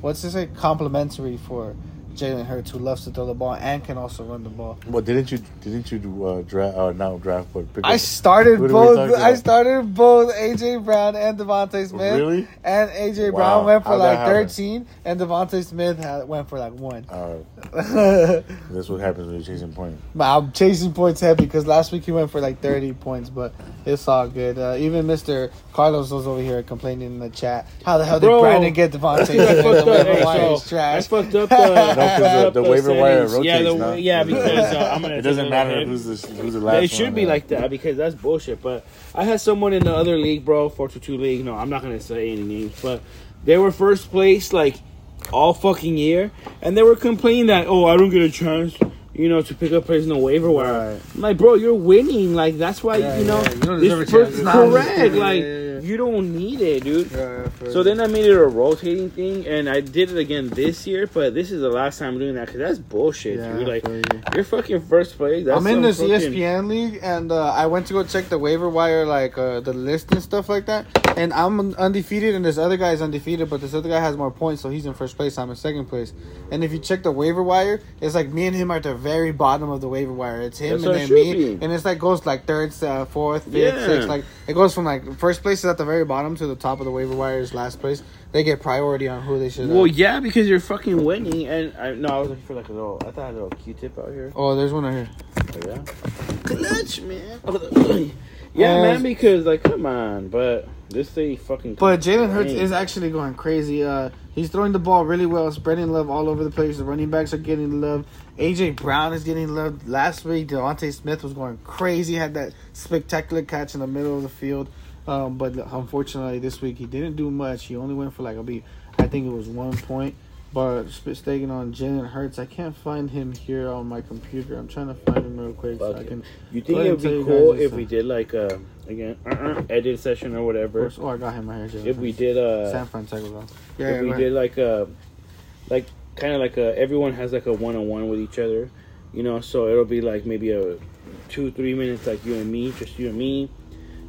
what's this say? Complimentary for Jalen Hurts, who loves to throw the ball and can also run the ball. Well, didn't you? Didn't you uh, draft? Uh, not draft, but pick I started Who both. I started both AJ Brown and DeVonta Smith. Really? And AJ Wow. Brown went for How'd like thirteen, and DeVonta Smith had, went for like one. Uh, that's what happens when you're chasing points. I'm chasing points heavy because last week he went for like thirty points, but it's all good. Uh, even Mr. Carlos was over here complaining in the chat. How the hell did Bro, Brandon get DeVonta Smith? I The fucked up. waiver Hey, wire so is trash. I fucked up the, I the- the waiver wire settings. Yeah, rotates the, now. yeah, because uh, I'm gonna. It doesn't matter look. who's the who's the last. It should one, be man. like that because that's bullshit. But I had someone in the other league, bro, four two two league. No, I'm not gonna say any names, but they were first place like all fucking year, and they were complaining that oh, I don't get a chance, you know, to pick up players in the waiver wire. Right. I'm like, bro, you're winning. Like that's why Yeah, you know yeah, you don't this deserve a per- chance. Nah, correct. like yeah, you don't need it, dude. So then I made it a rotating thing, and I did it again this year. But this is the last time I'm doing that because that's bullshit, dude. Like you. you're fucking first place. That's I'm in this fucking- ESPN league, and uh, I went to go check the waiver wire, like uh, the list and stuff like that. And I'm undefeated, and this other guy is undefeated, but this other guy has more points, so he's in first place. I'm in second place. And if you check the waiver wire, it's like me and him are the very bottom of the waiver wire. It's him That's and then me, be. and it's like goes like third, uh, fourth, fifth, Yeah. sixth. Like it goes from like first place is at the very bottom to the top of the waiver wire is last place, they get priority on who they should. uh, Well, yeah, because you're fucking winning. And I no, I was looking for like a little. I thought I had a little Q-tip out here. oh, there's one right here. Oh, yeah. Clutch, man. yeah, Uh, man. Because like, come on, but this thing fucking. But Jalen Hurts is actually going crazy. Uh, he's throwing the ball really well, spreading love all over the place. The running backs are getting love. AJ Brown is getting love. Last week, DeVonta Smith was going crazy. Had that spectacular catch in the middle of the field. Um, but unfortunately, this week he didn't do much. He only went for like a beat. I think it was one point. But staying on Jalen Hurts, I can't find him here on my computer. I'm trying to find him real quick so I can. You think it would be cool if we uh, did like a again uh-uh, edit session or whatever? Oh, I got him right here. Jalen If we did uh San Francisco. Yeah, if yeah, we did like a like kind of like a everyone has like a one on one with each other, you know. So it'll be like maybe a two three minutes like you and me, just you and me.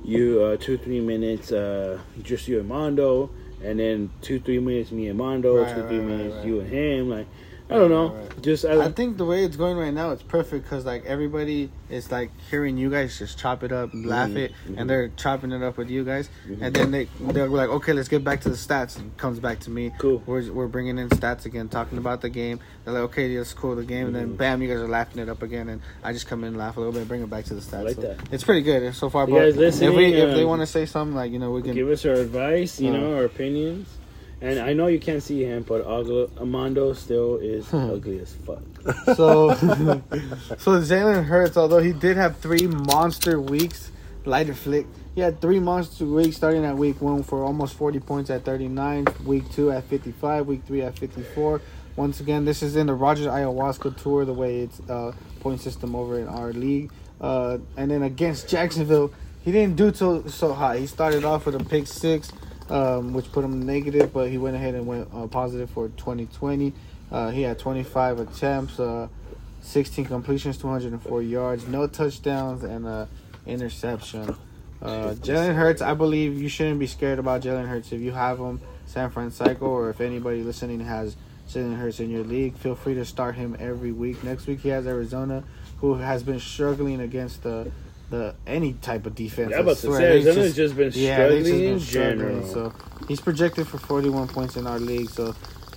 You uh, two three minutes uh, just you and Mondo, and then two three minutes me and Mondo, Right, two three right, minutes right. you and him. Like I don't know, Right, right. just I I, think the way it's going right now, it's perfect because like everybody is like hearing you guys just chop it up, and laugh Mhm, it, and they're chopping it up with you guys, Mhm. and then they they're like, okay, let's get back to the stats. And comes back to me. Cool. We're we're bringing in stats again, talking about the game. They're like, okay, that's cool, the game, and then Mhm. bam, you guys are laughing it up again, and I just come in, laugh a little bit, bring it back to the stats. like So that. It's pretty good so far. You but guys if listening, we, if they um, want to say something, like you know, we can. give us our advice, you Uh. know, our opinions. And I know you can't see him, but Amando still is ugly as fuck. So, so Jalen Hurts, although he did have three monster weeks, lighter flick. He had three monster weeks starting at week one for almost 40 points at 39, week two at 55, week three at 54. Once again, this is in the Rodgers Ayahuasca tour, the way it's uh, point system over in our league. Uh, and then against Jacksonville, he didn't do so so hot. He started off with a pick six, um, which put him negative, but he went ahead and went uh, positive for 2020. Uh, he had 25 attempts, uh, 16 completions, 204 yards, no touchdowns, and uh, interception. Uh, Jalen Hurts, I believe you shouldn't be scared about Jalen Hurts. If you have him, San Francisco, or if anybody listening has Jalen Hurts in your league, feel free to start him every week. Next week he has Arizona, who has been struggling against the the any type of defense. Yeah, I I'm about to say, They Arizona's just been yeah, struggling just been in general. So he's projected for 41 points in our league. So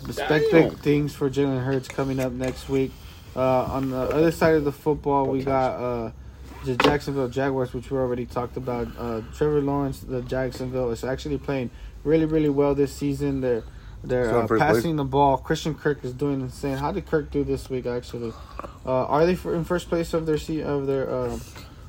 expect Damn. big things for Jalen Hurts coming up next week. Uh, on the other side of the football, we got uh, the Jacksonville Jaguars, which we already talked about. Uh, Trevor Lawrence, the Jacksonville, is actually playing really, really well this season. They're they're uh, first passing the ball. Christian Kirk is doing insane. How did Kirk do this week? Actually, uh, are they for, in first place of their se- of their? Um,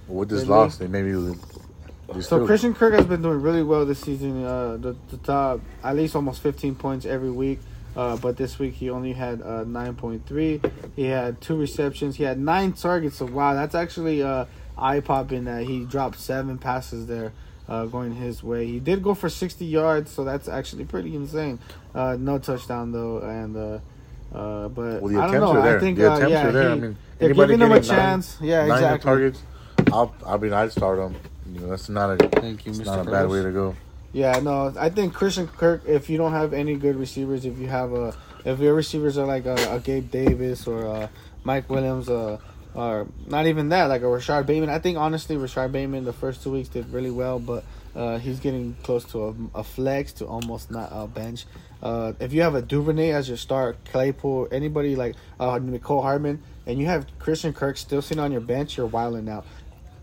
With this loss, they maybe. they so Christian Kirk has been doing really well this season. Uh, the, the top at least almost 15 points every week. Uh, but this week he only had uh, 9.3. He had two receptions. He had nine targets. So wow, that's actually uh, eye popping that he dropped seven passes there. Uh, going his way, he did go for 60 yards, so that's actually pretty insane. Uh, no touchdown though, and uh, uh, but Well, I don't know. I think the uh, yeah, are there. he- I mean, they're giving him a nine- chance. yeah, nine exactly. targets. I'll, I mean, I'd start him. You know, that's not a, Thank you, it's Mr. not a bad Carlos. way to go. Yeah, no, I think Christian Kirk. If you don't have any good receivers, if you have a, if your receivers are like a, a Gabe Davis or a Mike Williams, uh, or not even that, like a Rashod Bateman. I think honestly, Rashod Bateman the first two weeks did really well, but uh, he's getting close to a, a flex to almost not a bench. Uh, if you have a Duvernay as your start, Claypool, anybody like uh, Mecole Hardman, and you have Christian Kirk still sitting on your bench, you're wilding out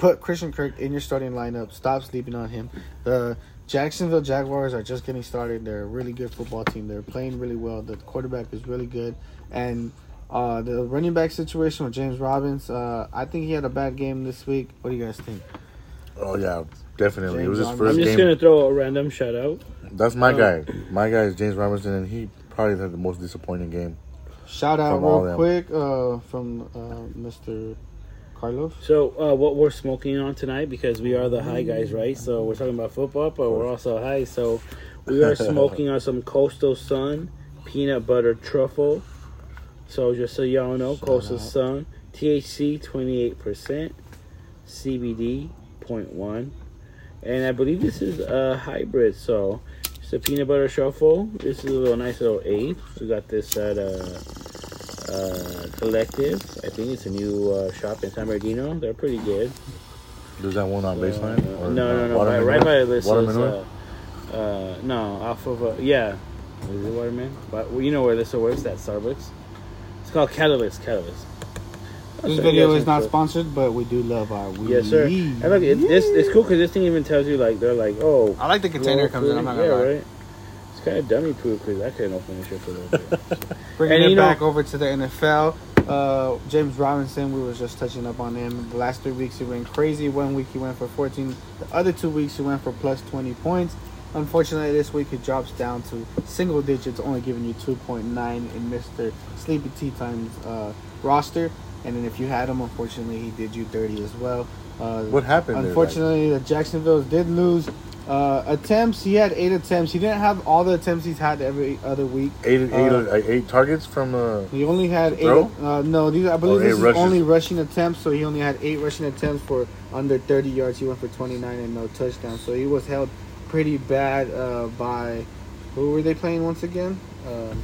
put Christian Kirk in your starting lineup. Stop sleeping on him. The Jacksonville Jaguars are just getting started. They're a really good football team. They're playing really well. The quarterback is really good, and uh, the running back situation with James Robinson. Uh, I think he had a bad game this week. What do you guys think? Oh yeah, definitely. it was his James first I'm just gonna throw a random shout out. That's my Um, guy. My guy is James Robinson, and he probably had the most disappointing game. Shout out real quick uh, from uh, Mr. Carlos. So, uh, what we're smoking on tonight because we are the high guys, right? So we're talking about football, but we're also high. So we are smoking on some Coastal Sun peanut butter truffle. So just so y'all know, Shout Coastal out. Sun THC twenty eight percent, CBD 0.1. and I believe this is a hybrid. So it's a peanut butter truffle. This is a little nice little eighth. We got this at uh, uh, Collective. I think it's a new uh, shop in San Bernardino. They're pretty good. There's that one on Uh, baseline. no, no, no. Right, Waterman right by this is Waterman North? uh, Uh, no, off of uh, yeah. Is it Waterman? But well, you know where this works? That Starbucks. It's called Catalyst. Catalyst. This So, video is not yes, sponsored, but we do love our weed. Yes, sir. And look, it, this it's cool because this thing even tells you like they're like, oh, I like the container it comes in. I'm not yeah, gonna lie. right. It's kind of dummy proof because I couldn't open this shit for a little bit. Bringing And it you know- back over to the NFL, uh, James Robinson, we was just touching up on him. The last three weeks he went crazy. One week he went for 14. The other two weeks he went for plus 20 points. Unfortunately, this week he drops down to single digits, only giving you 2.9 in Mr. Sleepy Tea Time's uh, roster. And then if you had him, unfortunately, he did you dirty as well. Uh, What happened there, Unfortunately, the Jacksonville did lose uh, attempts. He had eight attempts. He didn't have all the attempts he's had every other week. Eight, eight, Uh, uh, eight targets from uh, He only had eight. Uh, no, these I believe Oh, this is rushes. only rushing attempts. So he only had eight rushing attempts for under 30 yards. He went for 29 and no touchdown. So he was held pretty bad uh, by who were they playing once again? Uh,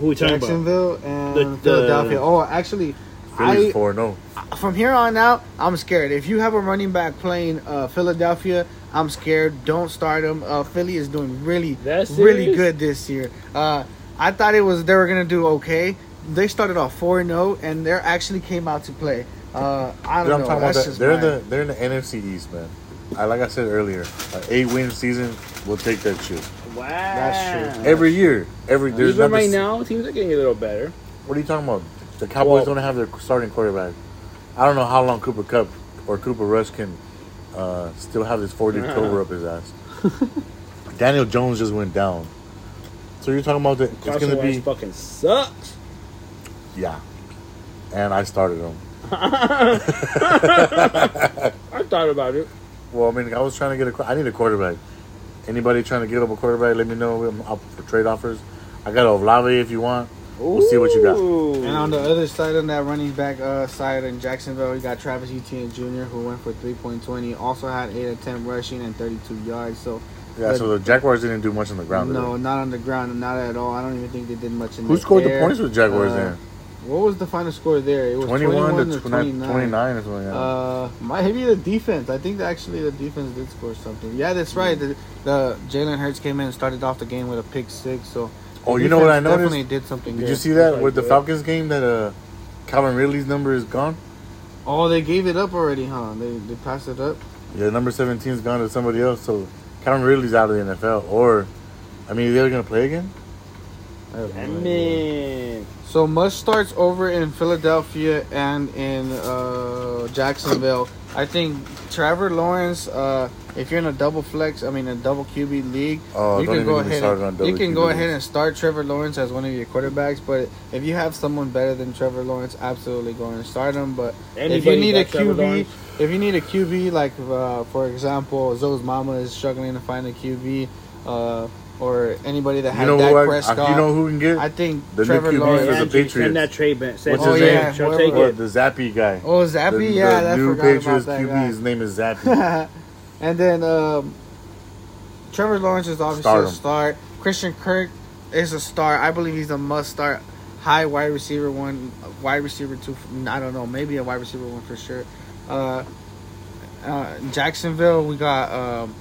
Who we talking about? Jacksonville and The- the- Philadelphia. Oh, actually, Phillies I four no. from here on out, I'm scared. If you have a running back playing uh, Philadelphia, I'm scared. Don't start him. Uh, Philly is doing really, really good this year. Uh, I thought it was they were gonna do okay. They started off four 0 and they actually came out to play. Uh, I don't I'm know. talking about That's that. just They're my- the they're in the NFC East, man. I, like I said earlier, an eight win season will take that shit Wow. That's true. every year. Every there's Even not right this- now, teams are getting a little better. What are you talking about? The Cowboys Well- don't have their starting quarterback. I don't know how long Cooper Kupp or Cooper Rush can uh, still have this 40 Uh-huh. clover up his ass. Daniel Jones just went down. So you're talking about that? It's Carson going to Wentz be fucking sucks. yeah. And I started him. I thought about it. Well, I mean, I was trying to get a. qu- I need a quarterback. Anybody trying to get up a quarterback? Let me know. I'm up for trade offers. I got Olave if you want. We'll see what you got. And on the other side, on that running back uh, side in Jacksonville, we got Travis Etienne Jr., who went for 3.20. Also had 8 attempt rushing and 32 yards. So, Yeah, so the Jaguars didn't do much on the ground. no, not on the ground, not at all. I don't even think they did much in the Who the scored the points with Jaguars Uh, then? What was the final score there? It was 21, 21, to to 29, 29. or something. like that. Uh, maybe the defense. I think that actually the defense did score something. Yeah, that's right. The, the Jalen Hurts came in and started off the game with a pick six. So, oh, you know what I defense noticed? Definitely did something. Did there. you see that with the. Falcons game that uh, Calvin Ridley's number is gone? Oh, they gave it up already, huh? They they passed it up. Yeah, number 17 is gone to somebody else. So Calvin Ridley's out of the NFL. Or, I mean, are they're going to play again? I have no I mean, So must starts over in Philadelphia and in uh, Jacksonville. I think Trevor Lawrence. Uh, if you're in a double flex, I mean a double QB league, Oh, you can go ahead. And, you can QB go ahead and start Trevor Lawrence as one of your quarterbacks. But if you have someone better than Trevor Lawrence, absolutely go and start him. But if you need a QB, if you need a QB, like uh, for example, Zoe's mama is struggling to find a QB, uh, or anybody that You had know, Dak I, Prescott. you know who can get? I think The new Trevor QB for Lawrence. the Andrew, Patriots. Send that trade back. Send What's it his to name? She'll Whoever- take Or it. the Zappy guy. Oh, Zappy, The, yeah, the that's new forgot Patriots about that QB, guy. his name is Zappy. and then um, Trevor Lawrence is obviously Start a him. start. Christian Kirk is a start. I believe he's a must start. High wide receiver one, wide receiver two. I don't know, maybe a wide receiver one for sure. Uh, uh, Jacksonville, we got. Um,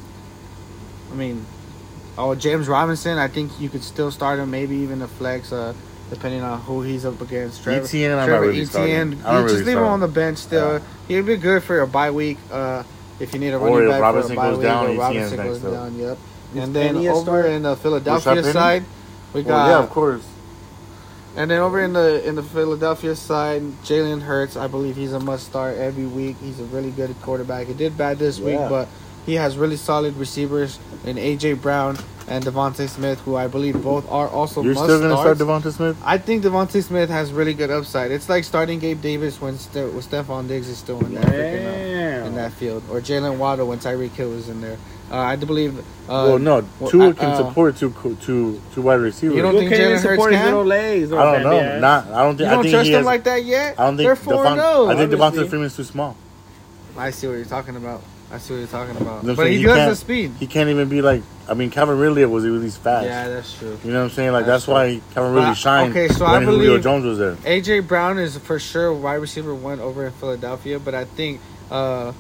I mean, oh James Robinson. I think you could still start him, maybe even a flex, uh, depending on who he's up against. Trevor, Etienne, I'm not Trevor really starting. Etienne. I don't You just really leave him on the bench still. Yeah. He'd be good for a bye week. Uh, if you need a running if back Robinson for a bye goes week, down, or Etienne's Robinson next goes up. down. Yep. Is And then Penny over start? in the Philadelphia side, we Well, got. yeah, of course. And then over in the in the Philadelphia side, Jalen Hurts, I believe he's a must start every week. He's a really good quarterback. He did bad this week, but he has really solid receivers in AJ Brown and DeVonta Smith, who I believe both are also You're must still going to start DeVonta Smith? I think DeVonta Smith has really good upside. It's like starting Gabe Davis when Ste- when Stefon Diggs is still in that freaking, uh, in that field, or Jaylen Waddle when Tyreek Hill was in there. Uh, I do believe. Uh, well, no. well, Tua I- can uh, support two, co- two, two wide receivers. You don't think can't Jalen Hurts support his can? little legs. I don't know. ass. Not. I don't think. I don't think trust he him has, like that yet? I don't think They're four Devon- zero. I think obviously. Devonta Freeman's too small. I see what you're talking about. I see what you're talking about. I'm But saying he he does the speed. He can't even be like. I mean, Calvin Ridley was he was fast. Yeah, that's true. You know what I'm saying? Like That's that's, why Calvin But, Ridley shined okay, so I when Julio believe- Jones was there. AJ Brown is for sure wide receiver one over in Philadelphia, but I think uh,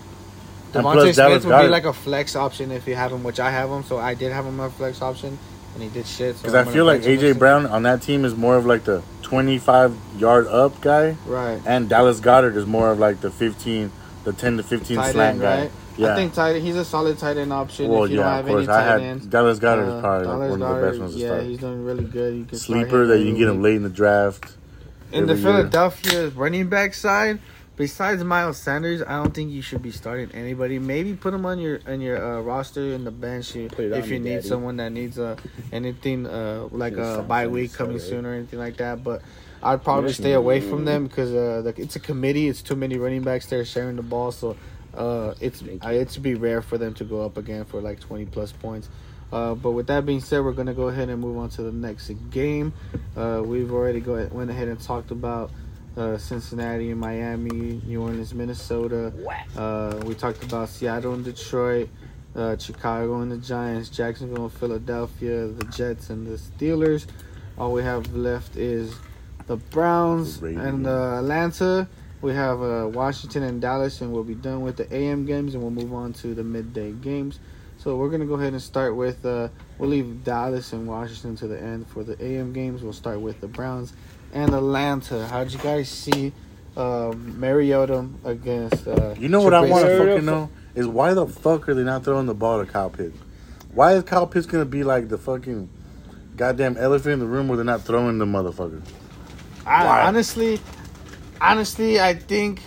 DeVonta Smith would be like a flex option if you have him, which I have him. So I did have him a flex option, and he did shit. Because I'm I feel like AJ Brown on that team is more of like the 25 yard up guy, right? and Dallas Goedert is more of like the 15, the 10 to 15 Tight slant guy. right? Yeah. I think tight. He's a solid tight end option well, if you yeah, don't of have any course. I tight had ends. Dallas Goedert Uh, is probably Dallas one of the best ones to yeah, start. he's doing really good. You can Sleeper that you can get him late in the draft. In the every year. Philadelphia running back side, besides Miles Sanders, I don't think you should be starting anybody. Maybe put him on your on your uh, roster in the bench you- if you need Daddy. someone that needs uh, anything uh, like a started bye week coming start, soon or anything like that. But I'd probably stay away from them because uh, the, it's a committee. It's too many running backs there sharing the ball, so uh, it's Thank uh, it's be rare for them to go up again for like twenty plus points. Uh, but with that being said, we're gonna go ahead and move on to the next game. Uh, we've already go went ahead and talked about uh, Cincinnati and Miami, New Orleans, Minnesota. Uh, we talked about Seattle and Detroit, uh, Chicago and the Giants, Jacksonville and Philadelphia, the Jets and the Steelers. All we have left is the Browns The and uh, Atlanta. We have uh, Washington and Dallas, and we'll be done with the AM games, and we'll move on to the midday games. So we're gonna go ahead and start with. Uh, we'll leave Dallas and Washington to the end for the AM games. We'll start with the Browns and Atlanta. How'd you guys see uh, Mariota against? Uh, You know what I want to Trubisky. fucking know is why the fuck are they not throwing the ball to Kyle Pitts? Why is Kyle Pitts gonna be like the fucking goddamn elephant in the room where they're not throwing the motherfucker? I, honestly, honestly, I think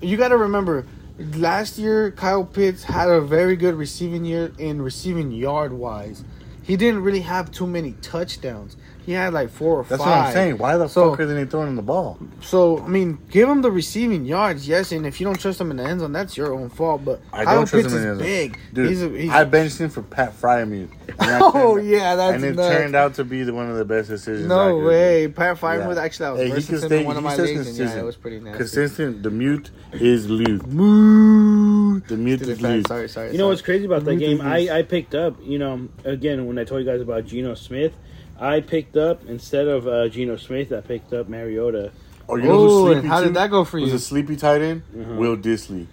you got to remember last year Kyle Pitts had a very good receiving year in receiving yard wise. He didn't really have too many touchdowns. He had like four or That's five. what I'm saying. Why the So- fuck are they throwing him the ball? So I mean, give him the receiving yards, yes. And if you don't trust him in the end zone, that's your own fault. But I Kyle don't trust Pitts him in the end zone. big, Dude, He's a, he's, I benched him for Pat Freiermuth. And that oh turned- yeah, that's and it nuts. turned out to be the, one of the best decisions. I No could- way, Pat Freiermuth. Yeah. Actually, I was Hey, he can stay- in one of my stays leagues, and yeah, it was pretty nasty. Consistent. The mute is loose. Moo. The mute is fan. loose. Sorry, sorry. You know what's crazy about that game? I, I picked up, you know, again, when I told you guys about Geno Smith, I picked up, instead of uh, Geno Smith, I picked up Mariota. Oh, you know Oh, who's and sleepy how too? did that go for you? Was you? a sleepy tight end? Mhm. Will Dissly.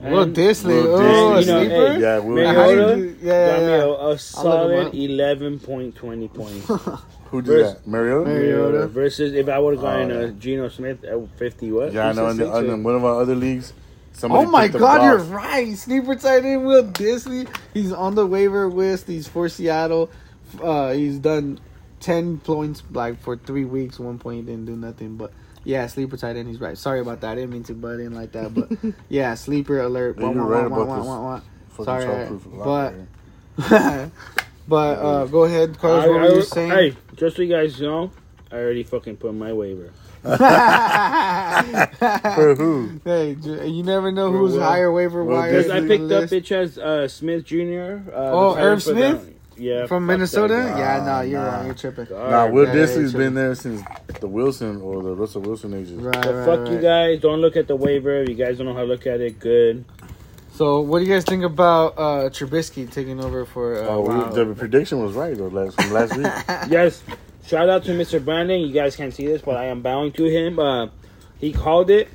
Will And- Dissly. Will Oh, a Dissly. You know, sleeper. hey, Yeah, Will Mariota How do you yeah, got yeah, me yeah. a, a solid up. 11.20 points. Who did Vers- that? Mariota? Mariota. Versus if I would have gone Oh, uh, yeah. Geno Smith at 50 what? Yeah, I know. In, the, in one of our other leagues, somebody Oh my picked up God, you're Goff. right. Sleeper tight end Will Dissly. He's on the waiver list. He's for Seattle. Uh, he's done ten points like for three weeks. One point he didn't do nothing, but yeah, sleeper tight end. He's right. Sorry about that. I didn't mean to butt in like that, but yeah, sleeper alert. Wah, you're wah, right wah, about wah, this. wah, wah. Sorry, but- but uh, go ahead, Carlos. I- What were I- you saying? Hey, just so you guys know, I already fucking put my waiver. For who? hey, you never know For who's Will. higher waiver Will wire. Because I picked up bitch as uh, Smith Jr. Uh, Oh, the Irv tight end for Smith? the- yeah, from Minnesota. guy. Yeah, no, you're nah. wrong. You're tripping. God, Nah, Will yeah, yeah, Dissly's yeah, been there since the Wilson or the Russell Wilson ages. Right, So right, fuck you guys. Don't look at the waiver. If you guys don't know how to look at it, good. So, what do you guys think about uh, Trubisky taking over for? Uh, Oh, we- the prediction was right though last from last week. yes, shout out to Mr. Brandon. You guys can't see this, but I am bowing to him. Uh, he called it.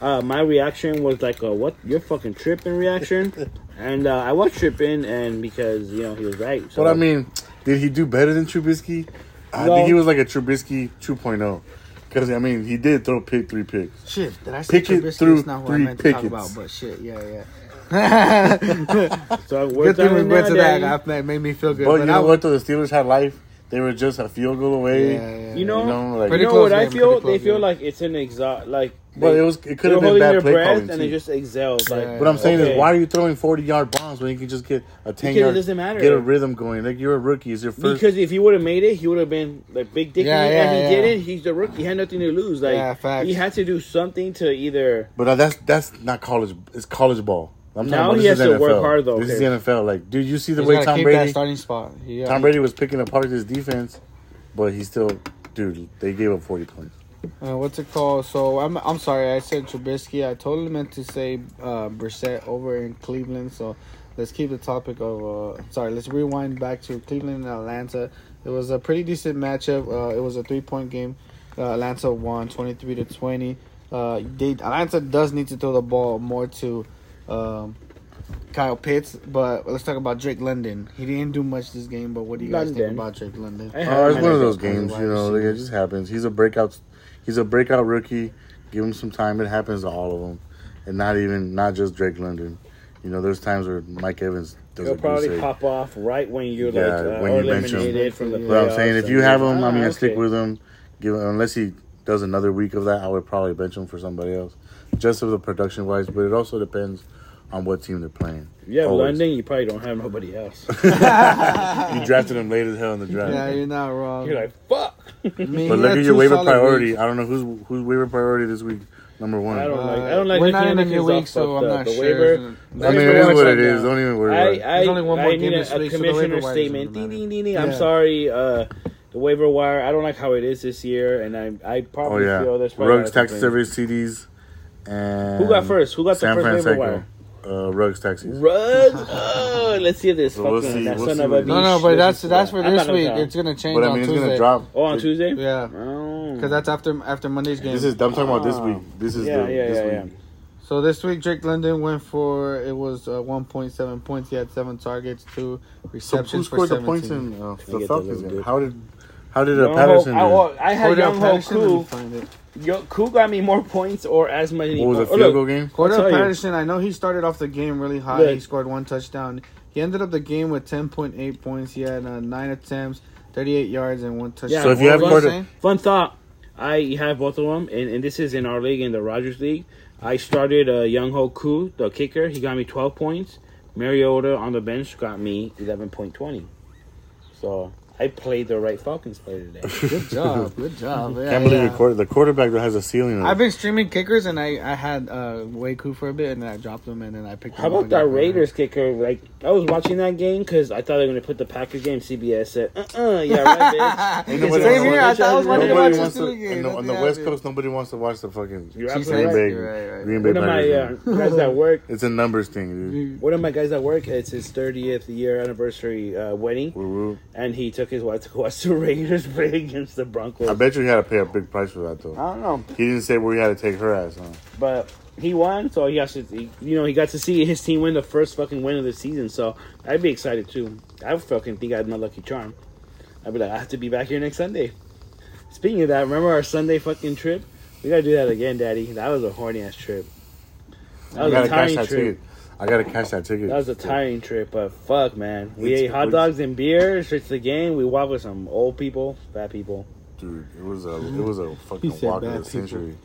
Uh, my reaction was like, a, "What? You're fucking tripping?" reaction, and uh, I was tripping, and because you know he was right. So But I mean, did he do better than Trubisky? I No. think he was like a Trubisky 2.0. Because I mean, he did throw pick three picks. Shit, did I say Pickett Trubisky? threw That's not what I three meant to talk about, but shit, yeah, yeah. so good thing we went to that. That made me feel good. But, but you I know was- what? Though the Steelers had life. They were just a field goal away. Yeah, yeah, You know, You know, like, you know close what I feel? They close feel like it's an exhaust. Like but it was. It could have been holding bad play breath calling and too. it just exhaled. Like, Yeah. What I'm saying okay. is, why are you throwing 40 yard bombs when you can just get a 10 Because yard? it doesn't matter. Get a rhythm going. Like you're a rookie. It's your first. Because if he would have made it, he would have been like big dick, Yeah, and yeah, he yeah. didn't. He's the rookie. He had nothing to lose. Like Yeah, facts. he had to do something to either. but uh, that's that's not college. It's college ball. I'm Now talking about he this has is to work NFL. hard, though, This is the NFL. Like, dude, you see the He's way Tom keep that Brady. starting spot. Yeah. Tom Brady was picking apart his defense, but he still, dude, they gave up 40 points. Uh, what's it called? So I'm I'm sorry, I said Trubisky. I totally meant to say uh, Brissett over in Cleveland. So let's keep the topic of. Uh, sorry, let's rewind back to Cleveland and Atlanta. It was a pretty decent matchup. Uh, it was a three point game. Uh, Atlanta won twenty three to twenty. Uh, they, Atlanta does need to throw the ball more to um, Kyle Pitts. But let's talk about Drake London. He didn't do much this game, but what do you guys think about Drake London? I Oh, it's one of those games, you know. Like, it just happens. He's a breakout. He's a breakout rookie. Give him some time. It happens to all of them, and not even not just Drake London. You know, there's times where Mike Evans does He'll a probably egg. pop off right when you're Yeah, like uh, when you bench him. eliminated from the playoffs. But I'm saying, if you have him, like, I mean, "Ah, I stick with him. Give unless he does another week of that, I would probably bench him for somebody else, just of the production wise. But it also depends on what team they're playing. Yeah, Always. London, you probably don't have nobody else. You drafted him late as hell in the draft. Yeah, you're not wrong. You're like, fuck. I mean, but look at your waiver priority. weeks. I don't know who's who's waiver priority this week. Number one. I don't Uh, like. I don't like. We're not in a new week, so I'm not the sure. Waiver. I mean, Waiver it is what it is. Don't even worry I, about it. I, There's only one more I game need this a, a week, so commissioner waiver statement. doesn't Ding, ding, ding, ding. I'm sorry. Uh, the waiver wire. I don't like how it is this year, and I, I Oh probably yeah, feel there's probably Rugs a lot of taxi complaints. service CDs. And Who got first? Who got the San first waiver wire? Uh, Rugs taxis. Rugs. Oh, let's see if this So we'll fucking see- that we'll son see of a what- bitch. No, no, but that's listens that's for I'm this gonna week. tell. It's gonna change But I on mean, it's Tuesday. gonna drop. Oh, on Tuesday. Yeah, Oh. because that's after after Monday's game. This is. I'm talking about this Oh. week. This is yeah, the, yeah, this yeah, week. yeah. So this week, Drake London went for it was uh, 1.7 points. He had seven targets, two So receptions who for scored the 17. points in uh, get the the Falcons little game? dude. How did how did uh, Young Patterson I, do? well, I had Cordarrelle Young Ho Patterson, let me Koo. find it. Yo, Koo got me more points or as many. What was oh, a field look, goal game? Cordarrelle tell you. Patterson, I know he started off the game really high. Look. He scored one touchdown. He ended up the game with 10.8 points. He had uh, nine attempts, 38 yards, and one touchdown. Yeah, So if you have were quarter- Fun thought. I have both of them, and, and this is in our league, in the Rodgers League. I started uh, Younghoe Koo, the kicker. He got me 12 points. Mariota on the bench got me 11.20. So I played the right Falcons player today. Good job, good job. Yeah, Can't believe yeah. the, quarter, the quarterback that has a ceiling. Of, I've been streaming kickers, and I I had uh, Waku for a bit, and then I dropped him, and then I picked. How him up How about that again. Raiders kicker? Like I was watching that game because I thought they were gonna put the Packers game. CBS said, "Uh, uh yeah, right, bitch." Ain't Because nobody it Same here. I thought I was out wanting to watch nobody the wants to. Game. in the- on the Nothing West happened. Coast, nobody wants to watch the fucking You're Green absolutely right. Bay. You're right, right. Green Bay One of my uh, guys at work, It's a numbers thing, dude. one of my guys at work, it's his 30th year anniversary uh, wedding, Woo woo. and he took his wife to watch the Raiders play against the Broncos. I bet you he had to pay a big price for that though. I don't know, He didn't say where he had to take her ass on. but he won, so he has to. He, you know, he got to see his team win the first fucking win of the season. So I'd be excited too. I fucking think I had my lucky charm. I'd be like, I have to be back here next Sunday. Speaking of that, remember our Sunday fucking trip? We gotta do that again, Daddy. That was a horny ass trip. That was a that trip. Ticket. I gotta catch that ticket. That was a tiring trip, but fuck, man. We It's- ate hot dogs and beer straight to the game. We walked with some old people, fat people. Dude, it was a it was a fucking said walk of bad the people. century.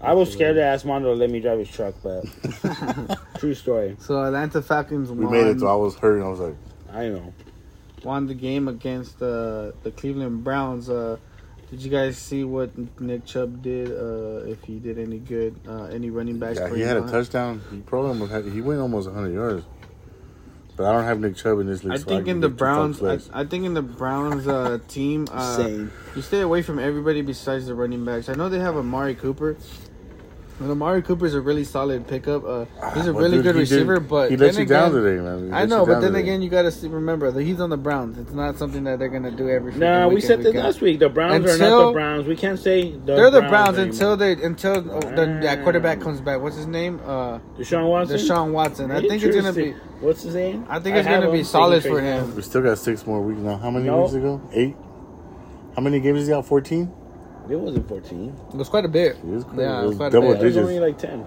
I was scared to ask Mondo to let me drive his truck, but true story. So Atlanta Falcons We won, made it, so I was hurting. I was like, I know. won the game against uh, the Cleveland Browns. Uh, did you guys see what Nick Chubb did? Uh, if he did any good, uh, any running backs? yeah, he you had a touchdown. He probably almost had, he went almost 100 yards. But I don't have Nick Chubb in this league. I so think can in the Browns, I. I think in the Browns uh, team, uh, Same. you stay away from everybody besides the running backs. I know they have Amari Cooper. And Amari Cooper's a really solid pickup. Uh, he's a But really dude, good he did- receiver, but he let then you down again- today, man. He I know, but then today. again, you got to remember that he's on the Browns. It's not something that they're gonna do every. No, Nah, we said every this last week. The Browns are not the Browns. We can't say the They're the Browns anymore. until they until oh, the, that quarterback comes back. What's his name? Uh, Deshaun Watson. Deshaun Watson. I think it's gonna be. What's his name? I think it's gonna be solid for him. We still got six more weeks now. How many No. weeks ago? Eight? How many games is he out? 14? It wasn't 14. It was quite a bit. It is quite- Yeah, it it was was quite a double bit. It was digits. only like 10.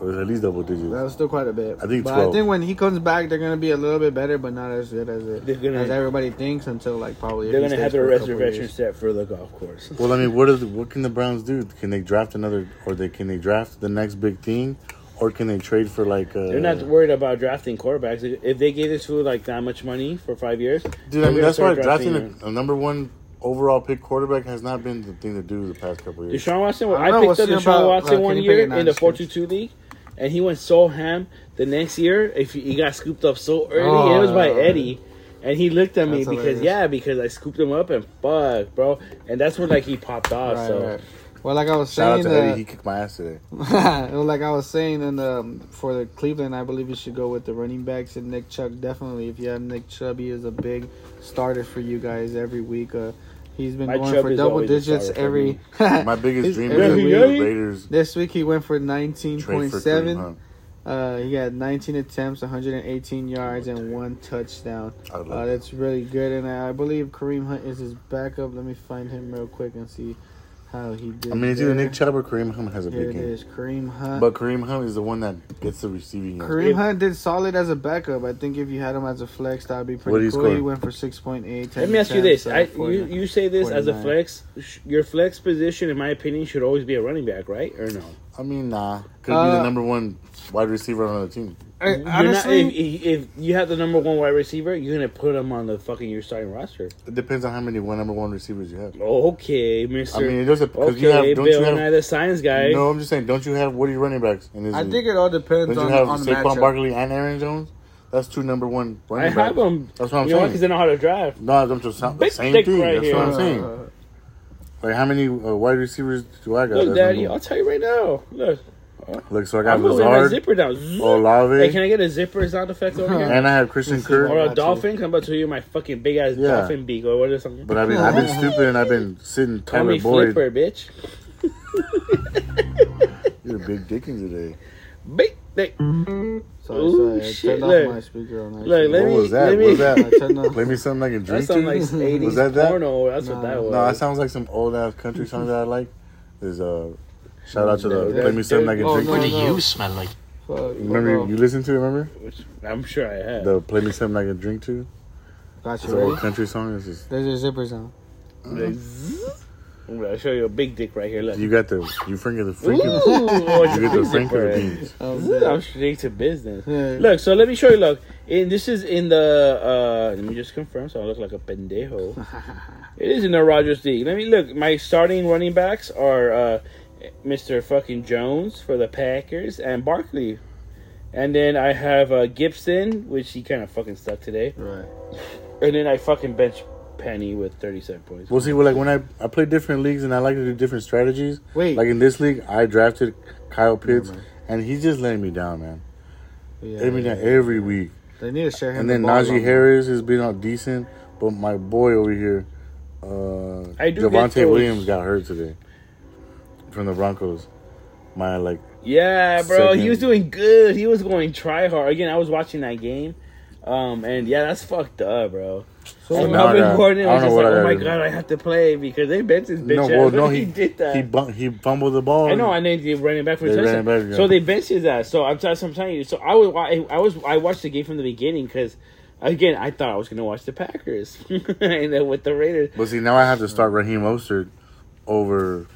Or at least double digits. That was still quite a bit. I think but 12. I think when he comes back, they're gonna be a little bit better, but not as good as it They're gonna- as everybody thinks until like probably. if They're going to have stays their a reservation set for the golf course. Well, I mean, what is what can the Browns do? Can they draft another, or they can they draft the next big thing, or can they trade for like? Uh, They're not worried about drafting quarterbacks. If they gave this fool like that much money for five years, Dude, I mean, that's why start drafting a, a number one overall pick quarterback has not been the thing to do the past couple of years. Deshaun Watson. I I, know, picked up Deshaun about, Watson uh, one year in the next four year. two two league, and he went so ham. The next year, if he, he got scooped up so early, Oh, it was by yeah. Eddie, and he looked at me That's because hilarious. yeah, because I scooped him up and fuck, bro, and that's when like he popped off. Right, so right. Well, like I was Shout out saying, to uh, Eddie. He kicked my ass today. well, like I was saying, in the for the Cleveland, I believe you should go with the running backs and Nick Chubb. Definitely, if you have Nick Chubb, he is a big starter for you guys every week. Uh, he's been My going for double digits every. My biggest dream every is week- the Raiders This week he went for trade for Kareem 19.7. Uh, he had 19 attempts, 118 yards, and one touchdown. Uh, that's really good. And I believe Kareem Hunt is his backup. Let me find him real quick and see how he did. I mean, it's either there. Nick Chubb or Kareem Hunt has a Here big it game. is, Kareem Hunt. But Kareem Hunt is the one that gets the receiving. yards. Kareem Hunt did solid as a backup. I think if you had him as a flex, that'd be pretty did he cool. He went for 6.8. Let me ask you this: I, you, you say this as a flex. Sh- Your flex position, in my opinion, should always be a running back, right? Or no? I mean, nah. Could be Uh, the number one wide receiver on the team. I- You're not- honestly, if, if you have the number one wide receiver, you're gonna put him on the fucking your starting roster. It depends on how many one number one receivers you have. Okay, Mister. I mean, it doesn't because okay, you have. Don't Bill, you and I have? the science guy. No, I'm just saying. Don't you have? What are your running backs in this I league? think it all depends Don't on, you have on the Saquon matchup. Barkley and Aaron Jones? That's two number one I running have backs. them. That's what I'm you know saying. Because they know how to drive. No, I'm just the same thing. right That's here. what I'm Uh, saying. Like how many uh, wide receivers do I got? Look, That's Daddy, I'll tell you right now. Look, one. Look, so I got I'm moving my Lazard, zipper down. Zzz. Olave, Hey, can I get a zipper sound effect over here? and I have Christian This Kirk. or a dolphin? I'm about to you my fucking big ass Yeah. dolphin beak or what is something. But I've been I've been stupid and I've been sitting Call Tyler me Boyd. Flipper, bitch. You're big dickin' today. Big dick. Sorry, Ooh, sorry. I shit, turned look. off my speaker on that. Look, shit. let What me. was that? Let What was that? I turned off- Play me something I can That drink sounds to. like 80s Was that that? porno. That's what Nah. that was. No, that sounds like some old ass country song that I like. There's a shout out to the Yeah, play me something I can oh, drink. What do you smell like? Fuck, Remember hold you on. listened to it? Remember Which I'm sure I have. the play me something I can drink to? Got It's an old country song. It's just, There's your zippers on. Like, zzz. I'm gonna show you a big dick right here. Look. you got the you finger the Ooh, freaking oh, you get the big Frank zipper. or beans. I'm straight to business. Yeah. Look, so let me show you. Look, in, this is in the. uh Let me just confirm, so I look like a pendejo. it is in the Rodgers League. Let me look. My starting running backs are uh Mr. fucking Jones for the Packers and Barkley, and then I have uh Gibson, which he kind of fucking stuck today, Right. and then I fucking bench Penny with 37 points. Well, see, well, like when I I play different leagues and I like to do different strategies. Wait. Like in this league, I drafted Kyle Pitts, Never and he's just letting me down, man. Yeah, Letting me down every week. They need to share him. And the then ball Najee. Harris has been on decent, but my boy over here, uh, I Javonte Williams got hurt today from the Broncos. My like, Yeah, bro, he was doing good. He was going try hard. Again, I was watching that game. Um, and yeah, that's fucked up, bro. So, and I Melvin got- Gordon I was don't just know like, "Oh my god, I have to play because they benched his bitch no, ass well, no, he, he did that." He bum, he fumbled the ball. I know, and then they ran it back for a touchdown. back, yeah. So they benched his ass. So I'm, t- so I'm telling you. So I was, I, I was, I watched the game from the beginning because, again, I thought I was gonna watch the Packers, and then with the Raiders. But see, now I have to start Raheem Mostert over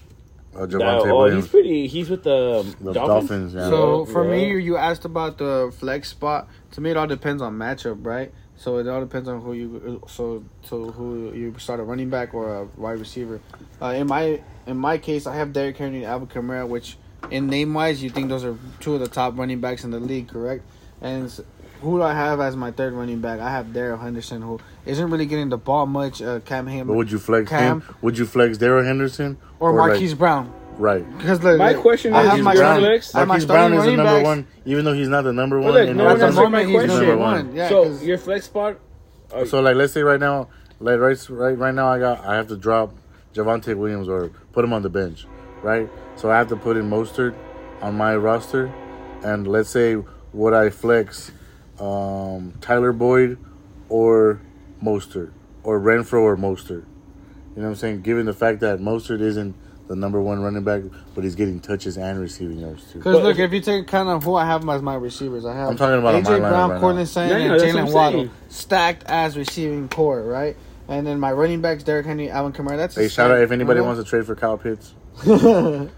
uh, Javonte Now, oh, Williams. he's pretty. He's with the, the Dolphins. Dolphins. yeah. So for Yeah. me, you asked about the flex spot. To me, it all depends on matchup, right? So it all depends on who you so so who you start a running back or a wide receiver. Uh, in my in my case, I have Derrick Henry and Alvin Kamara, which in name wise, you think those are two of the top running backs in the league, correct? And s- who do I have as my third running back? I have Darrell Henderson, who isn't really getting the ball much. Uh, Cam but would you flex Cam. him? Would you flex Darrell Henderson or like- Marquise Brown. right? Because look, My look, question I is, have my your starting- flex- I my Marquise Brown is the number backs. one, even though he's not the number one. look, in no all one At the my moment, he's question. number Number one. one. Yeah, so 'cause- your flex spot. uh, So like, let's say right now, like right, right, right now, I got I have to drop Javonte Williams or put him on the bench, right? So I have to put in Mostert on my roster, and let's say would I flex um, Tyler Boyd or Mostert or Renfrow or Mostert? You know what I'm saying? Given the fact that Mostert isn't the number one running back, but he's getting touches and receiving yards too. Because look, if you take kind of who I have as my receivers, I have I'm talking about AJ Brown, right Courtland now. Sutton, Yeah, yeah, and Jaylen Waddle stacked as receiving core, right? And then my running backs, Derrick Henry, Alvin Kamara. That's a Hey, shout out if anybody wants to trade for Kyle Pitts.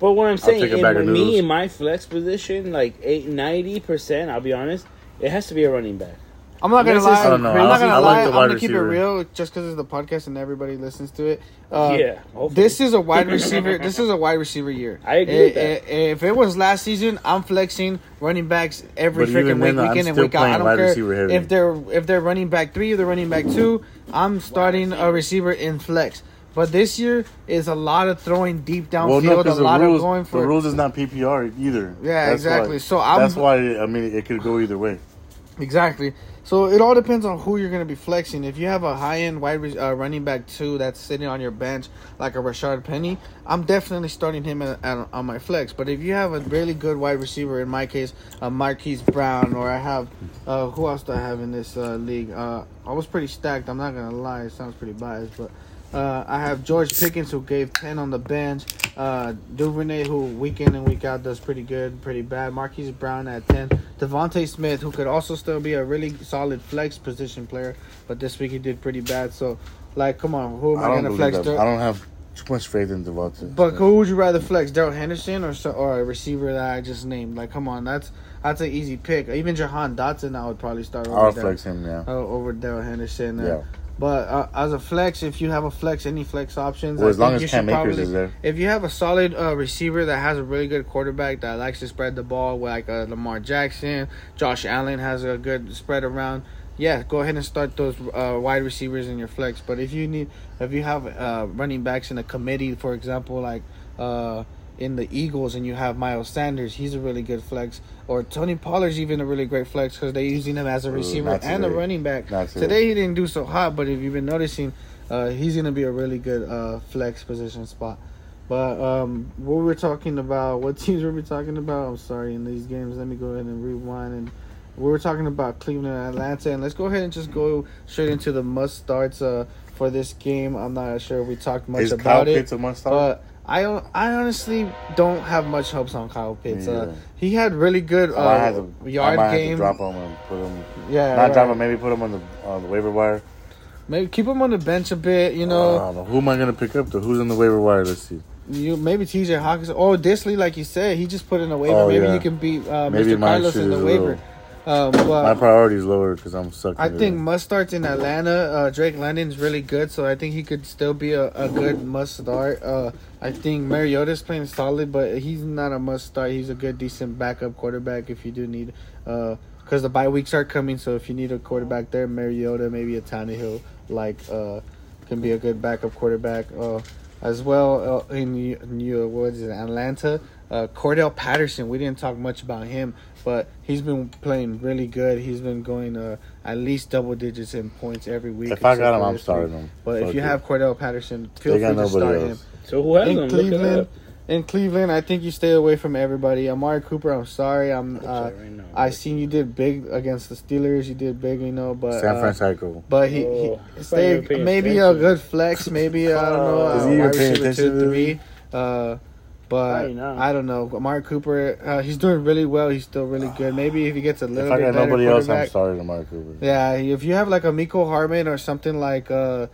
But what I'm saying, take a in, me noodles. in my flex position, like eight ninety percent, I'll be honest, it has to be a running back. I'm not gonna This is- lie. I don't know. I'm I not like- gonna I like lie. the I'm wide gonna keep it receiver. real, just because it's the podcast and everybody listens to it. Uh, yeah, hopefully. This is a wide receiver. this is a wide receiver year. I agree with eh, that. I- If it was last season, I'm flexing running backs every But even freaking week, then, I'm week in and still week out. I playing don't wide care receiver heavy. if they're if they're running back three or they're running back two. I'm starting a receiver in flex. But this year is a lot of throwing deep downfield. Well, no, a because the lot rules, of going for the rules is not PPR either. Yeah, That's exactly. Why, So I'm- that's why I mean it could go either way. Exactly. So it all depends on who you're going to be flexing. If you have a high end wide uh, running back too that's sitting on your bench like a Rashaad Penny, I'm definitely starting him at, at, on my flex. But if you have a really good wide receiver, in my case, a Marquise Brown, or I have uh, who else do I have in this uh, league? Uh, I was pretty stacked. I'm not gonna lie. It sounds pretty biased, but uh, I have George Pickens who gave ten on the bench. Uh, Duvernay who week in and week out does pretty good, pretty bad. Marquise Brown at ten. DeVonta Smith who could also still be a really solid flex position player, but this week he did pretty bad. So, like, come on, who am I, I gonna flex? that. Dar- I don't have too much faith in DeVonta. but who would you rather flex, Darrell Henderson or so, or a receiver that I just named? Like, come on, that's that's an easy pick. Even Jahan Dotson, I would probably start over I'll flex him. Yeah. uh, over Darrell Henderson. Uh, Yeah. But uh, as a flex, if you have a flex, any flex options, Well, I as long as Cam Akers is there. If you have a solid uh, receiver that has a really good quarterback that likes to spread the ball, like uh, Lamar Jackson, Josh Allen has a good spread around. Yeah, go ahead and start those uh, wide receivers in your flex. But if you need, if you have uh, running backs in a committee, for example, like uh, in the Eagles, and you have Miles Sanders, he's a really good flex. Or Tony Pollard's even a really great flex because they're using him as a receiver not and a running back. Today. Today he didn't do so hot, but if you've been noticing, uh, he's gonna be a really good uh, flex position spot. But um, what we were talking about, what teams were we talking about? I'm sorry, in these games. Let me go ahead and rewind. And we were talking about Cleveland and Atlanta, and let's go ahead and just go straight into the must starts uh, for this game. I'm not sure we talked much Is Kyle about it, Pitts a must start? I I honestly don't have much hopes on Kyle Pitts. Uh, he had really good uh, I to, I yard might game. have to drop him and put him. Yeah, not right. drop him. Maybe put him on the on the waiver wire. Maybe keep him on the bench a bit. You know, I don't know. Who am I gonna pick up? To who's on the waiver wire? Let's see. You maybe T.J. Hawkins. Oh, Dissly, like you said, he just put in a waiver. Oh, maybe yeah. you can beat uh, Maybe Mr. Carlos in the waiver. little- Um, My but priority is lower because I'm sucking. I think in. must starts in Atlanta. Uh, Drake London's really good, so I think he could still be a, a good must start. Uh, I think Mariota's playing solid, but he's not a must start. He's a good, decent backup quarterback if you do need. Because the bye weeks are coming, so if you need a quarterback there, Mariota, maybe a Tannehill, like uh, can be a good backup quarterback. Uh, as well uh, in New, New what is it, Atlanta. Uh, Cordarrelle Patterson. We didn't talk much about him, but he's been playing really good. He's been going uh, at least double digits in points every week. If I got him, I'm starting week. him. But if you it. have Cordarrelle Patterson, feel They free got to nobody start else. him. So who has In them? Look it Cleveland, in Cleveland, I think you stay away from everybody. Amari Cooper, I'm sorry. I'm. I'll Uh, check right now. I seen you did big against the Steelers. You did big, you know, but San uh, Francisco. but he, Oh, he stay thought you were paying maybe a good flex, maybe I don't know. Is uh, he even paying attention two, to three. Uh, but I don't know. Amari Cooper, uh, he's doing really well. He's still really good. Maybe if he gets a If little bit. If I bit got better nobody else, I'm sorry, starting Amari Cooper. Yeah, if you have like a Mecole Hardman or something like uh,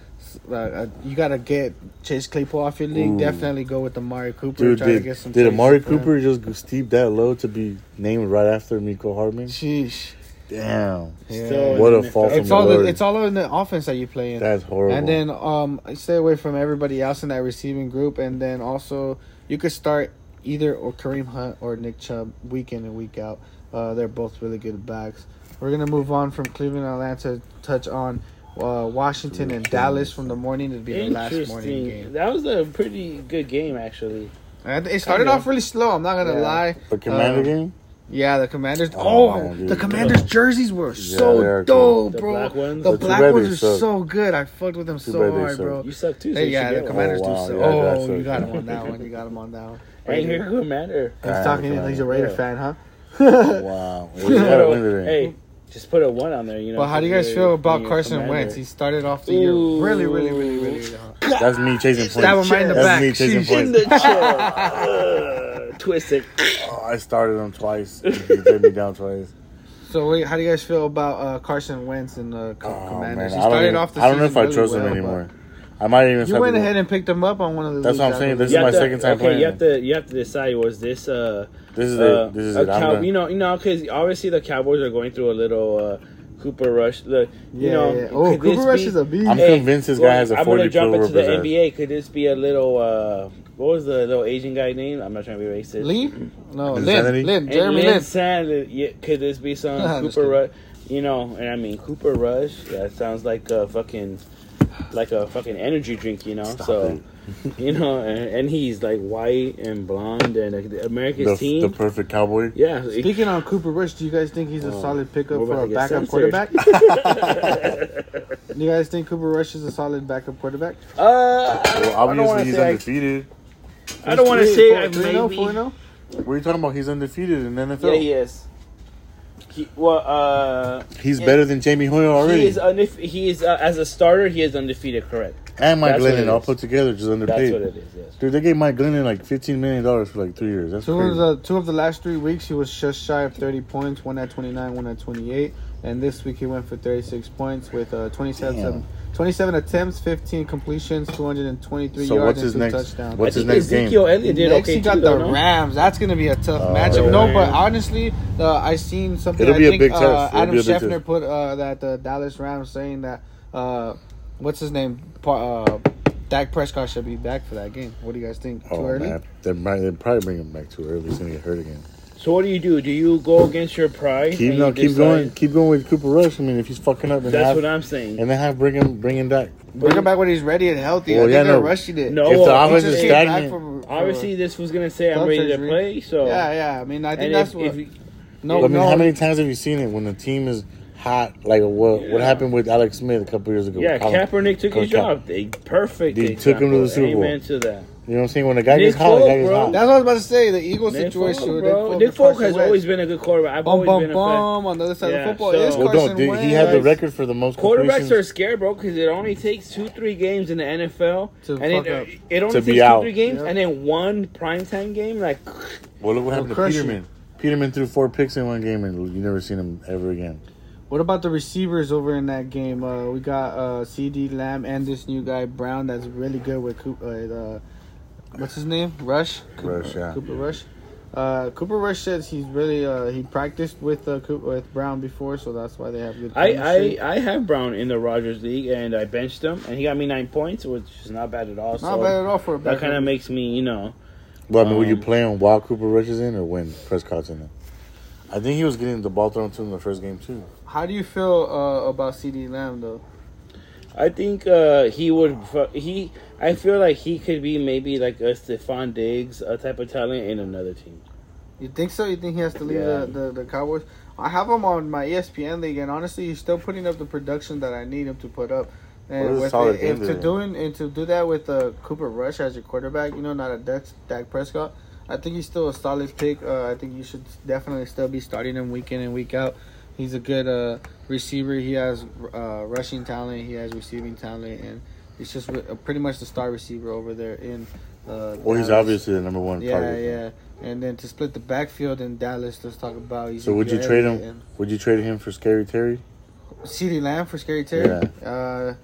uh, uh, you gotta get Chase Claypool off your league. Ooh. Definitely go with Amari Cooper. Dude, try to did, get some. did trades Amari for him. Cooper just go steep that low to be named right after Mecole Hardman? Sheesh. Damn, Yeah. What a in fall from It's all the, Lord. it's all in the offense that you play in. that's horrible. And then um stay away from everybody else in that receiving group and then also you could start either or Kareem Hunt or Nick Chubb week in and week out. Uh, they're both really good backs. We're gonna move on from Cleveland, Atlanta, touch on uh, Washington and Dallas from the morning. It'd be the last morning game. That was a pretty good game, actually. And it started Kinda. off really slow. I'm not gonna Yeah. lie. the Commander uh, game. Yeah, the Commanders. Oh, Oh, dude. the Commanders jerseys were Yeah, so they are too. dope, The bro. black ones? The black ones are suck. so good. I fucked with them Too so hard, suck. bro. You suck too. So Hey, you yeah, the one. Commanders Oh, do wow. so. Yeah, oh, that's you got him on that one. You got him on that one. Hey, you're a commander. He's talking. Commander. He's a Raider Yeah. fan, huh? Wow, we gotta win. Hey, just put a one on there. You know. Well, how do you guys feel about Carson commander. Wentz? He started off the year Ooh. really, really, really, really, really. That's me chasing points. Stab him right in the back. That's back. me chasing Sheesh. points. In the. Uh, Twisted. Oh, I started him twice. He let me down twice. So, wait, how do you guys feel about uh, Carson Wentz and the Co- Oh, Commanders? man, He I don't, started even, off the I don't know if season I really trust well, him anymore. I might even. You went to- ahead and picked him up on one of the. That's what I'm saying. believe. This You is have my to- second time okay, playing. You have to you have to decide. Was this uh This is uh, it. This is a it. I'm cow, done. you know you know because obviously the Cowboys are going through a little uh, Cooper Rush. The you Yeah, know yeah. Oh, Cooper Rush be- is a beast. I'm Hey, convinced this well, guy has a I'm 40 gonna jump into the represent. NBA. Could this be a little? uh What was the little Asian guy name? I'm not trying to be racist. Lee? No, Insanity? Lynn. Lynn. And Jeremy Lin Lynn. Sand- yeah, could this be some I'm Cooper. Rush? You know, and I mean Cooper Rush. That sounds like a fucking, like a fucking energy drink. You know, Stop so it. you know, and, and he's like white and blonde, and like, the America's The, team. the perfect cowboy. yeah, it- Speaking on Cooper Rush, do you guys think he's a Oh, solid pickup for a backup censored. quarterback? do you guys think Cooper Rush is a solid backup quarterback? uh, Well, obviously he's say. undefeated. I, I don't want to say four- I three and maybe. four and oh? What are you talking about? He's undefeated in NFL. Yeah, he is. He, well, uh, He's better than Jamie Hoyer already. he is undefe- He is uh, as a starter. He is undefeated. Correct. and Mike That's Glennon all put together, just That's underpaid. what it is. Yes. Dude, they gave Mike Glennon like fifteen million dollars for like three years. That's Two of the two of the last three weeks, he was just shy of 30 points. One at 29, one at 28, and this week he went for 36 points with uh, 27, Damn. 27 attempts, 15 completions, 223 So yards, what's and two next- touchdowns. what's his think next game? Ezekiel Elliott did Next okay he got too, the though, no? Rams. That's gonna be a tough Oh, matchup. No, but honestly, uh, I seen something. It'll I be a big uh, test. It'll Adam be a big Scheffner test. put uh, that the Dallas Rams saying that uh, what's his name? Uh, Dak Prescott should be back for that game. What do you guys think? Too Oh early? man, they might they probably bring him back too early. He's gonna get hurt again. So what do you do? Do you go against your pride? Keep no, you keep decide- going, keep going with Cooper Rush. I mean, if he's fucking up, and That's have, what I'm saying. and then have bring him bring him back. Bring him back when he's ready and healthy. Well, I think yeah, they're no. rushing it. No, if the well, offense is just came back stagnant, from- from- Obviously, this was gonna say I'm Club ready to play. So yeah, yeah. I mean, I think and that's if, what. if you- no, I mean, no. how many times have you seen it when the team is hot? Like what what happened with Alex Smith a couple years ago? yeah, Colin- Kaepernick took his Colin Ka- job. They perfect. He took him to the example. Super Bowl. Amen to that. You know what I'm saying? When the guy Nick gets hot, the guy gets bro. hot. That's what I was about to say. The Eagles Nick situation. Foles, with bro. Nick Nick Foles, Foles has always been a good quarterback. I've Bum, always bum, been a fan. bum on the other side Yeah, of football. so- It's well, Carson don't, dude, Wentz. he had the record for the most Quarterbacks completions. are scared, bro, because it only takes two, three games in the NFL, To and it, fuck up. it only To be takes two, out. three games, Yep. and then one primetime game. Like, Well, look what happened to crush you. Peterman. Peterman threw four picks in one game, and you never seen him ever again. What about the receivers over in that game? Uh, we got uh, CeeDee Lamb and this new guy Brown that's really good with Cooper. Uh, what's his name? Rush. Cooper, Rush, yeah. Cooper Rush. Uh, Cooper Rush says he's really uh, he practiced with uh, Cooper, with Brown before, so that's why they have good. I, chemistry. I I have Brown in the Rodgers League, and I benched him, and he got me nine points, which is not bad at all. not so bad at all for a that kind of makes me, you know, Well, I mean, would you playing play while Cooper Rush is in, or when Prescott's in it? I think he was getting the ball thrown to him in the first game too. How do you feel uh, about CeeDee Lamb though? I think uh, he would. He, I feel like he could be maybe like a Stefon Diggs, a type of talent in another team. You think so? You think he has to leave Yeah. the, the, the Cowboys? I have him on my ESPN league, and honestly, he's still putting up the production that I need him to put up. Well, And it's a with solid it, game if to doing and to do that with uh, Cooper Rush as your quarterback, you know, not a Dak, Dak Prescott. I think he's still a solid pick. Uh, I think you should definitely still be starting him week in and week out. He's a good uh, receiver. He has uh, rushing talent. He has receiving talent, and he's just re- uh, pretty much the star receiver over there in. Uh, Well, he's obviously the number one Yeah, target. yeah. And then to split the backfield in Dallas, let's talk about. So would you trade him? Would you trade him for Scary Terry? and CeeDee Lamb for Scary Terry? Uh,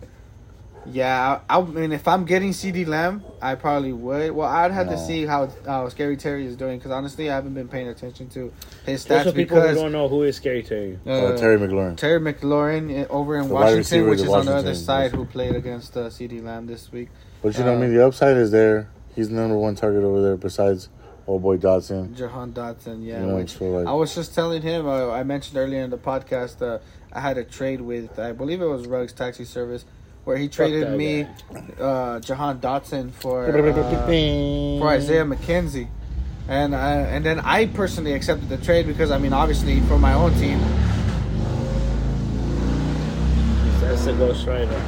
yeah, I, I mean, if I'm getting CeeDee Lamb, I probably would. Well, I'd have to see how how Scary Terry is doing because honestly, I haven't been paying attention to his Just stats so people who don't know who is Scary Terry. uh, Uh, Terry McLaurin. Terry McLaurin uh, over in The Washington, which is the on the other side, who played against uh, CeeDee Lamb this week. But you know, I uh, mean, the upside is there. He's the number one target over there besides old boy Dotson. Jahan Dotson, yeah. You know, which so like, I was just telling him. Uh, I mentioned earlier in the podcast. Uh, I had a trade with, I believe it was Rugs Taxi Service, where he traded me uh, Jahan Dotson for uh, for Isaiah McKenzie, and uh, and then I personally accepted the trade because I mean, obviously, for my own team, That's the Ghost Rider.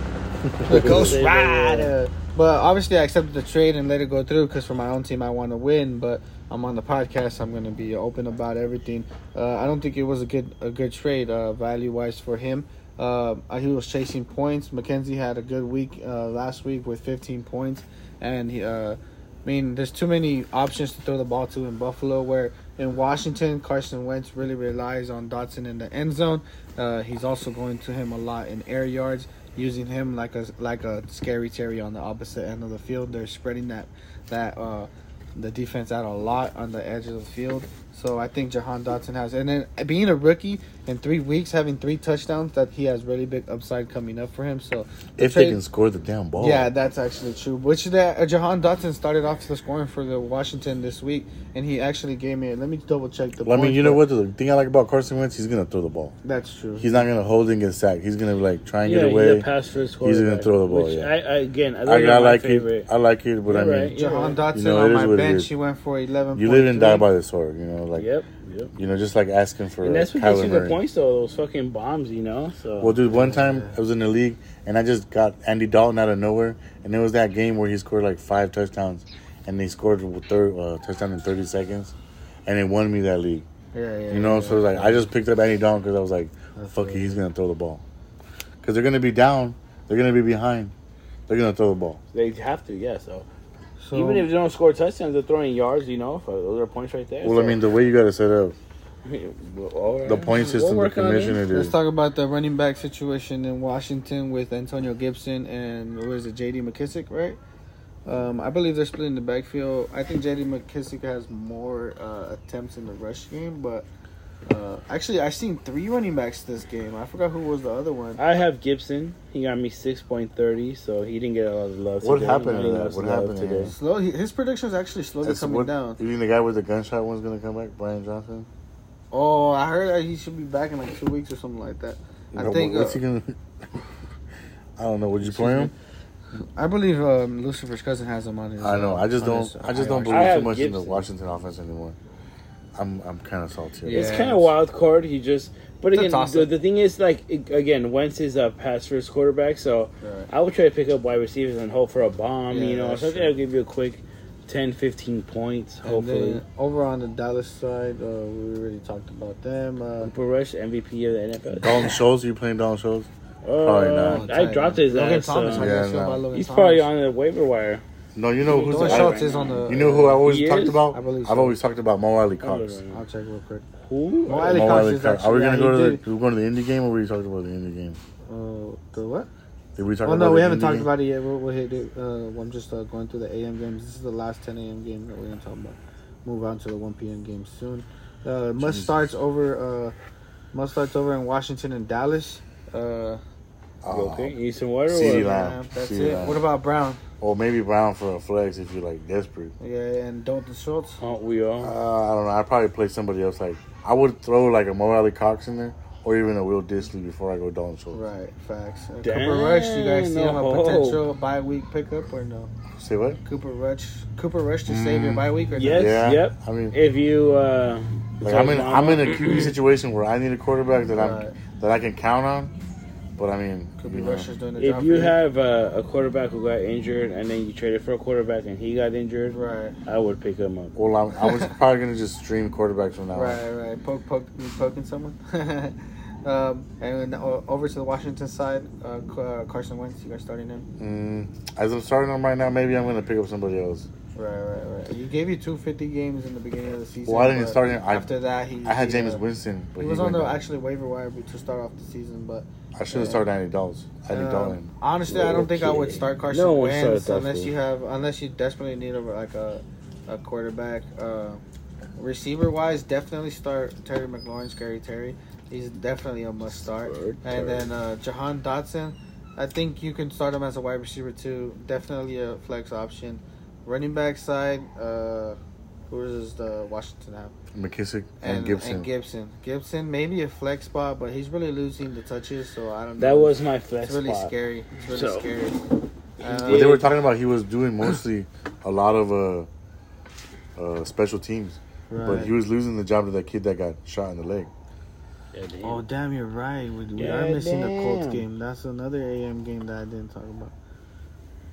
the Ghost Rider. Rider. But obviously, I accepted the trade and let it go through because for my own team, I want to win. But I'm on the podcast. I'm going to be open about everything. Uh, I don't think it was a good a good trade uh, value wise for him. Uh, he was chasing points. McKenzie had a good week uh, last week with 15 points, and he. Uh, I mean, there's too many options to throw the ball to in Buffalo. Where in Washington, Carson Wentz really relies on Dotson in the end zone. Uh, he's also going to him a lot in air yards, using him like a like a scary Terry on the opposite end of the field. They're spreading that that uh, the defense out a lot on the edge of the field. So I think Jahan Dotson has, and then being a rookie in three weeks, having three touchdowns, that he has really big upside coming up for him. So the If they can score the damn ball. yeah, that's actually true. Which that uh, Jahan Dotson started off the scoring for the Washington this week, and he actually gave me. Let me double check the. Well, I mean, you know what? The thing I like about Carson Wentz, he's gonna throw the ball. That's true. He's not gonna hold and get sacked. He's gonna like try and Yeah, get he's away. a pass first He's gonna throw the ball, Which yeah. I, I again, I, I, I like favorite. it. I like it, but I You're mean, right. Jahan Dotson You know, on my bench. He went for eleven. you live and die by the sword. You know, like Yep, yep. you know, just like asking for And that's what Kyler gets you the Murray. points though. Those fucking bombs, you know. So Well, dude, one time I was in the league and I just got Andy Dalton out of nowhere, and it was that game where he scored like five touchdowns, and they scored a third uh, touchdown in thirty seconds, and it won me that league. Yeah, yeah. You know, yeah, so like I just picked up Andy Dalton because I was like, That's "Fuck it, he's gonna throw the ball," because they're gonna be down, they're gonna be behind, they're gonna throw the ball. they have to, yeah. So, So, even if they don't score touchdowns, they're throwing yards. You know, so those are points right there. Well, I mean, the way you gotta set up Well, the point We'll system, the work on it. commissioner Let's talk about the running back situation in Washington with Antonio Gibson and what is it, J.D. McKissick, right? Um, I believe they're splitting the backfield. I think J.D. McKissick has more uh, attempts in the rush game, but uh, actually, I've seen three running backs this game. I forgot who was the other one. I have Gibson. He got me six point thirty, so he didn't get a lot of love. What today. happened to He that? What happened to today? him? Slow. he- His predictions actually slowly That's coming what- down. You think the guy with the gunshot one's gonna come back, Brian Johnson? Oh, I heard that he should be back in like two weeks or something like that. I What- think. What's uh, he gonna? I don't know. Would you play him? I believe um, Lucifer's cousin has him on his. I know. uh, I just don't. his, uh, I just don't believe too much in the Washington offense anymore. I'm. I'm kind of salty. Yeah. It's kind of wild card. He just, but again, the, the thing is, like it- again, Wentz is a pass first quarterback, so Right. I would try to pick up wide receivers and hope for a bomb. Yeah, you know, that's something true. that'll give you a quick 10, 15 points. And Hopefully, then over on the Dallas side, uh, we already talked about them. Uh, Cooper Rush, MVP of the NFL. Dalton Schultz. You playing Dalton Schultz? Uh, Probably not. I dropped his Logan ass. Thomas. so- How Yeah, no. Logan He's Thomas? probably on the waiver wire. No, you know who's. Dalton I- Schultz is on the. You know who I always He talked is? about? I believe I've so. always talked about Mo Alley I'll Cox. look. I'll check real quick. Who? Mo Alley Mo Cox Alley is Cox. Are we gonna yeah, go to he the? did. We're going to the indie game, or were we talking about the indie game? Uh, the what? Did we talk Oh about no, the we haven't indie talked game? about it yet. We'll, we'll hit it. Uh, I'm just uh, going through the AM games. This is the last 10 AM game that we're gonna talk about. Move on to the 1 PM game soon. Uh, must Jesus. starts over. Uh, must starts over in Washington and Dallas. Uh, You okay? You need some water? or CeeDee what? Lamb. yeah, that's CeeDee it. Lamb. What about Brown? Or maybe Brown for a flex if you're like desperate. Yeah, and Dalton Schultz. Aren't we Uh. I don't know. I'd probably play somebody else. Like I would throw like a Mo Alie-Cox in there, or even a Will Dissly before I go Dalton Schultz. Right, facts. Uh, Damn, Cooper Rush, you guys see him a potential bye week pickup or no? Say what? Cooper Rush, Cooper Rush to save your Mm. bye week or Yes. no? Yeah. yep. I mean, If you, uh, like I'm in I'm in a QB situation where I need a quarterback that Right. I'm that I can count on. But I mean, Cooper you know, Rush doing the job. If for you have uh, a quarterback who got injured and then you traded for a quarterback and he got injured, right, I would pick him up. well, I'm, I was probably gonna just stream quarterbacks from now on. right, right, poke, poke, you poking someone. um, and then over to the Washington side, uh, uh, Carson Wentz, you guys starting him? Mm, as I'm starting him right now, maybe I'm gonna pick up somebody else. Right, right, right. You gave you two fifty games in the beginning of the season. Well, I didn't but start him. I- after that, he I had he, Jameis uh, Winston, but He was on the down. actually waiver wire to start off the season, but I should have yeah. started Andy Dalton. Andy Um, Dalton. Honestly, I don't think I would start Carson No Wentz unless you have unless you desperately need a like a a quarterback. Uh, receiver wise, definitely start Terry McLaurin, Scary Terry. He's definitely a must start. Start And then uh, Jahan Dotson, I think you can start him as a wide receiver too. Definitely a flex option. Running back side, uh, who does the Washington have? McKissick and, Gibson. And Gibson. Gibson, maybe a flex spot, but he's really losing the touches, so I don't know. That was my flex spot. It's really spot. scary. It's really So- scary. Uh, But they were talking about he was doing mostly a lot of uh, uh, special teams, but he was losing the job to that kid that got shot in the leg. Yeah, damn. Oh damn, you're right. We, we Yeah, are missing the Colts game. That's another AM game that I didn't talk about.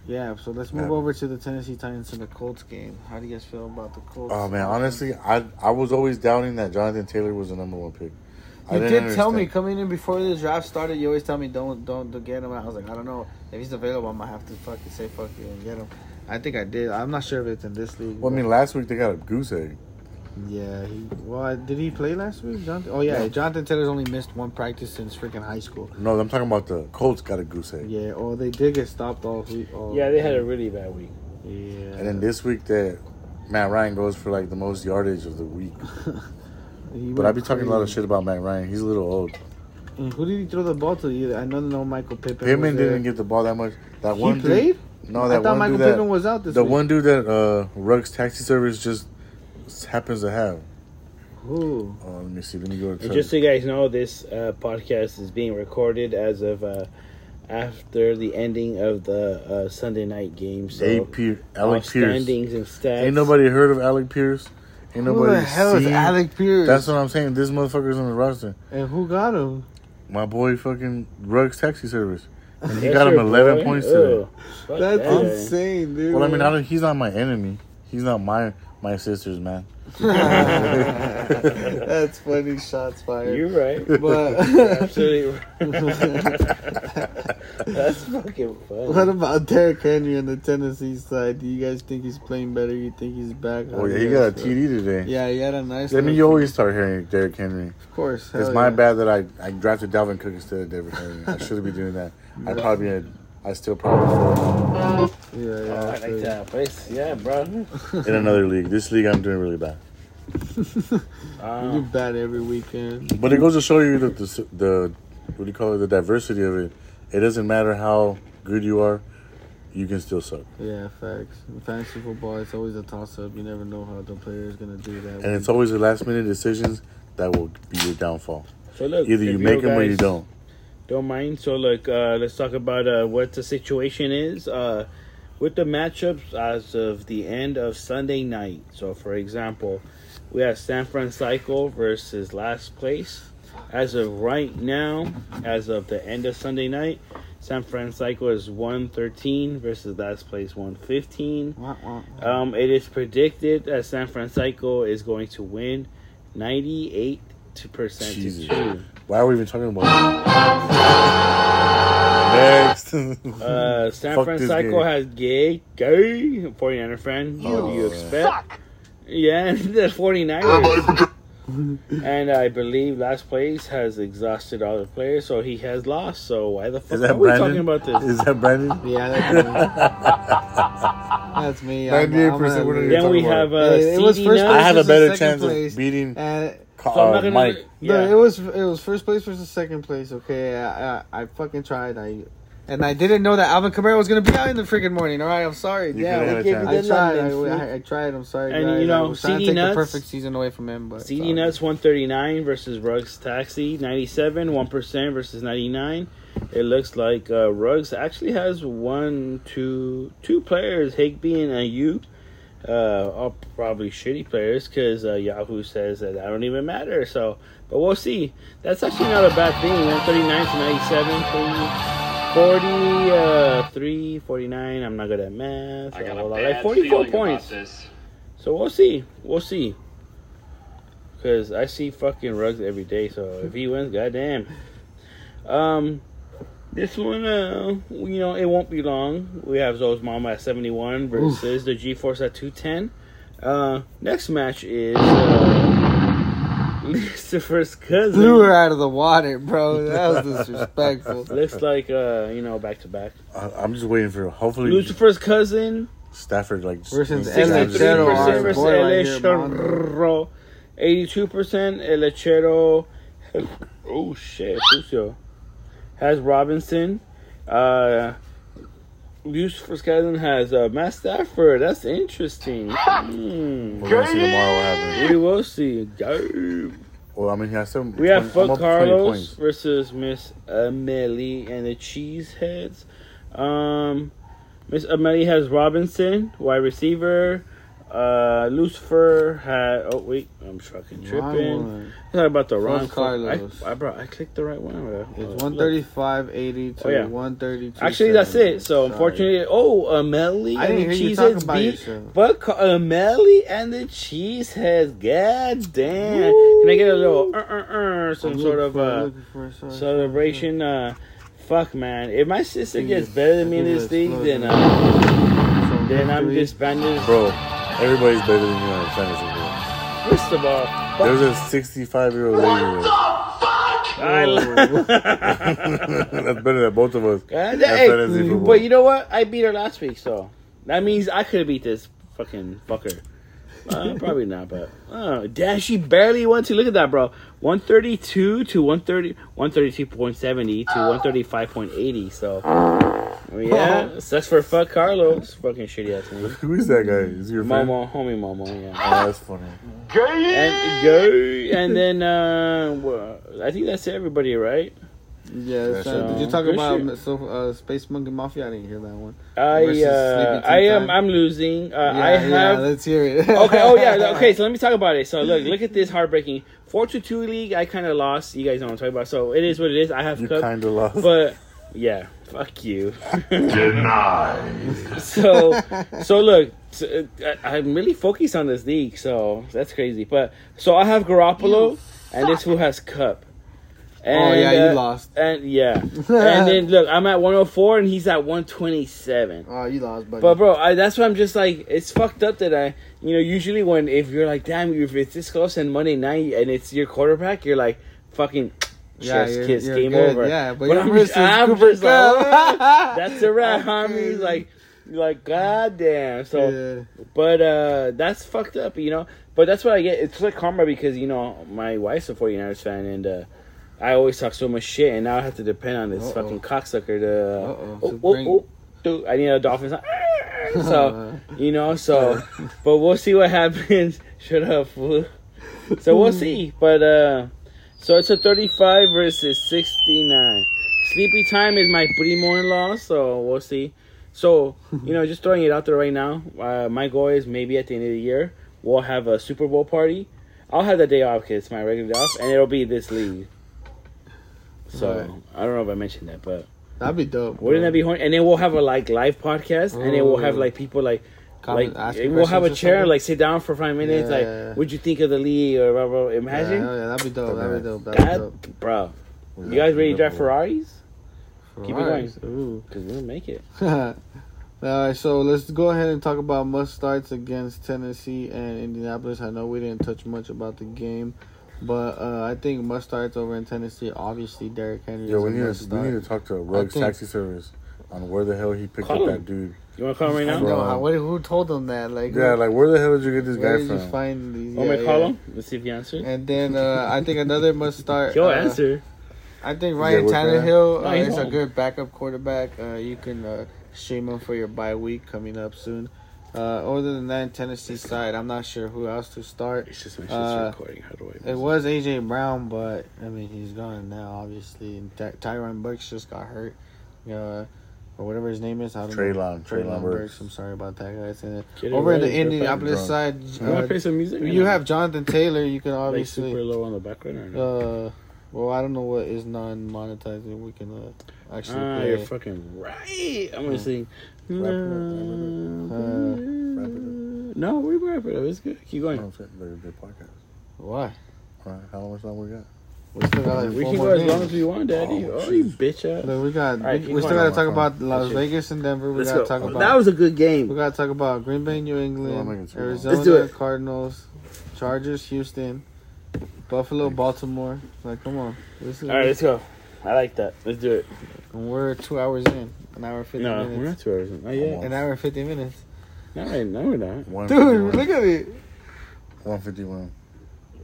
Yeah, so let's move Yeah. over to the Tennessee Titans and the Colts game. How do you guys feel about the Colts? Oh man, honestly, I I was always doubting that Jonathan Taylor was the number one pick. I you did tell me coming in before the draft started. You always tell me don't don't, don't get him. I was like, I don't know if he's available. I might have to fucking say fuck you and get him. I think I did. I'm not sure if it's in this league. Well, I mean, last week they got a goose egg. Yeah, he. Well, did he play last week, Jonathan? Oh yeah, Yeah. Jonathan Taylor's only missed one practice since freaking high school. No, I'm talking about the Colts got a goose egg. Yeah. Oh, they did get stopped all week. All Yeah, they had a really bad week. Yeah. And then this week that Matt Ryan goes for like the most yardage of the week. But went I be talking a lot of shit about Matt Ryan. He's a little old. And who did he throw the ball to? Either? I know no Michael Pippen. Pittman didn't get the ball that much. That He one dude- played. No, I that thought one Michael dude that was out this the week. one dude that uh Ruggs Taxi Service just happens to have. Who? Oh, let me see. Let me go. And To just so you guys know, this uh, podcast is being recorded as of uh, after the ending of the uh, Sunday night game. So AP all Alec Pierce. standings and stats. Ain't nobody heard of Alec Pierce. Ain't Who nobody the hell is seen- Alec Pierce? That's what I'm saying. This motherfucker's on the roster. and who got him? My boy, fucking Rugs Taxi Service. And he got him your 11 boy? points today. That's that insane, dude. Well, I mean, I don't, he's not my enemy. He's not my my sister's man. That's funny. Shots fired. You're right. But Absolutely right. That's fucking funny. what about Derrick Henry on the Tennessee side? Do you guys think he's playing better? You think he's back? Oh, yeah, he got a TD today. Yeah, he had a nice. I mean, you always start hearing Derrick Henry. Of course. It's my yeah. bad that I, I drafted Dalvin Cook instead of Derrick Henry. I shouldn't be doing that. I probably had, I still probably Yeah, yeah. Oh, I like that place. Yeah, bro. In another league. This league, I'm doing really bad. You do Um, bad every weekend. But it goes to show you that the, the, what do you call it, the diversity of it. It doesn't matter how good you are, you can still suck. Yeah, facts. In fantasy football, it's always a toss up. You never know how the player is gonna do that. And it's always the last minute decisions that will be your downfall. so look, Either you make them or you don't. Don't mind. So look, uh, let's talk about uh, what the situation is uh, with the matchups as of the end of Sunday night. So, for example, we have San Francisco versus last place. As of right now, as of the end of Sunday night, San Francisco is 113 versus last place 115. Wah, wah. Um, it is predicted that San Francisco is going to win 98 to percent to two. Why are we even talking about it? Next. Uh, San Fuck this Francisco game. has gay, gay 49er fan. What do you Oh. expect? Yeah, the 49ers. and I believe last place has exhausted all the players, so he has lost. So why the fuck Is that are we Brandon? talking about this? Is that Brandon? Yeah, that's me. that's me. I'm- I'm 98% gonna winner. lose. You're then we talking have about- uh, It- it was CD first Nuts. I have a versus better second chance place. of beating And Ca- So I'm not uh, gonna. Mike. Yeah. no, it was it was first place versus second place. Okay, I, I, I fucking tried. I and I didn't know that Alvin Kamara was gonna be out in the freaking morning. All right, I'm sorry. You yeah, could've we gave you. I tried. I, I, I tried. I'm sorry, And, guys. you know, I was trying CD to take Nuts- the perfect season away from him, but CD sorry. Nuts 139 versus Rugs Taxi 97, 1% versus 99. It looks like uh, Ruggs actually has one, two, two players, Higby and Aiyuk. Uh, all probably shitty players because uh, Yahoo says that I don't even matter. So, but we'll see. That's actually not a bad thing. 139 to 97, 40, uh, 3, 49. I'm not good at math. I got a bad like 44 points. So we'll see. We'll see. Cause I see fucking rugs every day. So if he wins, goddamn. Um, this one, uh, you know, it won't be long. We have Zoe's mama at seventy one versus the G Force at two ten. Uh, next match is uh, Lucifer's cousin. blew her out of the water, bro. That was disrespectful. Looks like uh, you know, back to back. I- I'm just waiting for hopefully Lucifer's cousin Stafford like just Versus makes El it Sixty-three Lechero, versus El Lechero. Eighty-two percent El Lechero. Oh shit, Lucio has Robinson. Uh, Lucifer's cousin has uh, Matt Stafford. That's interesting. Hmm. We're gonna see tomorrow what happens. We will see. Go. Well, I mean, he has some. We have 20 Fuck I'm up 20 Carlos versus Miss Amelie and the Cheeseheads. Um, Miss Amelie has Robinson, wide receiver. Uh, Lucifer had. Oh wait, I'm fucking tripping. Wrong Sorry about the Fuck wrong. fuck- Carlos. I, I brought. I clicked the right one. Uh, It's look. 135.80 to Oh, yeah. 132. Actually, that's it. So unfortunately, oh, Amelie I and didn't the hear you talking Cheeseheads about beat. yourself. But Ca- Amelie and the Cheeseheads. God damn! Can I get a little uh, uh, uh, some sort of uh, celebration. Uh, fuck, man. If my sister gets better than me in give me this the league, then uh, then I'm just disbanded. Bro, everybody's better than you on fantasy football. First of all. There's a 65 year old lady. I lo- That's better than both of us. God, That's hey, fantasy football. but you know what? I beat her last week, so that means I could have beat this fucking fucker. Uh, probably not, but oh, damn, she barely went to look at that, bro. One thirty two to 130, 132.70 to one thirty five point eighty. So, yeah, sucks for fuck Carlos. Fucking shitty ass movie. Who is that guy? Is he your friend? Momo, homie Momo, yeah. Oh, that's funny. And go, and then uh, well, I think that's everybody, right? Yeah. So, did you talk good about shit. so, uh, Space Monkey Mafia? I didn't hear that one. I uh, I am I'm losing. Uh, Yeah, I yeah, have let's hear it. okay. Oh yeah. Okay. So let me talk about it. So look, look at this heartbreaking four to two league. I kind of lost. You guys know what I'm talking about. So it is what it is. I have You cup, kind of lost. but yeah, fuck you. Denied. so so look, so, uh, I- I'm really focused on this league. So that's crazy. But so I have Garoppolo, and this who has Cup. Oh yeah, you uh, lost. And yeah, and then look, I'm at 104, and he's at 127. Oh, you lost, buddy. But bro, I, that's why I'm just like, it's fucked up that I, you know, usually when if you're like, damn, if it's this close and Monday night and it's your quarterback, you're like, fucking, yeah, you're, kiss, you're game good. over. Yeah, but, But you're I'm just- I'm just like, Cup. That's a wrap, homie. Like, like, goddamn. So, Yeah. but uh that's fucked up, you know. But that's what I get. It's like karma because you know my wife's a 49ers fan and. uh I always talk so much shit, and now I have to depend on this Uh-oh. fucking cocksucker to. Uh-oh. Oh, So oh, bring- oh, dude, I need a Dolphins. So you know, so but we'll see what happens. Shut up, fool. So we'll see. But uh so it's a 35 versus 69. Sleepy time is my primo in law, so we'll see. So, you know, just throwing it out there right now. Uh, my goal is maybe at the end of the year we'll have a Super Bowl party. I'll have the day off because it's my regular day off, and it'll be this league. So Right. I don't know if I mentioned that, but That'd be dope. wouldn't that be horny? And then we'll have a like live podcast, and then we'll have mm. like people like Comment- like we'll have a chair, like sit down for five minutes. Yeah. Like, what'd you think of the league or blah, blah, blah. Imagine yeah, that'd be dope. That'd be dope. That'd be dope. bro. You guys ready to drive Ferraris? Keep it going. Ooh. Cause we'll make it. All right, so let's go ahead and talk about must starts against Tennessee and Indianapolis. I know we didn't touch much about the game, but uh, I think must starts over in Tennessee. Obviously, Derrick Henry Yo, is we need, must to, we need to talk to Rugs think- Taxi Service on where the hell he picked Call up him. that dude. You want to call him right I now? know. Bro. how- what- who told him that? Like, Yeah, like where the hell did you get this where guy did you from? find these? Want me to yeah, call him? Let's see if he answers. And then uh, I think another must start. He'll uh, answer. I think Yeah, Ryan with that. Tannehill No, uh, he's is a good backup quarterback. Uh, you can uh, stream him for your bye week coming up soon. Uh, other than that, Tennessee side, I'm not sure who else to start. It's just it's Uh, recording. How do I? It was AJ Brown, but I mean he's gone now, obviously. And Ty- Tyron Burks just got hurt, uh, or whatever his name is. I don't know. Treylon, Treylon Burks. I'm sorry about that, guys. And then Get it over in the Indianapolis drunk. side, You uh, play some music? you have Jonathan Taylor. You can like obviously. super low on the background or no? Uh, well, I don't know what is non-monetizing. We can uh, actually ah, play. you're fucking right. I'm gonna sing. Wrap it up, Uh, No, we wrap it up. It's good. Keep going. No, the, the podcast. Why? All right, how much time we got? We still got like we can go as long as we want, Daddy. Oh, Oh, you jeez. bitch ass. Look, we got. All right, we, we still got to talk about Las Let's Vegas and Denver. We Let's got to go. talk about. That was a good game. We got to talk about Green Bay, New England, make it too long. Arizona, Let's do it. Cardinals, Chargers, Houston, Buffalo, Baltimore. Like, come on. This is, All right, let's go. I like that. Let's do it. and we're two hours in. An hour and 50 No, we're not two hours. in. Not yet. An hour and 50 minutes. Not right. No, we're not. Dude, look at it. 151.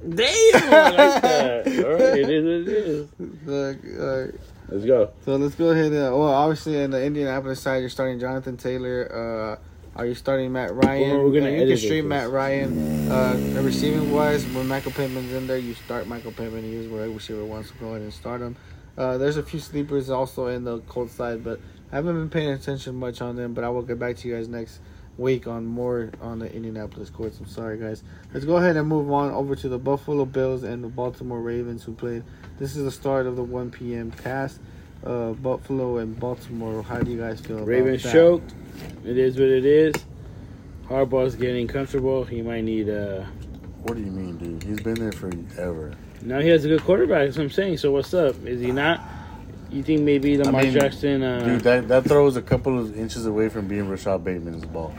Damn, I like that. All right, it is what it is. Look, uh, Let's go. So let's go ahead. And, well, obviously, in the Indianapolis side, you're starting Jonathan Taylor. Uh, are you starting Matt Ryan? Well, we're gonna Uh, you can it, stream please. Matt Ryan. Uh, receiving wise, when Michael Pittman's in there, you start Michael Pittman. He is where receiver wants to go ahead and start him. Uh, there's a few sleepers also in the cold side, but I haven't been paying attention much on them. But I will get back to you guys next week on more on the Indianapolis courts. I'm sorry, guys. Let's go ahead and move on over to the Buffalo Bills and the Baltimore Ravens, who played. This is the start of the 1 p.m. cast. Uh, Buffalo and Baltimore. How do you guys feel about Ravens that? choked. It is what it is. Harbaugh's getting comfortable. He might need uh What do you mean, dude? He's been there forever. Now he has a good quarterback. That's what I'm saying. So what's up? Is he not? You think maybe Lamar mean, Jackson? Uh, Dude, that, that throw was a couple of inches away from being Rashod Bateman's ball.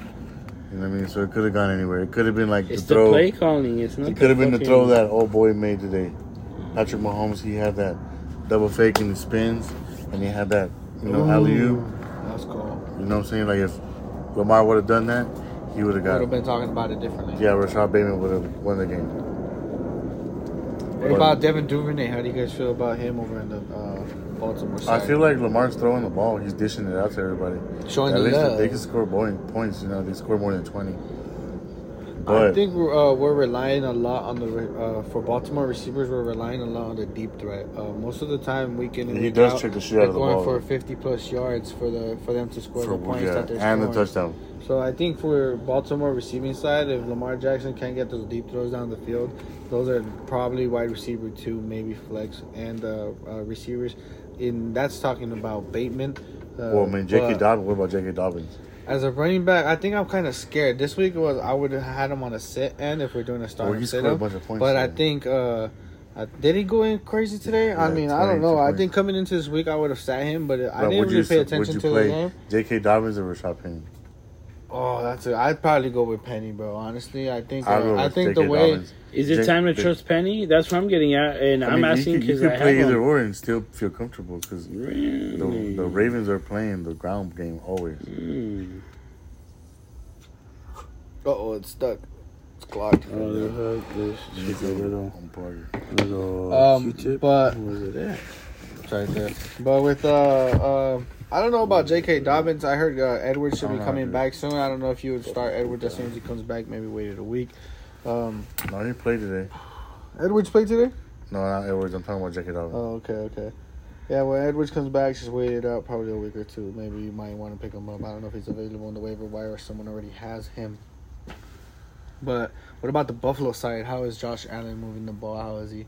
You know what I mean? So it could have gone anywhere. It could have been like it's the the throw. play calling. It's not. It could have been the throw that old boy made today. Patrick Mahomes, he had that double fake and the spins, and he had that, you know, alley oop. That's cool. You know what I'm saying? Like if Lamar would have done that, he would have got. would have been talking about it differently. Yeah, Rashod Bateman would have won the game. What about Devin Duvernay? How do you guys feel about him over in the uh, Baltimore I feel like Lamar's throwing the ball. He's dishing it out to everybody. showing At the least love. they can score boy- points. You know, they score more than twenty. But I think we're, uh, we're relying a lot on the uh, for Baltimore receivers. We're relying a lot on the deep threat. Uh, most of the time, we can. He does out, check the shit out of the going ball. for 50 plus yards for the for them to score for, the points yeah, that they're and the touchdown. So I think for Baltimore receiving side, if Lamar Jackson can't get those deep throws down the field, those are probably wide receiver two, maybe flex, and uh, uh, receivers. In that's talking about Bateman. Uh, well, I mean, J.K. Dobbins. What about J.K. Dobbins? As a running back, I think I'm kind of scared. This week was I would have had him on a sit end if we're doing a start Well, sit a up. bunch of points. But I think uh, uh, did he go in crazy today? I Yeah, mean, I don't 22 know. I think coming into this week, I would have sat him, but I But didn't really you, pay attention to play the game. J.K. Dobbins or Rashaad Penny? Oh, that's it. I'd probably go with Penny, bro. Honestly, I think I'll uh, I think the way Dobbins. Is it J- time to the- trust Penny? That's what I'm getting at, and I I'm mean, asking you, you because I play have either him. or and still feel comfortable because Really? the, the Ravens are playing the ground game always. Mm. oh, it's stuck. It's clogged. Oh, the hook, this shit, a little, Unplug. little Um, Q-tip. but- Where's it at? It's right there. But with uh, uh I don't know about J.K. Dobbins. I heard uh, Edwards should be coming back soon. I don't know if you would start Edwards as soon as he comes back. Maybe waited a week. Um, No, he played today. Edwards played today. No, not Edwards. I'm talking about J.K. Dobbins. Oh, okay, okay. Yeah, when Edwards comes back, just wait it out probably a week or two. Maybe you might want to pick him up. I don't know if he's available on the waiver wire or someone already has him. But what about the Buffalo side? How is Josh Allen moving the ball? How is he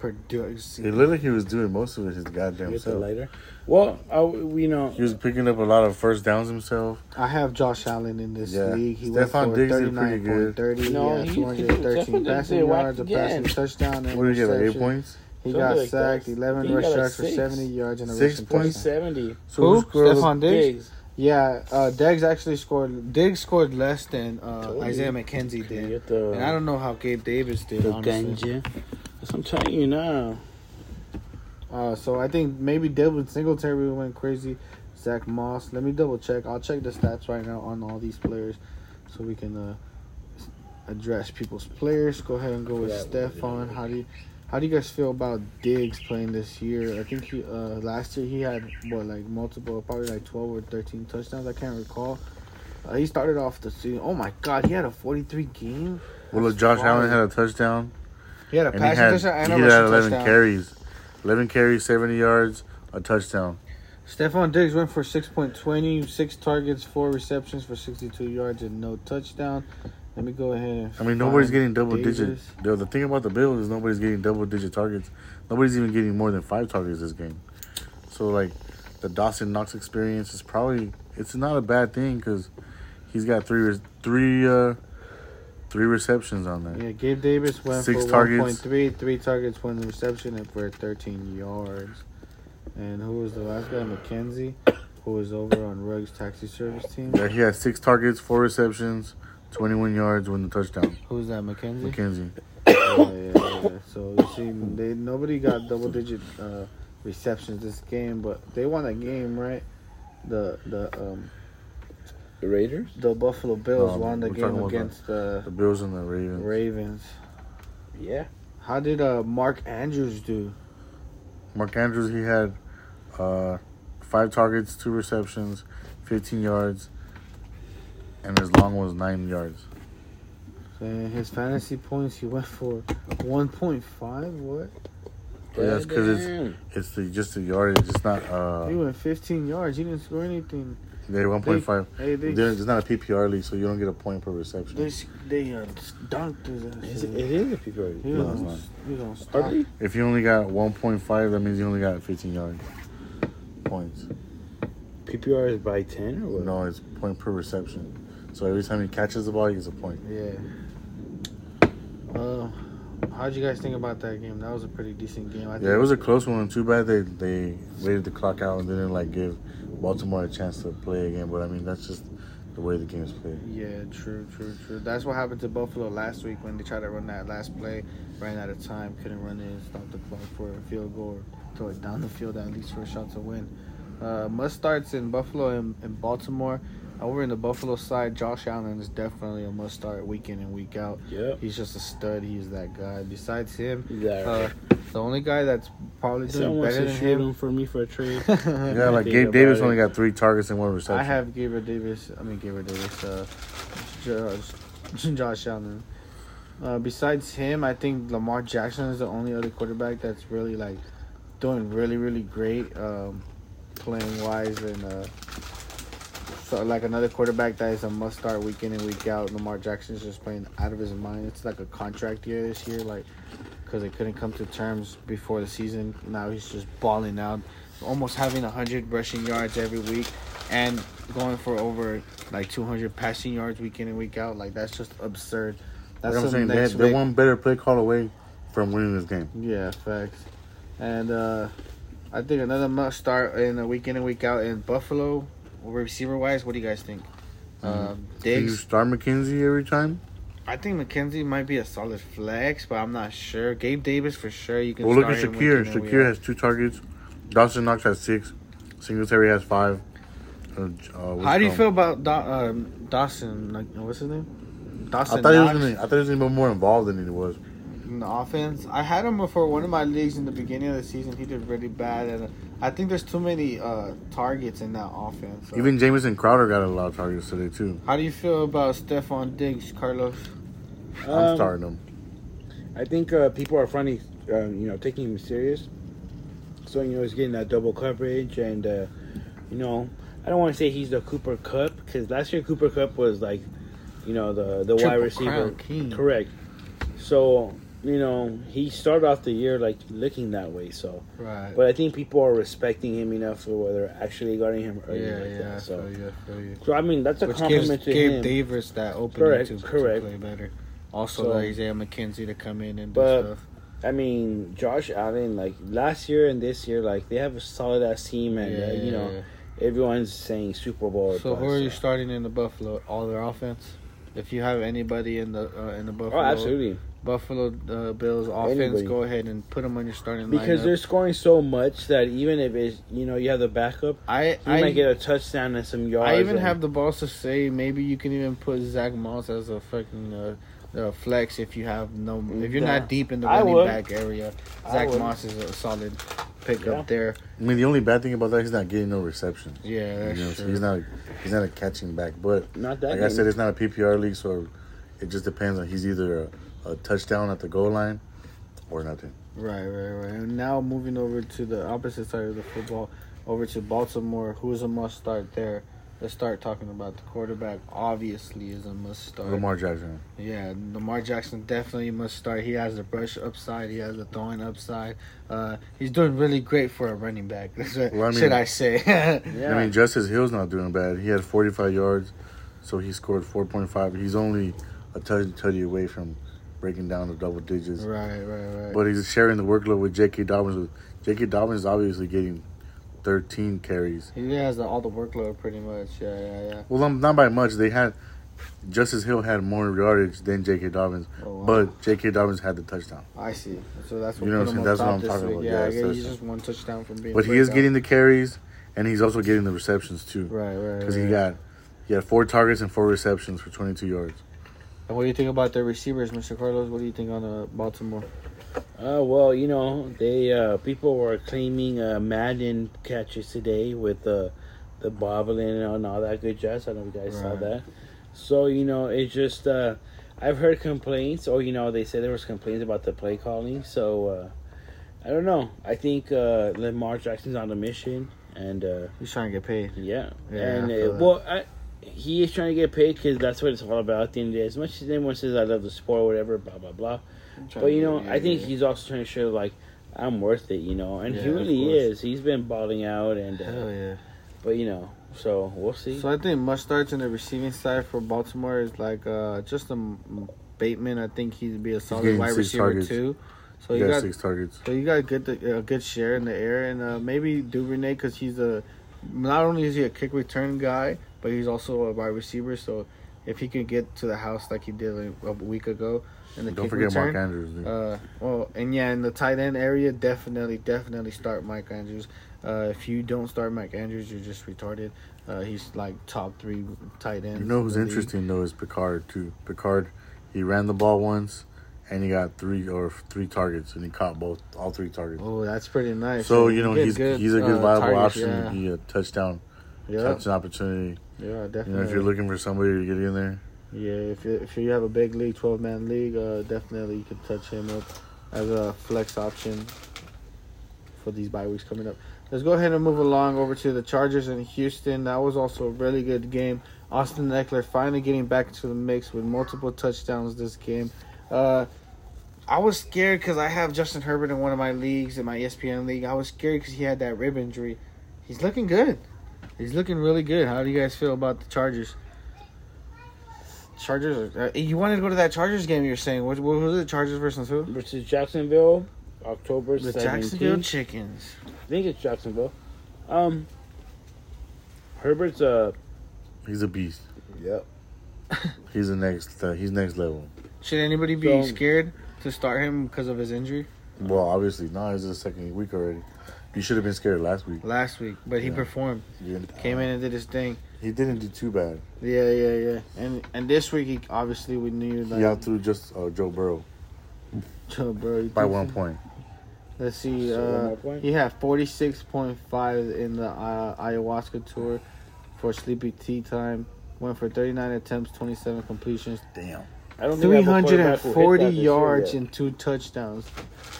producing? It looked like he was doing most of it his goddamn Get the self. lighter. Well, I, we know. He was picking up a lot of first downs himself. I have Josh Allen in this Yeah. league. He Stefon went for Diggs did pretty 39 30. No, he had he- 213 Stefon Diggs passing yards, a passing touchdown, and What did he get? Like eight points. He Something got like sacked, that. 11 rush got like yards for 70 yards and a Six points? Seventy. So Who? who Stefon Diggs? Diggs. Yeah, uh, Diggs actually scored. Diggs scored less than uh, Told. Isaiah McKenzie did, the, and I don't know how Gabe Davis did. the honestly. ganja. That's what I'm telling you now. Uh, so I think maybe Devin Singletary went crazy. Zack Moss. Let me double check. I'll check the stats right now on all these players, so we can uh, address people's players. Go ahead and go with Yeah, Stefon. How do you, how do you guys feel about Diggs playing this year? I think he uh, last year he had what like multiple, probably like twelve or thirteen touchdowns. I can't recall. Uh, he started off the season. Oh my God, he had a forty-three game. Well, look, Josh fire. Allen had a touchdown, He had a and he had touchdown and he rushing had 11 touchdown. carries, 11 carries, 70 yards, a touchdown. Stefon Diggs went for 6.20, six targets, four receptions for 62 yards, and no touchdown. Let me go ahead and. I mean, nobody's getting double Davis. digits. The, the thing about the Bills is nobody's getting double digit targets. Nobody's even getting more than five targets this game. So like, the Dawson Knox experience is probably it's not a bad thing because he's got three three uh three receptions on that. Yeah, Gabe Davis went Six for targets. 1.3, three targets, one reception, and for 13 yards. And who was the last guy? McKenzie, who was over on Ruggs Taxi Service Team. Yeah, he had six targets, four receptions, twenty one yards, with the touchdown. Who's that? McKenzie. McKenzie. yeah, yeah, yeah. So you see, they nobody got double digit uh, receptions this game, but they won a game, right? The the um The Raiders. the Buffalo Bills No, won the game talking about the- against the The Bills and the Ravens. Ravens. Yeah. How did uh Mark Andrews do? Mark Andrews, he had uh, five targets, two receptions, 15 yards, and his long was nine yards. And his fantasy points, he went for 1.5. What? Yeah, that's 'cause it's- Damn. It's the just the yardage. It's not. Uh, He went 15 yards. He didn't score anything. They 1.5. Hey, they There- It's not a PPR league, so you don't get a point per reception. they they uh, dunked his ass. Is it, it is a PPR. He No, was it's on, not. he was on stop. If you only got 1.5, that means you only got 15 yards points. PPR is by ten or what? No, it's point per reception. So every time he catches the ball, he gets a point. Yeah. Uh, how'd you guys think about that game? That was a pretty decent game. I think Yeah, it was a close one. Too bad they they waited the clock out and didn't like give Baltimore a chance to play again. But I mean, that's just the way the game is played. Yeah, true, true, true. That's what happened to Buffalo last week when they tried to run that last play, ran out of time, couldn't run it, stop the clock for a field goal, or throw it down the field at least for a shot to win. Uh, must starts in Buffalo and, and Baltimore. Over in the Buffalo side, Josh Allen is definitely a must start week in and week out. Yeah, He's just a stud. He's that guy. Besides him, Yeah. uh, the only guy that's probably doing Someone wants better to than him. him for me for a trade. Yeah, like Gabe Davis it. only got three targets and one reception. I have Gabriel Davis. I mean Gabriel Davis. Uh, Josh, Josh Allen. Uh, besides him, I think Lamar Jackson is the only other quarterback that's really like doing really really great, um, playing wise and uh, so like another quarterback that is a must start week in and week out. Lamar Jackson is just playing out of his mind. It's like a contract year this year, like because they couldn't come to terms before the season. Now he's just balling out, almost having hundred rushing yards every week, and going for over like two hundred passing yards week in and week out. Like that's just absurd. That's I'm saying, they they're one better play call away from winning this game. Yeah, facts. And uh I think another must start in a week in and week out in Buffalo, receiver wise. What do you guys think? Um, Do you start McKenzie every time? I think McKenzie might be a solid flex, but I'm not sure. Gabe Davis for sure. You can. Well, look at Shakir. week in and week Shakir has two targets. Dawson Knox has six. Singletary has five. Uh, uh, How do you feel about Da- um, Dawson? Like, what's his name? Dawson. I thought he was Knox gonna. I thought he was gonna be more involved than he was. In the offense. I had him for one of my leagues in the beginning of the season. He did really bad, and uh, I think there's too many uh, targets in that offense. So. Even Jamison Crowder got a lot of targets today too. How do you feel about Stefon Diggs, Carlos? I'm Um, starting him. I think uh, people are finally, uh, you know, taking him serious. So you know, he's getting that double coverage, and uh, you know, I don't want to say he's the Cooper Kupp because last year Cooper Kupp was like, you know, the the wide receiver, correct. So you know, he started off the year like looking that way. So, Right. but I think people are respecting him enough for where they're actually guarding him early. yeah, like yeah, that. So, feel you, I you. so I mean, that's a Which gives compliment to Gabe him. Davis that opening Correct, to, to correct. play better. Also, So- the Isaiah McKenzie to come in and do But- stuff. I mean, Josh Allen, like last year and this year, like they have a solid ass team, and uh, you know, everyone's saying Super Bowl. So who are you starting in the Buffalo? All their offense. If you have anybody in the uh, in the Buffalo, Oh, absolutely. Buffalo uh, Bills offense, Anybody. go ahead and put them on your starting line. Because lineup. they're scoring so much that even if it's you know you have the backup, I he I, might get a touchdown and some yards. I even and- have the balls to say maybe you can even put Zack Moss as a fucking uh, uh, flex if you have no if you're Yeah. not deep in the running back area. Zack. Moss is a solid pickup Yeah. there. I mean, the only bad thing about that, he's not getting no receptions. Yeah, that's You know, so he's not. He's not a catching back. But not that. like I said, it's not a PPR league, so it just depends on he's either a, a touchdown at the goal line or nothing. Right, right, right. And now moving over to the opposite side of the football, over to Baltimore. Who's a must start there? Let's start talking about the quarterback. Obviously, is a must start. Lamar Jackson. Yeah, Lamar Jackson definitely must start. He has the brush upside. He has the throwing upside. Uh, he's doing really great for a running back. That's what Well, I mean- should I say? yeah. I mean, Justice Hill's not doing bad. He had 45 yards, so he scored 4.5. He's only a touch tutty away from breaking down the double digits. right, right, right. But he's sharing the workload with J.K. Dobbins. J.K. Dobbins is obviously getting 13 carries. he has the, all the workload pretty much. Yeah, yeah, yeah. Well, um, not by much. They had Justice Hill had more yardage than J.K. Dobbins, Oh, wow. but J.K. Dobbins had the touchdown. I see. So that's what You know what I'm saying? That's what I'm talking week. about. Yeah, Yeah, I it's guess he's just one touchdown from being. But he is getting the carries, and he's also getting the receptions too. right, right. Because right. he got he had four targets and four receptions for 22 yards. And what do you think about their receivers, Mr. Carlos? What do you think on uh, Baltimore? Uh, well, you know, they uh, people were claiming uh, Madden catches today with the the bobbling and all that good jazz. I don't know if you guys saw that. So you know, it's just uh, I've heard complaints, or you know, they said there was complaints about the play calling. So uh, I don't know. I think uh, Lamar Jackson's on a mission, and uh, He's trying to get paid. yeah, Yeah, and I uh, well, I, he is trying to get paid because that's what it's all about. At the end of the day, as much as anyone says I love the sport, or whatever, blah blah blah. But you know, I think he's also trying to show like I'm worth it, you know, and he Yeah, of really is. He's been balling out, and uh, Hell yeah. but you know, so we'll see. So I think must starts in the receiving side for Baltimore is like uh, just a Bateman. I think he'd be a solid getting wide receiver targets. too. So he you got, got six targets. so you got good a good share in the air, and uh, maybe Duvernay because he's a not only is he a kick return guy, but he's also a wide receiver. So if he can get to the house like he did like a week ago in the Don't forget return, Mark Andrews. Dude. uh, well, and yeah, in the tight end area, definitely, definitely start Mike Andrews. Uh, if you don't start Mike Andrews, you're just retarded. Uh, he's like top three tight end. you know who's interesting though is Picard too. Picard, he ran the ball once, and he got three or three targets, and he caught both all three targets. Oh, that's pretty nice. So you know he's good, he's a good uh, viable targets, option Yeah, to be a touchdown, yeah, touchdown opportunity. Yeah, You definitely. know if you're looking for somebody to get in there, Yeah, if you, if you have a big league, twelve man league, uh, definitely you could touch him up as a flex option for these bye weeks coming up. Let's go ahead and move along over to the Chargers in Houston. That was also a really good game. Austin Ekeler finally getting back into the mix with multiple touchdowns this game. Uh, I was scared because I have Justin Herbert in one of my leagues in my ESPN league. I was scared because he had that rib injury. He's looking good. He's looking really good. How do you guys feel about the Chargers? Chargers. Uh, you wanted to go to that Chargers game. You're saying what? What was it? Chargers versus who? Versus Jacksonville, October The 17th. Jacksonville Chickens. I think it's Jacksonville. Um, Herbert's uh, he's a beast. yep. He's the next. Uh, he's next level. Should anybody be So- scared to start him because of his injury Well, obviously, no, it's the second week already. You should have been scared last week. last week? But he Yeah. performed. You- Came in and did his thing. He didn't do too bad. Yeah, yeah, yeah. And and this week, he obviously we knew like He out threw just uh, Joe Burrow Joe Burrow. by one point. Let's see. So one Uh, point? he had forty six point five in the uh, ayahuasca tour for sleepy tea time. Went for thirty nine attempts, twenty seven completions, Damn. I don't think we three have a hundred and quarterback who hit forty that this year yards yet. and two touchdowns.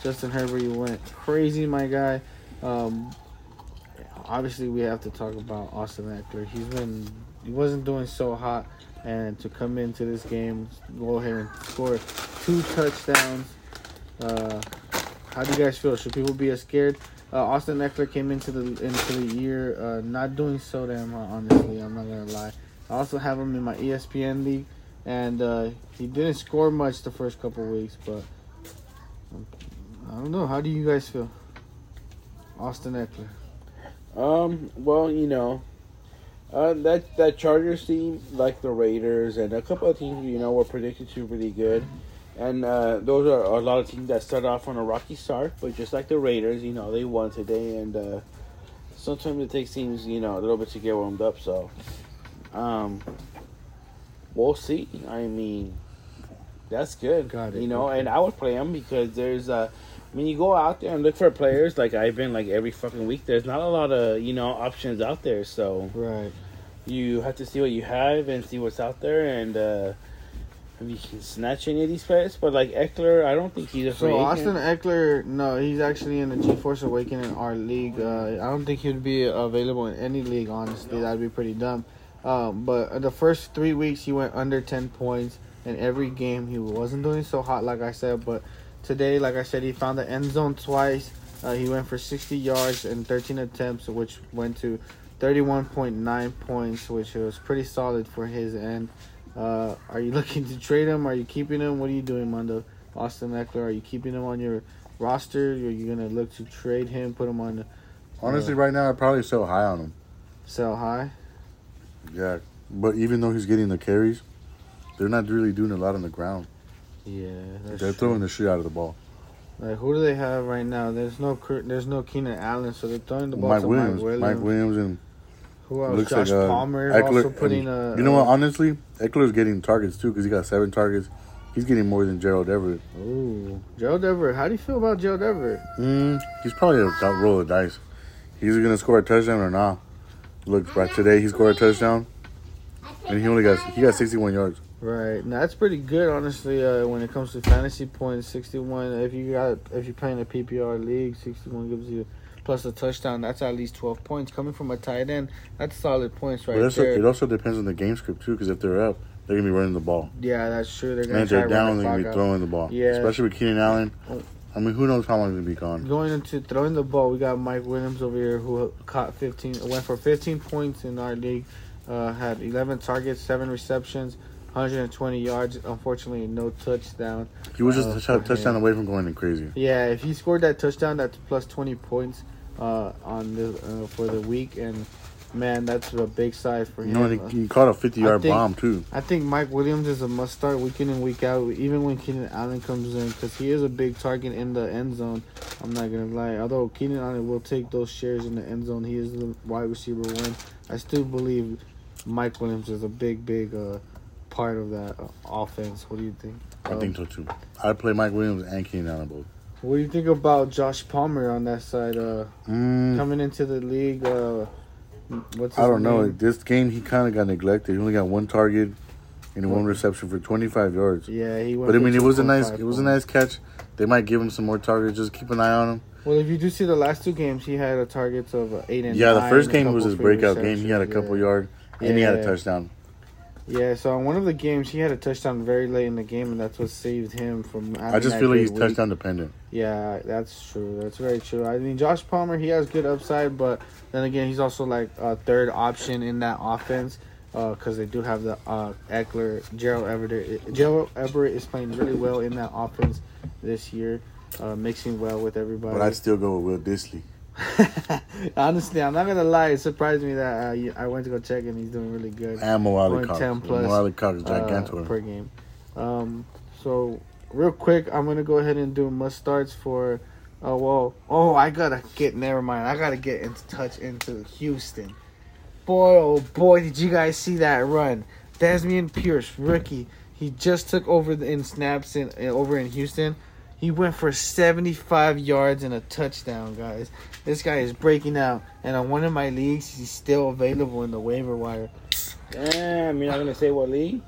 Justin Herbert, you went crazy, my guy. Um, obviously, we have to talk about Austin Ekeler. He's been he wasn't doing so hot, and to come into this game, go ahead and score two touchdowns. Uh, how do you guys feel? Should people be as scared? Uh, Austin Ekeler came into the into the year uh, not doing so damn hot. Honestly, I'm not gonna lie. I also have him in my ESPN league, and uh, he didn't score much the first couple weeks, but um, I don't know. How do you guys feel? Austin Ekeler. Um, well, you know, uh, that that Chargers team, like the Raiders and a couple of teams, you know, were predicted to be really good, and uh, those are a lot of teams that start off on a rocky start. But just like the Raiders, you know, they won today, and uh, sometimes it takes teams, you know, a little bit to get warmed up. So, um, we'll see. I mean, that's good. Got it. You know, Okay. and I would play them because there's uh Mean, you go out there and look for players like I've been like every fucking week. There's not a lot of you know options out there, so Right. you have to see what you have and see what's out there, and uh if you can snatch any of these players. But like Ekeler, I don't think he's a free So agent. Austin Ekeler, no, he's actually in the G Force Awakening our league. Uh, I don't think he'd be available in any league. Honestly, that'd be pretty dumb. Um, but the first three weeks he went under ten points in every game. He wasn't doing so hot, like I said. But today, like I said, he found the end zone twice. Uh, he went for 60 yards and 13 attempts, which went to 31.9 points, which was pretty solid for his end. Uh, are you looking to trade him? Are you keeping him? What are you doing, Mondo? Austin Ekeler, are you keeping him on your roster? Are you gonna look to trade him? Put him on the Honestly, right now I'd probably sell high on him. sell high? Yeah, but even though he's getting the carries, they're not really doing a lot on the ground. Yeah, They're throwing the shit out of the ball. Like who do they have right now? There's no there's no Keenan Allen, so they're throwing the ball Mike to Williams, Mike Williams. Mike Williams, and Who else? looks Josh like uh, Palmer Ekeler. also putting and a. you know what? Honestly, Ekeler's getting targets too because he got seven targets. He's getting more than Gerald Everett. Ooh, Gerald Everett. How do you feel about Gerald Everett? Mm, he's probably a roll of dice. He's gonna score a touchdown or not. Look, right today he scored a touchdown, and he only got he got 61 yards. Right, now that's pretty good, honestly. Uh, when it comes to fantasy points, sixty-one. If you got, if you're playing a PPR league, sixty-one gives you plus a touchdown. That's at least twelve points coming from a tight end. That's solid points right but also, there. it also depends on the game script too, because if they're up, they're gonna be running the ball, yeah, that's true. They're gonna if they're down, the they're gonna be out. throwing the ball. Yeah. especially with Keenan Allen. I mean, who knows how long he's gonna be gone? Going into throwing the ball, we got Mike Williams over here who caught 15, went for 15 points in our league, uh, had 11 targets, 7 receptions, 120 yards. Unfortunately, no touchdown. He was just Oh, a touchdown away from going crazy. Yeah, if he scored that touchdown, that's plus 20 points uh, on the uh, for the week. And man, that's a big size for You him. know, he, he caught a 50 yard think- bomb too. I think Mike Williams is a must start week in and week out, even when Keenan Allen comes in, because he is a big target in the end zone. I'm not gonna lie. Although Keenan Allen will take those shares in the end zone, he is the wide receiver one. I still believe Mike Williams is a big, big uh, part of that uh, offense. What do you think? I Um, think so too. I'd play Mike Williams and Keenan Allen both. What do you think about Josh Palmer on that side? Uh, Mm, coming into the league, uh, what's I don't know. This game he kind of got neglected. He only got one target and one reception for 25 yards. Yeah, he. But I mean, it was a nice, 2.5 it was a nice catch. They might give him some more targets. Just keep an eye on him. Well, if you do see the last two games, he had a targets of eight and Yeah, the first game was his breakout game. He had a couple yeah. yard and he had a touchdown. Yeah, so on one of the games, he had a touchdown very late in the game, and that's what saved him from. I just feel like he's week. touchdown dependent. Yeah, that's true. That's very true. I mean, Josh Palmer, he has good upside, but then again, he's also like a third option in that offense because they do have the uh, Ekeler, Gerald Everett. Gerald Everett is playing really well in that offense this year, uh, mixing well with everybody. But I'd still go with Will Dissly. Honestly, I'm not gonna lie. It surprised me that uh, I went to go check and he's doing really good. And Mo Going Alie-Cox. 10 plus, Mo Alie-Cox is uh, gigantor. per game. Um, so real quick, I'm gonna go ahead and do must starts for. Oh well, oh I gotta get. Never mind. I gotta get into touch into Houston. Boy, oh boy, did you guys see that run? Dameon Pierce, rookie. He just took over the, in snaps in uh, over in Houston. He went for 75 yards and a touchdown, guys. This guy is breaking out, and on one of my leagues, he's still available in the waiver wire. Damn, you're not gonna say what league?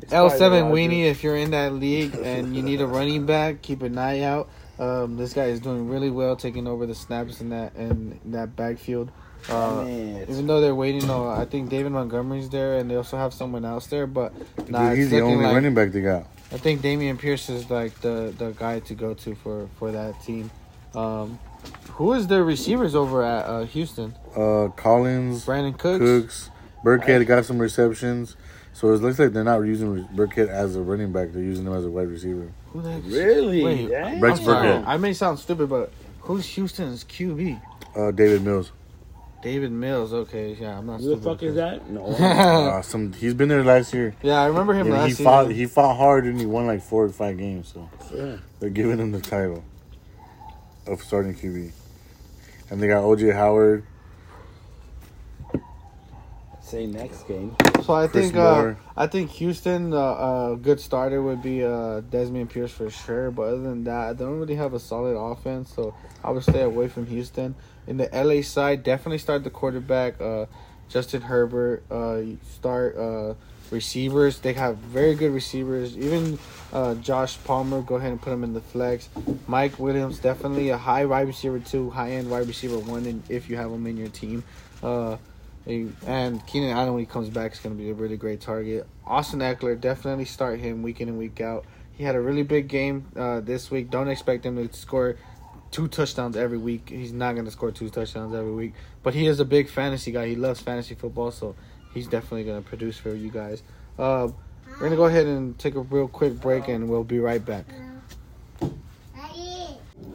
It's L7 weenie. If you're in that league and you need a running back, keep an eye out. Um, this guy is doing really well, taking over the snaps in that in that backfield. Uh, Man, even though they're waiting, on, I think David Montgomery's there, and they also have someone else there. But nah, Dude, he's the only like, running back they got. I think Dameon Pierce is like the the guy to go to for for that team. Um, who is their receivers over at uh, Houston? Uh, Collins, Brandin Cooks. Cooks, Burkhead got some receptions. So it looks like they're not using Burkhead as a running back. They're using him as a wide receiver. Who the heck's- really? Wait, Damn. Rex I'm Burkhead. I may sound stupid, but who's Houston's QB? Uh, Davis Mills. Davis Mills. Okay, yeah, I'm not. Who the fuck is that? No. Uh, some he's been there last year. yeah, I remember him And last he season. fought. He fought hard and he won like four or five games. So Yeah. they're giving him the title of starting QB. And they got OJ Howard, Say next game. so I Chris think uh, I think Houston, uh, a good starter would be uh, Dameon Pierce for sure. But other than that, they don't really have a solid offense, so I would stay away from Houston. In the LA side, definitely start the quarterback, uh, Justin Herbert. Uh, start uh, receivers. They have very good receivers. Even uh, Josh Palmer, go ahead and put him in the flex. Mike Williams, definitely a high wide receiver two, high end wide receiver one, and if you have him in your team. Uh, and Keenan Allen, when he comes back, is going to be a really great target. Austin Ekeler, definitely start him week in and week out. He had a really big game uh, this week. Don't expect him to score two touchdowns every week. He's not going to score two touchdowns every week. But he is a big fantasy guy. He loves fantasy football, so he's definitely going to produce for you guys. Uh, we're going to go ahead and take a real quick break, and we'll be right back.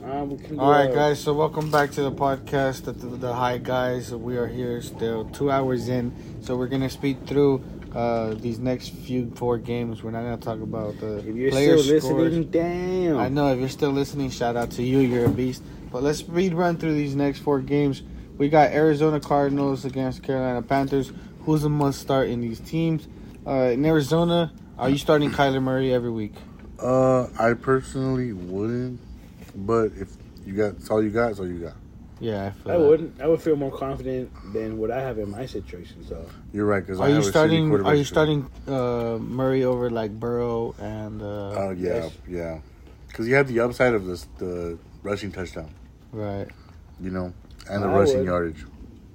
Um, we can do All right, guys. So welcome back to the podcast. The, the, the Hi Guys. We are here still two hours in. So we're gonna speed through uh, these next few four games. We're not gonna talk about the If you're player still scores. listening, damn. I know if you're still listening, shout out to you. You're a beast. But let's speed run through these next four games. We got Arizona Cardinals against Carolina Panthers. Who's a must start in these teams? Uh, in Arizona, are you starting Kyler Murray every week? Uh, I personally wouldn't, but if you got, it's all you got, it's all you got. Yeah, I feel I that. wouldn't. I would feel more confident than what I have in my situation. So You're right because Are you starting? Are you starting uh, Murray over like Burrow and? Uh, Oh yeah, yeah, because you have the upside of this the rushing touchdown, right. you know, and the I rushing would. yardage.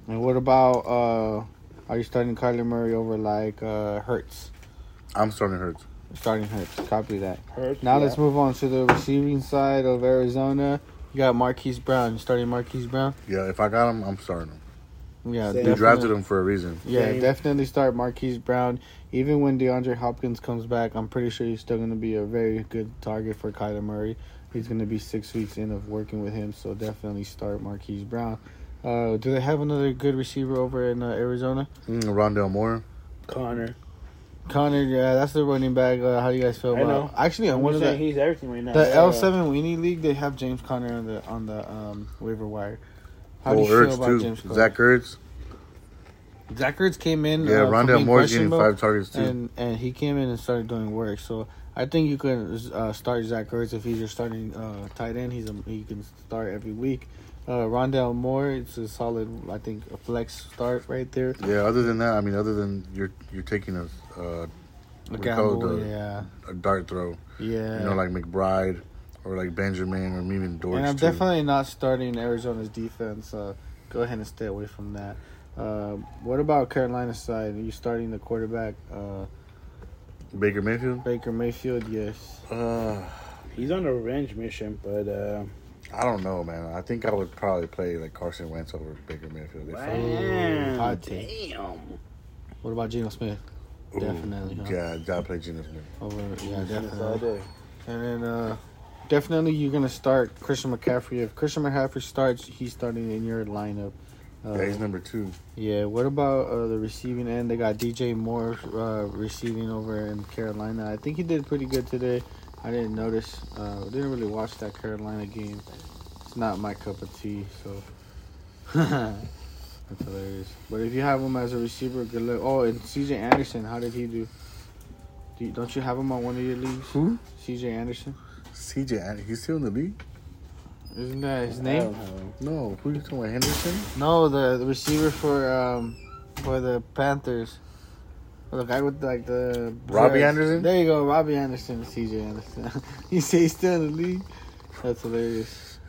And what about? Uh, are you starting Kyler Murray over like uh, Hurts? I'm starting Hurts. Starting Hurts. Copy that. Hurts, Now yeah. let's move on to the receiving side of Arizona. You got Marquise Brown. You starting Marquise Brown? Yeah, if I got him, I'm starting him. Yeah, Same. They Definitely. drafted him for a reason. Yeah, Same. definitely start Marquise Brown. Even when DeAndre Hopkins comes back, I'm pretty sure he's still going to be a very good target for Kyler Murray. He's going to be six weeks in of working with him, so definitely start Marquise Brown. Uh, do they have another good receiver over in uh, Arizona? Mm, Rondale Moore. Conner. Conner, yeah, that's the running back. Uh, how do you guys feel about? I know. Actually, I'm one just of the he's everything right now. the Yeah. L seven Weenie League, they have James Conner on the on the um, waiver wire. How do you Oh, feel about too. James Conner? Zach Ertz. Zach Ertz came in. Yeah, uh, Rondale being Moore's getting five targets, too. and and he came in and started doing work. So I think you can uh, start Zach Ertz if he's your starting uh, tight end. He's a, he can start every week. Uh, Rondale Moore, it's a solid. I think a flex start right there. Yeah, other than that, I mean, other than you're you're taking a uh, A gamble, call the- yeah, a dart throw, yeah. you know, like McBride or like Benjamin or even Dortch. and I'm too. definitely not starting Arizona's defense. Uh, go ahead and stay away from that. Uh, what about Carolina's side? Are you starting the quarterback uh, Baker Mayfield. Baker Mayfield? Yes. Uh, He's on a revenge mission, but uh, I don't know, man. I think I would probably play like Carson Wentz over Baker Mayfield. If I- damn, hot damn. What about Geno Smith? Ooh, Definitely, huh? Yeah, gotta play Geno Smith. Over, yeah, That's all definitely. day. And then uh, definitely you're gonna start Christian McCaffrey. If Christian McCaffrey starts, he's starting in your lineup. Uh, Yeah, he's number two. Yeah, what about uh, the receiving end? They got DJ Moore uh, receiving over in Carolina. I think he did pretty good today. I didn't notice. Uh, didn't really watch that Carolina game. It's not my cup of tea, so that's hilarious. But if you have him as a receiver, good luck. Oh, and CJ Anderson, how did he do? do you, don't you have him on one of your leagues? Who? CJ Anderson, CJ. An- He's still in the league. isn't that his name? No, who you talking about? Henderson. No, the, the receiver for um for the Panthers. The guy with like the Robbie dreads. Anderson? There you go, Robbie Anderson, CJ Anderson. you say he's still in the league? That's hilarious.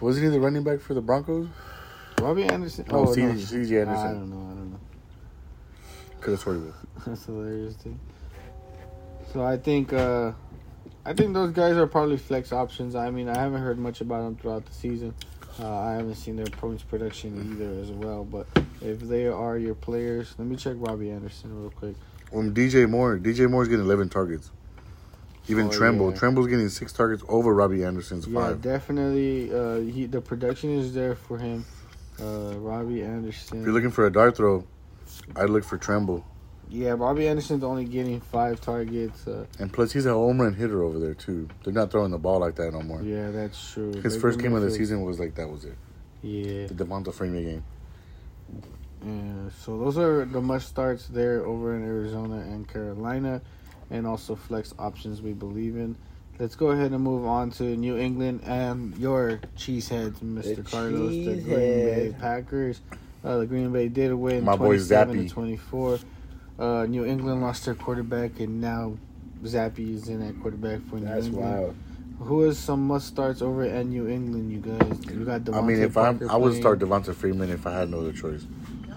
Wasn't he the running back for the Broncos? Robbie Anderson. Oh, no. CJ, I Anderson. don't know. I don't know. Could have sworn he was. That's hilarious, dude. So I think uh I think those guys are probably flex options. I mean, I haven't heard much about them throughout the season. Uh, I haven't seen their points production either as well. But if they are your players, let me check Robbie Anderson real quick. Um, DJ Moore. DJ Moore's getting 11 targets. Even Oh, Tremble. yeah. Tremble's getting six targets over Robbie Anderson's Yeah, five. definitely. Uh, he the production is there for him. Uh, Robbie Anderson. If you're looking for a dart throw, I'd look for Tremble. yeah, Robbie Anderson's only getting five targets. Uh, And plus, he's a home run hitter over there, too. They're not throwing the ball like that no more. yeah, that's true. His Baker first game of the season was like that was it. Yeah. The Devonta Freeman game. Yeah, so those are the must starts there over in Arizona and Carolina, and also flex options we believe in. Let's go ahead and move on to New England and your cheeseheads, Mr. The Carlos, the Green Bay. Packers. Uh, the Green Bay did win, My boy twenty-seven Zappe. to twenty-four. Uh, New England lost their quarterback, and now Zappe is in at quarterback for New That's England. wild. Who is some must starts over at New England? You guys, you got. I mean, Devontae if I'm, I would playing. start Devonta Freeman if I had no other choice.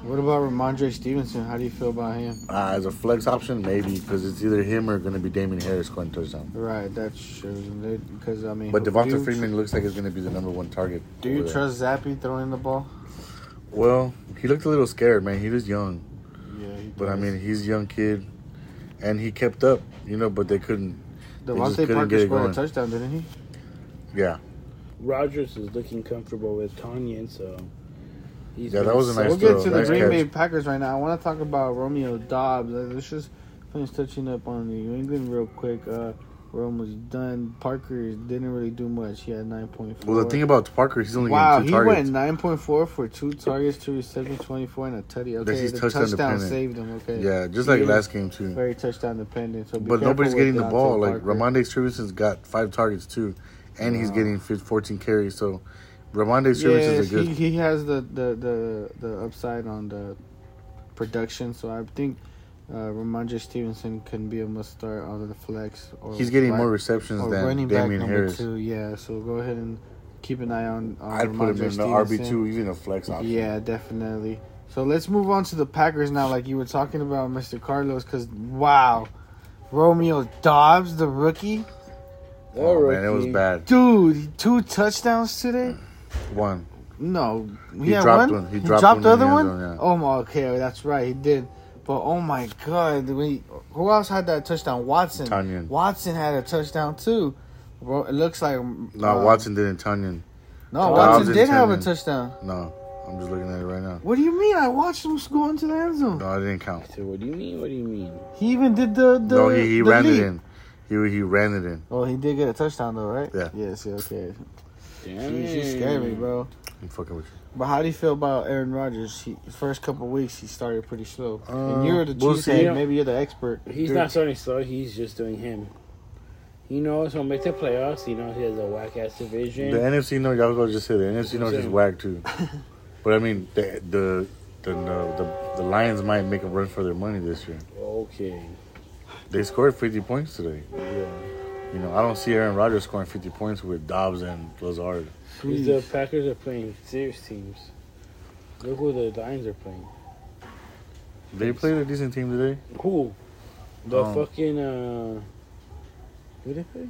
What about Rhamondre Stevenson? How do you feel about him? Uh, as a flex option, maybe because it's either him or going to be Damien Harris scoring touchdown. Right, that's true. Because I mean, But do Devonta you- Freeman looks like he's going to be the number one target. Do you over there. trust Zappe throwing the ball? Well, he looked a little scared, man. He was young, Yeah, he but I mean, he's a young kid, and he kept up, you know. But they couldn't. they just DeVante couldn't Parker get it scored a touchdown, didn't he? Yeah, Rodgers is looking comfortable with Tonyan, so he's Yeah, that was a nice we'll get throw. to the Nice Green catch. Bay Packers right now. I want to talk about Romeo Doubs. Uh, Let's just finish touching up on New England real quick. Uh, we're almost done. Parker didn't really do much. He had nine point four. Well, the thing about Parker, he's only Wow, getting he targets. went nine point four for two targets, two receptions, twenty four, and a tutty. Okay, the touchdown touchdown saved him. Okay, yeah, just like He is last game too. very touchdown dependent. So, But nobody's getting the ball. Like Parker. Rhamondre Stevenson's got five targets too, and he's getting fif- 14 carries. So Rhamondre Stevenson Yes, is a good. he, he has the, the, the, the upside on the production, so I think uh, Rhamondre Stevenson can be a must start out of the flex. Or he's getting right- more receptions than running back Damien number Harris. two. Yeah, so go ahead and keep an eye on. on I'd put him Rhamondre in the RB Stevenson. two, even a flex option. Yeah, definitely. So let's move on to the Packers now, like you were talking about, Mr. Carlos, because wow, Romeo Doubs, the rookie, Oh, man, it was bad. dude, two touchdowns today. One. No, He had dropped one. one. He He dropped dropped, one the other the end one. zone, yeah. Oh my, okay, that's right, he did. But oh my god, we, who else had that touchdown? Watson. Tonyan. Watson had a touchdown too. Bro, it looks like No, uh, Watson didn't. Tonyan. No, Doubs Watson and did have a touchdown. No. I'm just looking at it right now. What do you mean? I watched him go into the end zone. No, I didn't count. So what do you mean? What do you mean? He even did the the. no, he, he the ran leap. it in. He he ran it in. Oh, he did get a touchdown though, right? Yeah. Yes. Yeah, okay. Damn. Jeez, you scared bro. I'm fucking with you. But how do you feel about Aaron Rodgers? He first couple weeks he started pretty slow, Uh, and you're the we'll Chiefs see. head. Maybe you're the expert. He's You're- not starting slow. He's just doing him. He knows he'll make the playoffs. He knows he has a whack ass division. The NFC North, y'all go just say the NFC North is whack too. but I mean, the the the the, the, the Lions might make a run for their money this year. okay. They scored 50 points today. Yeah. You know, I don't see Aaron Rodgers scoring 50 points with Doubs and Lazard. Because the Packers are playing serious teams. Look who the Lions are playing. They played a decent team today. Who? The Um, fucking uh. Who they play?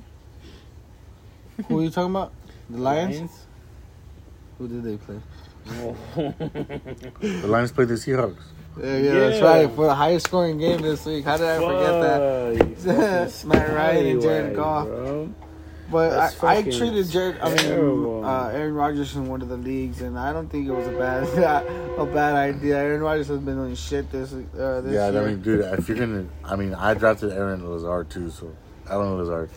Who are you talking about? The Lions? Who did they play? The Lions played the Seahawks. Yeah, yeah, that's right. For the highest scoring game this week. How did I forget that? that? Matt Ryan and Jared Goff. But I, I treated Jared, I mean, uh, Aaron Rodgers in one of the leagues, and I don't think it was a bad, a bad idea. Aaron Rodgers has been doing shit this, uh, this Yeah, year. I mean, dude, if you're gonna, I mean, I drafted Aaron Lazard too, so I don't Allen Lazard,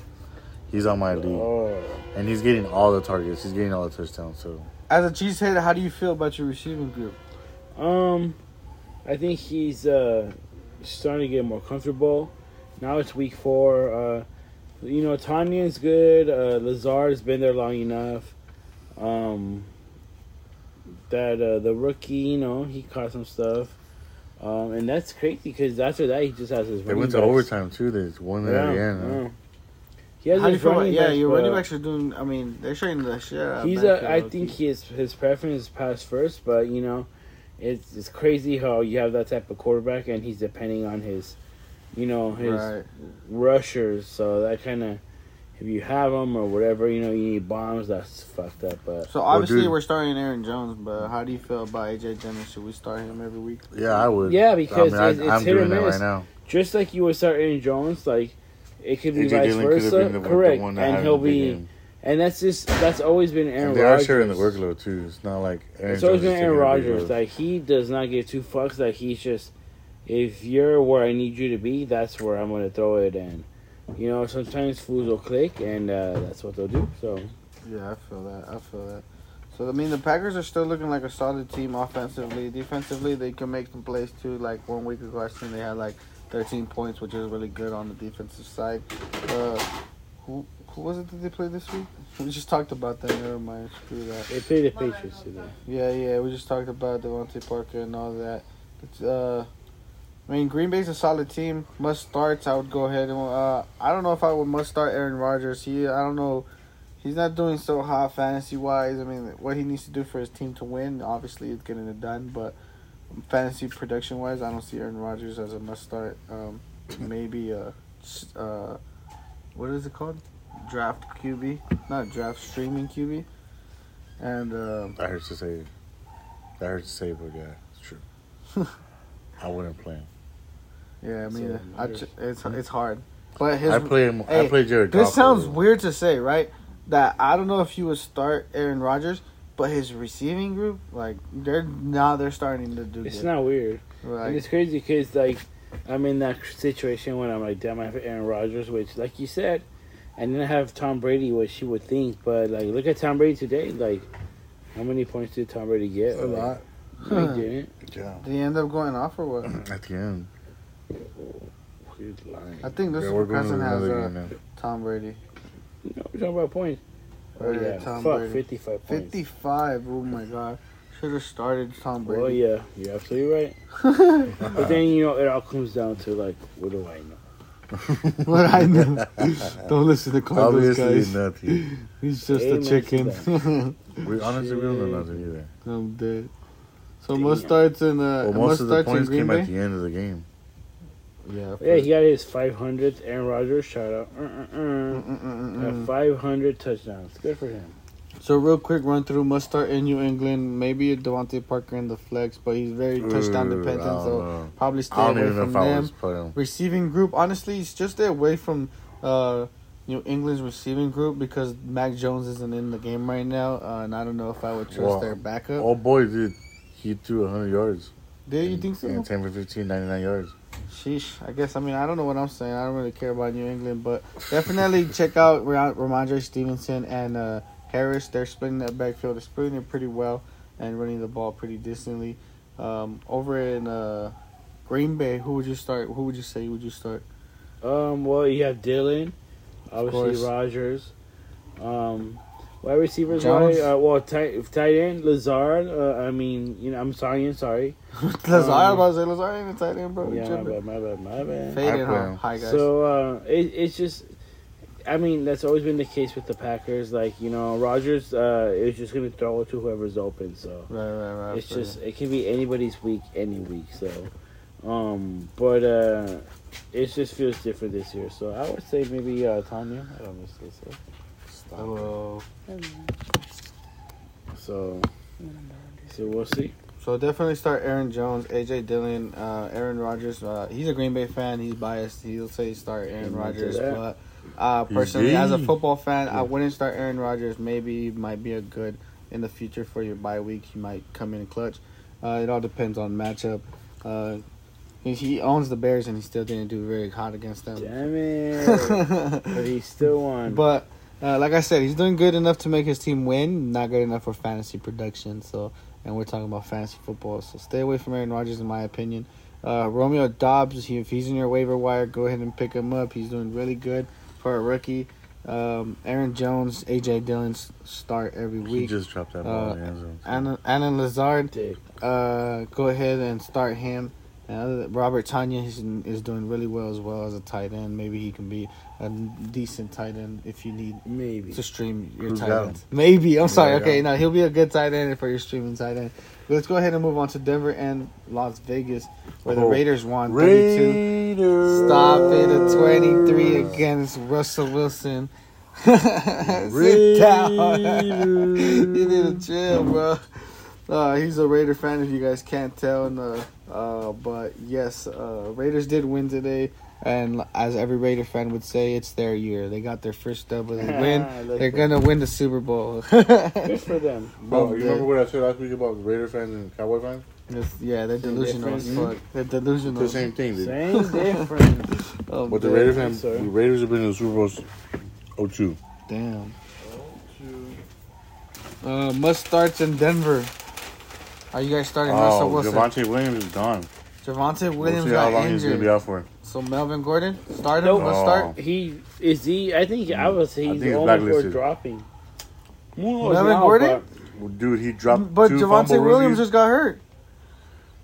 he's on my league, Oh. and he's getting all the targets, he's getting all the touchdowns. So As a cheesehead, how do you feel about your receiving group? Um, I think he's uh starting to get more comfortable. Now it's week four. Uh, you know, Tanya's good. Uh, Lazard's been there long enough. Um, that uh, the rookie, you know, he caught some stuff. Um, and that's crazy because after that he just has his. they went to backs. overtime too. They won it at the end. huh? yeah. He has How do you his feel running yeah, backs, your running backs are doing, I mean, they're showing the shit out of He's backfield, a. I low-key. think his his preference is pass first, but you know, it's it's crazy how you have that type of quarterback and he's depending on his, you know, his Right. rushers. So that kind of, if you have them or whatever, you know, you need bombs. That's fucked up. But So obviously dude. we're starting Aaron Jones, but how do you feel about AJ Dennis? Should we start him every week? Yeah, I would. Yeah, because I it's- mean, it's I, am hit or doing it miss. right now. just like you would start Aaron Jones, like it could be AJ vice Dillon versa. been the, Correct, the one that and he'll be, game. And that's just that's always been Aaron And they are sharing the workload too. It's not like Aaron It's always Jones been Aaron taking a big Rodgers. load. Like he does not give two fucks. Like he's just, if you're where I need you to be, that's where I'm gonna throw it. And you know, sometimes fools will click, and uh, that's what they'll do. So Yeah, I feel that. I feel that. So I mean, the Packers are still looking like a solid team offensively. Defensively, they can make some plays too. Like one week ago, I seen they had like 13 points, which is really good on the defensive side. Uh, who who was it that they played this week? We just talked about that. Never mind. Screw that. they played the Patriots today. Yeah, yeah. We just talked about DeVante Parker and all that. It's, uh, I mean, Green Bay's a solid team. Must starts. I would go ahead and uh, I don't know if I would must start Aaron Rodgers. He, I don't know. He's not doing so hot fantasy wise. I mean, what he needs to do for his team to win, obviously, is getting it done. But fantasy production wise, I don't see Aaron Rodgers as a must start. Um, maybe uh, uh, what is it called? Draft QB, not draft streaming QB. And uh, That hurts to say. That hurts to say, but yeah, it's true. I wouldn't play him. Yeah, I mean, So, I ch- it's it's hard, but his I play him. I play Jared. this Goff sounds over- weird to say, right? That I don't know if you would start Aaron Rodgers, but his receiving group, like they're now they're starting to do It's good. not weird, and it's crazy because like I'm in that situation when I'm like, damn, I have Aaron Rodgers, which, like you said, and then I have Tom Brady, what she would think, but like, look at Tom Brady today. Like, how many points did Tom Brady get? A Like, lot. no, He didn't. Yeah. did he end up going off or what? At the end. He's lying. I think this Yeah, we're going to person has another uh. Tom Brady. No, we're talking about points. Oh Yeah, yeah, Tom fuck, Brady. 55 points. Fifty-five. Oh my god, should have started Tom Well, Brady. yeah, you're absolutely right. But then you know, it all comes down to like, what do I know? what I know. Don't listen to Carlos, Obviously guys. nothing. He's just Amen a chicken. We honestly we don't know Shit. nothing either. I'm dead. So Damn. most starts in uh, Well, most most of the starts in points Green came Bay. at the end of the game. Yeah. Yeah, he got his 500th Aaron Rodgers shout out. Uh, uh, uh. Mm-mm-mm-mm. Got 500 touchdowns. Good for him. So real quick run through must start in New England. Maybe DeVante Parker in the flex, but he's very touchdown dependent, so know. probably stay I don't away even know from them. Receiving group, honestly, it's just stay away from uh, New England's receiving group because Mac Jones isn't in the game right now, uh, and I don't know if I would trust Well, their backup. Oh boy, dude, he threw 100 yards. Did you think so? Yeah, 10 for 15, 99 yards. Sheesh. I guess, I mean, I don't know what I'm saying. I don't really care about New England, but definitely check out Ra- Rhamondre Stevenson and uh, Harris. They're splitting that backfield. They're splitting it pretty well and running the ball pretty decently. Um, over in uh, Green Bay, who would you start? Who would you say would you start? Um, well, you have Dillon, obviously Rodgers. Um, wide receivers, Jones. wise, uh, well, tight, tight end Lazard. Uh, I mean, you know, I'm sorry, I'm sorry. Lazard, I Um, was about to say Lazard ain't a tight end, bro. Yeah, my bad, my bad, my bad. Fading, I play huh? him. Hi, guys. So uh, it, it's just, I mean, that's always been the case with the Packers. Like you know, Rodgers uh, is just gonna throw it to whoever's open. So right, right, right. it's for just it can be anybody's week any week. So, um, but uh, it just feels different this year. So I would say maybe uh, Tanya. I don't know say so. Hello. So, so we'll see. So definitely start Aaron Jones, AJ Dillon, uh, Aaron Rodgers. Uh, he's a Green Bay fan. He's biased. He'll say start Aaron Amen Rodgers, but uh, personally, as a football fan, I wouldn't start Aaron Rodgers. Maybe he might be a good in the future for your bye week. He might come in clutch. Uh, it all depends on matchup. Uh, he, he owns the Bears, and he still didn't do very hot against them. Damn it! but he still won. But uh, like I said, he's doing good enough to make his team win. Not good enough for fantasy production. So, and we're talking about fantasy football. So stay away from Aaron Rodgers, in my opinion. Uh, Romeo Doubs, he, if he's in your waiver wire, go ahead and pick him up. He's doing really good for a rookie. Um, Aaron Jones, AJ Dillon start every week. He week. just dropped that ball Uh, in the end zone. Anna, Anna Lazard, uh, go ahead and start him. And Robert Tonyan is, is doing really well as well as a tight end. Maybe he can be a decent tight end if you need maybe. to stream your Who's tight end. Maybe. I'm sorry. Yeah, okay, yeah. no, he'll be a good tight end for your streaming tight end. Let's go ahead and move on to Denver and Las Vegas, where the Oh. Raiders won 32. Raiders. Stop it at 23 against Russell Wilson. Sit down. you need to chill, bro. Uh, he's a Raider fan, if you guys can't tell. And, uh, uh, but yes, uh, Raiders did win today. And as every Raider fan would say, it's their year. They got their first double. They win. They're gonna win the Super Bowl. Good for them. Bro, you remember what I said last week about Raider fans and Cowboy fans? It's- yeah, they're Same delusional as fuck. They're delusional. The same thing, dude. Same difference. Oh, But the damn. Raiders, fans, the Raiders have been in the Super Bowls 02. Damn. Uh, must starts in Denver. Are you guys starting Russell Oh, Wilson? Javonte Williams is gone. Javonte We'll Williams see how got long he's going to injured. be out for. So Melvin Gordon, start him. Nope. Must Oh. start. He is he. I think I was. say I he's think he's only for blacklisted. dropping. Melvin Gordon? Well, dude, he dropped But two Javonte Williams rookies. just got hurt.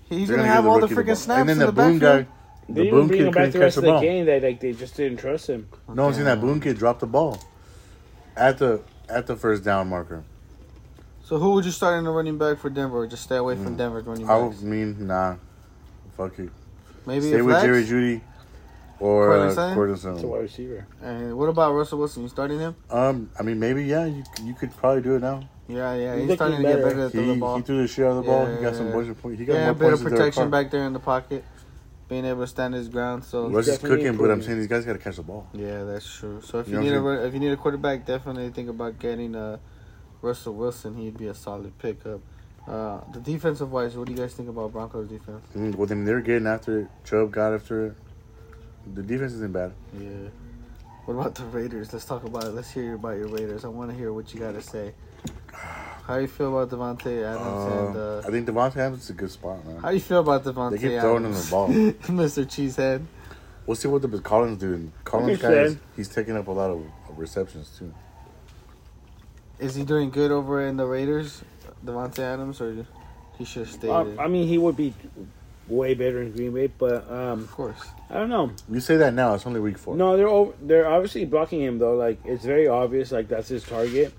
He's They're gonna give have all the rookie ball. freaking snaps And then in the the Boone backfield. guy, They the didn't Boone bring kid him back couldn't the catch rest the of the ball. game. They like they just didn't trust him. No, I'm saying that Damn. Boone kid dropped the ball at the at the first down marker. So who would you start in the running back for Denver? Or just stay away from Mm. Denver's running I backs? would mean nah, fuck you. Maybe Stay a with flex? Jerry Jeudy or Courtland uh, Sutton? It's a wide receiver. And what about Russell Wilson? You starting him? Um, I mean maybe yeah, you you could probably do it now. Yeah, yeah. He's He's, looking starting to get better. better at He, throwing the ball. he threw the shit out of the ball. He Yeah, got some yeah, points. He got yeah, more a bit of points than Derek protection back there in the pocket, being able to stand his ground. So Russ is cooking, but I'm saying these guys got to catch the ball. yeah, that's true. So if You you, know need what a I'm run- if you need a quarterback, definitely think about getting uh, Russell Wilson. He'd be a solid pickup. Uh, the defensive wise, what do you guys think about Broncos defense? I mean, well, then they're getting after it. Chubb got after it. The defense isn't bad. Yeah. What about the Raiders? Let's talk about it. Let's hear about your Raiders. I want to hear what you got to say. How do you feel about Davante Adams and Uh, uh, I think Davante Adams is a good spot, man. how do you feel about Davante They keep Adams? throwing him the ball. Mr. Cheesehead. We'll see what the Collins doing. Collins Okay, guys, Shane. he's taking up a lot of of receptions too. Is he doing good over in the Raiders, Davante Adams, or he should have stayed? Um. I mean, he would be way better in Green Bay, but um, of course. I don't know. You say that now. It's only week four. No, they're over, they're obviously blocking him though. Like it's very obvious, like that's his target,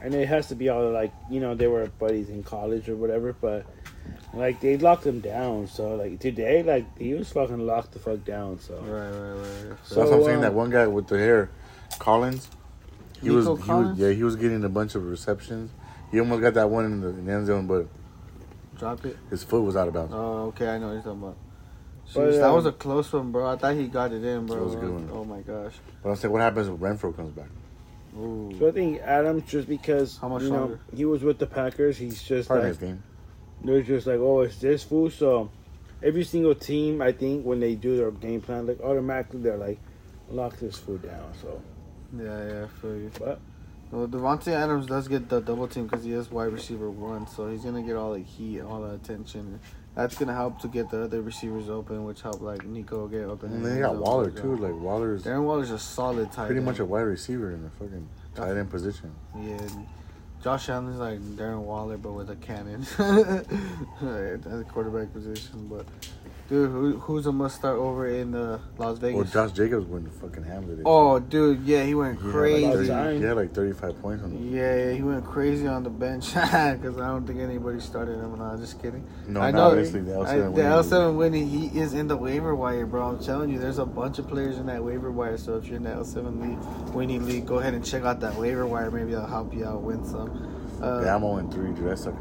and it has to be all like you know they were buddies in college or whatever. But like they locked him down, so like today, like he was fucking locked the fuck down. So Right, right, right. So that's what I'm So, saying. uh, that one guy with the hair, Collins, he was, Nico he was yeah he was getting a bunch of receptions. He almost got that one in the, in the end zone, but Drop it. his foot was out of bounds. Oh, okay. I know what you're talking about. But, Jeez, that um, was a close one, bro. I thought he got it in, bro. That was a good one. Oh my gosh. But I'm saying, what happens when Renfrow comes back? Ooh. So I think Adams just because How much you know longer? he was with the Packers, he's just Part of like, his game. They're just like, oh, it's this fool. So every single team, I think, when they do their game plan, like automatically they're like, lock this fool down. So, Yeah, yeah, I feel you. but Well, Davante Adams does get the double team because he is wide receiver one, so he's gonna get all the heat, all the attention. That's gonna help to get the other receivers open, which help like Nico get open. And then they got Waller too. Like Waller's Darren Waller's a solid tight pretty end. much a wide receiver in the fucking tight end position. Yeah. Josh Allen's like Darren Waller, but with a cannon at the quarterback position. But dude, who, who's a must start over in uh, Las Vegas? Well, Josh Jacobs went to fucking ham today. oh, dude, yeah, he went He had, like, crazy. 30 he had like 35 points on him. Yeah, yeah, he went crazy on the bench because I don't think anybody started him. No, just kidding. No, I know. honestly, the I- L7 the L7 winning, he is in the waiver wire, bro. I'm telling you, there's a bunch of players in that waiver wire. So if you're in that L7 league, winning league, go ahead and check out that waiver wire. Maybe that'll help you out win some. Uh, Yeah, I'm 0 3, dude. That sucks.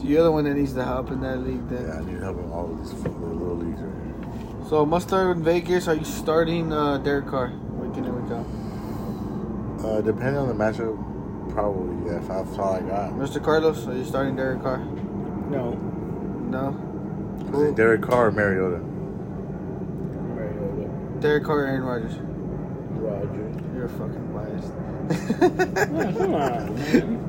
so you're the one that needs the help in that league, then. Yeah, I need help in all of these fucking little leagues right here. So must start in Vegas. Are you starting uh, Derek Carr week in and week out? Uh, depending on the matchup, probably, yeah, if that's all I got. Mr. Carlos, are you starting Derek Carr? no, No. Is it Derek Carr or Mariota? Mariota, Derek Carr, Aaron Rodgers. Rodgers. You're fucking biased. Yeah, come on, man.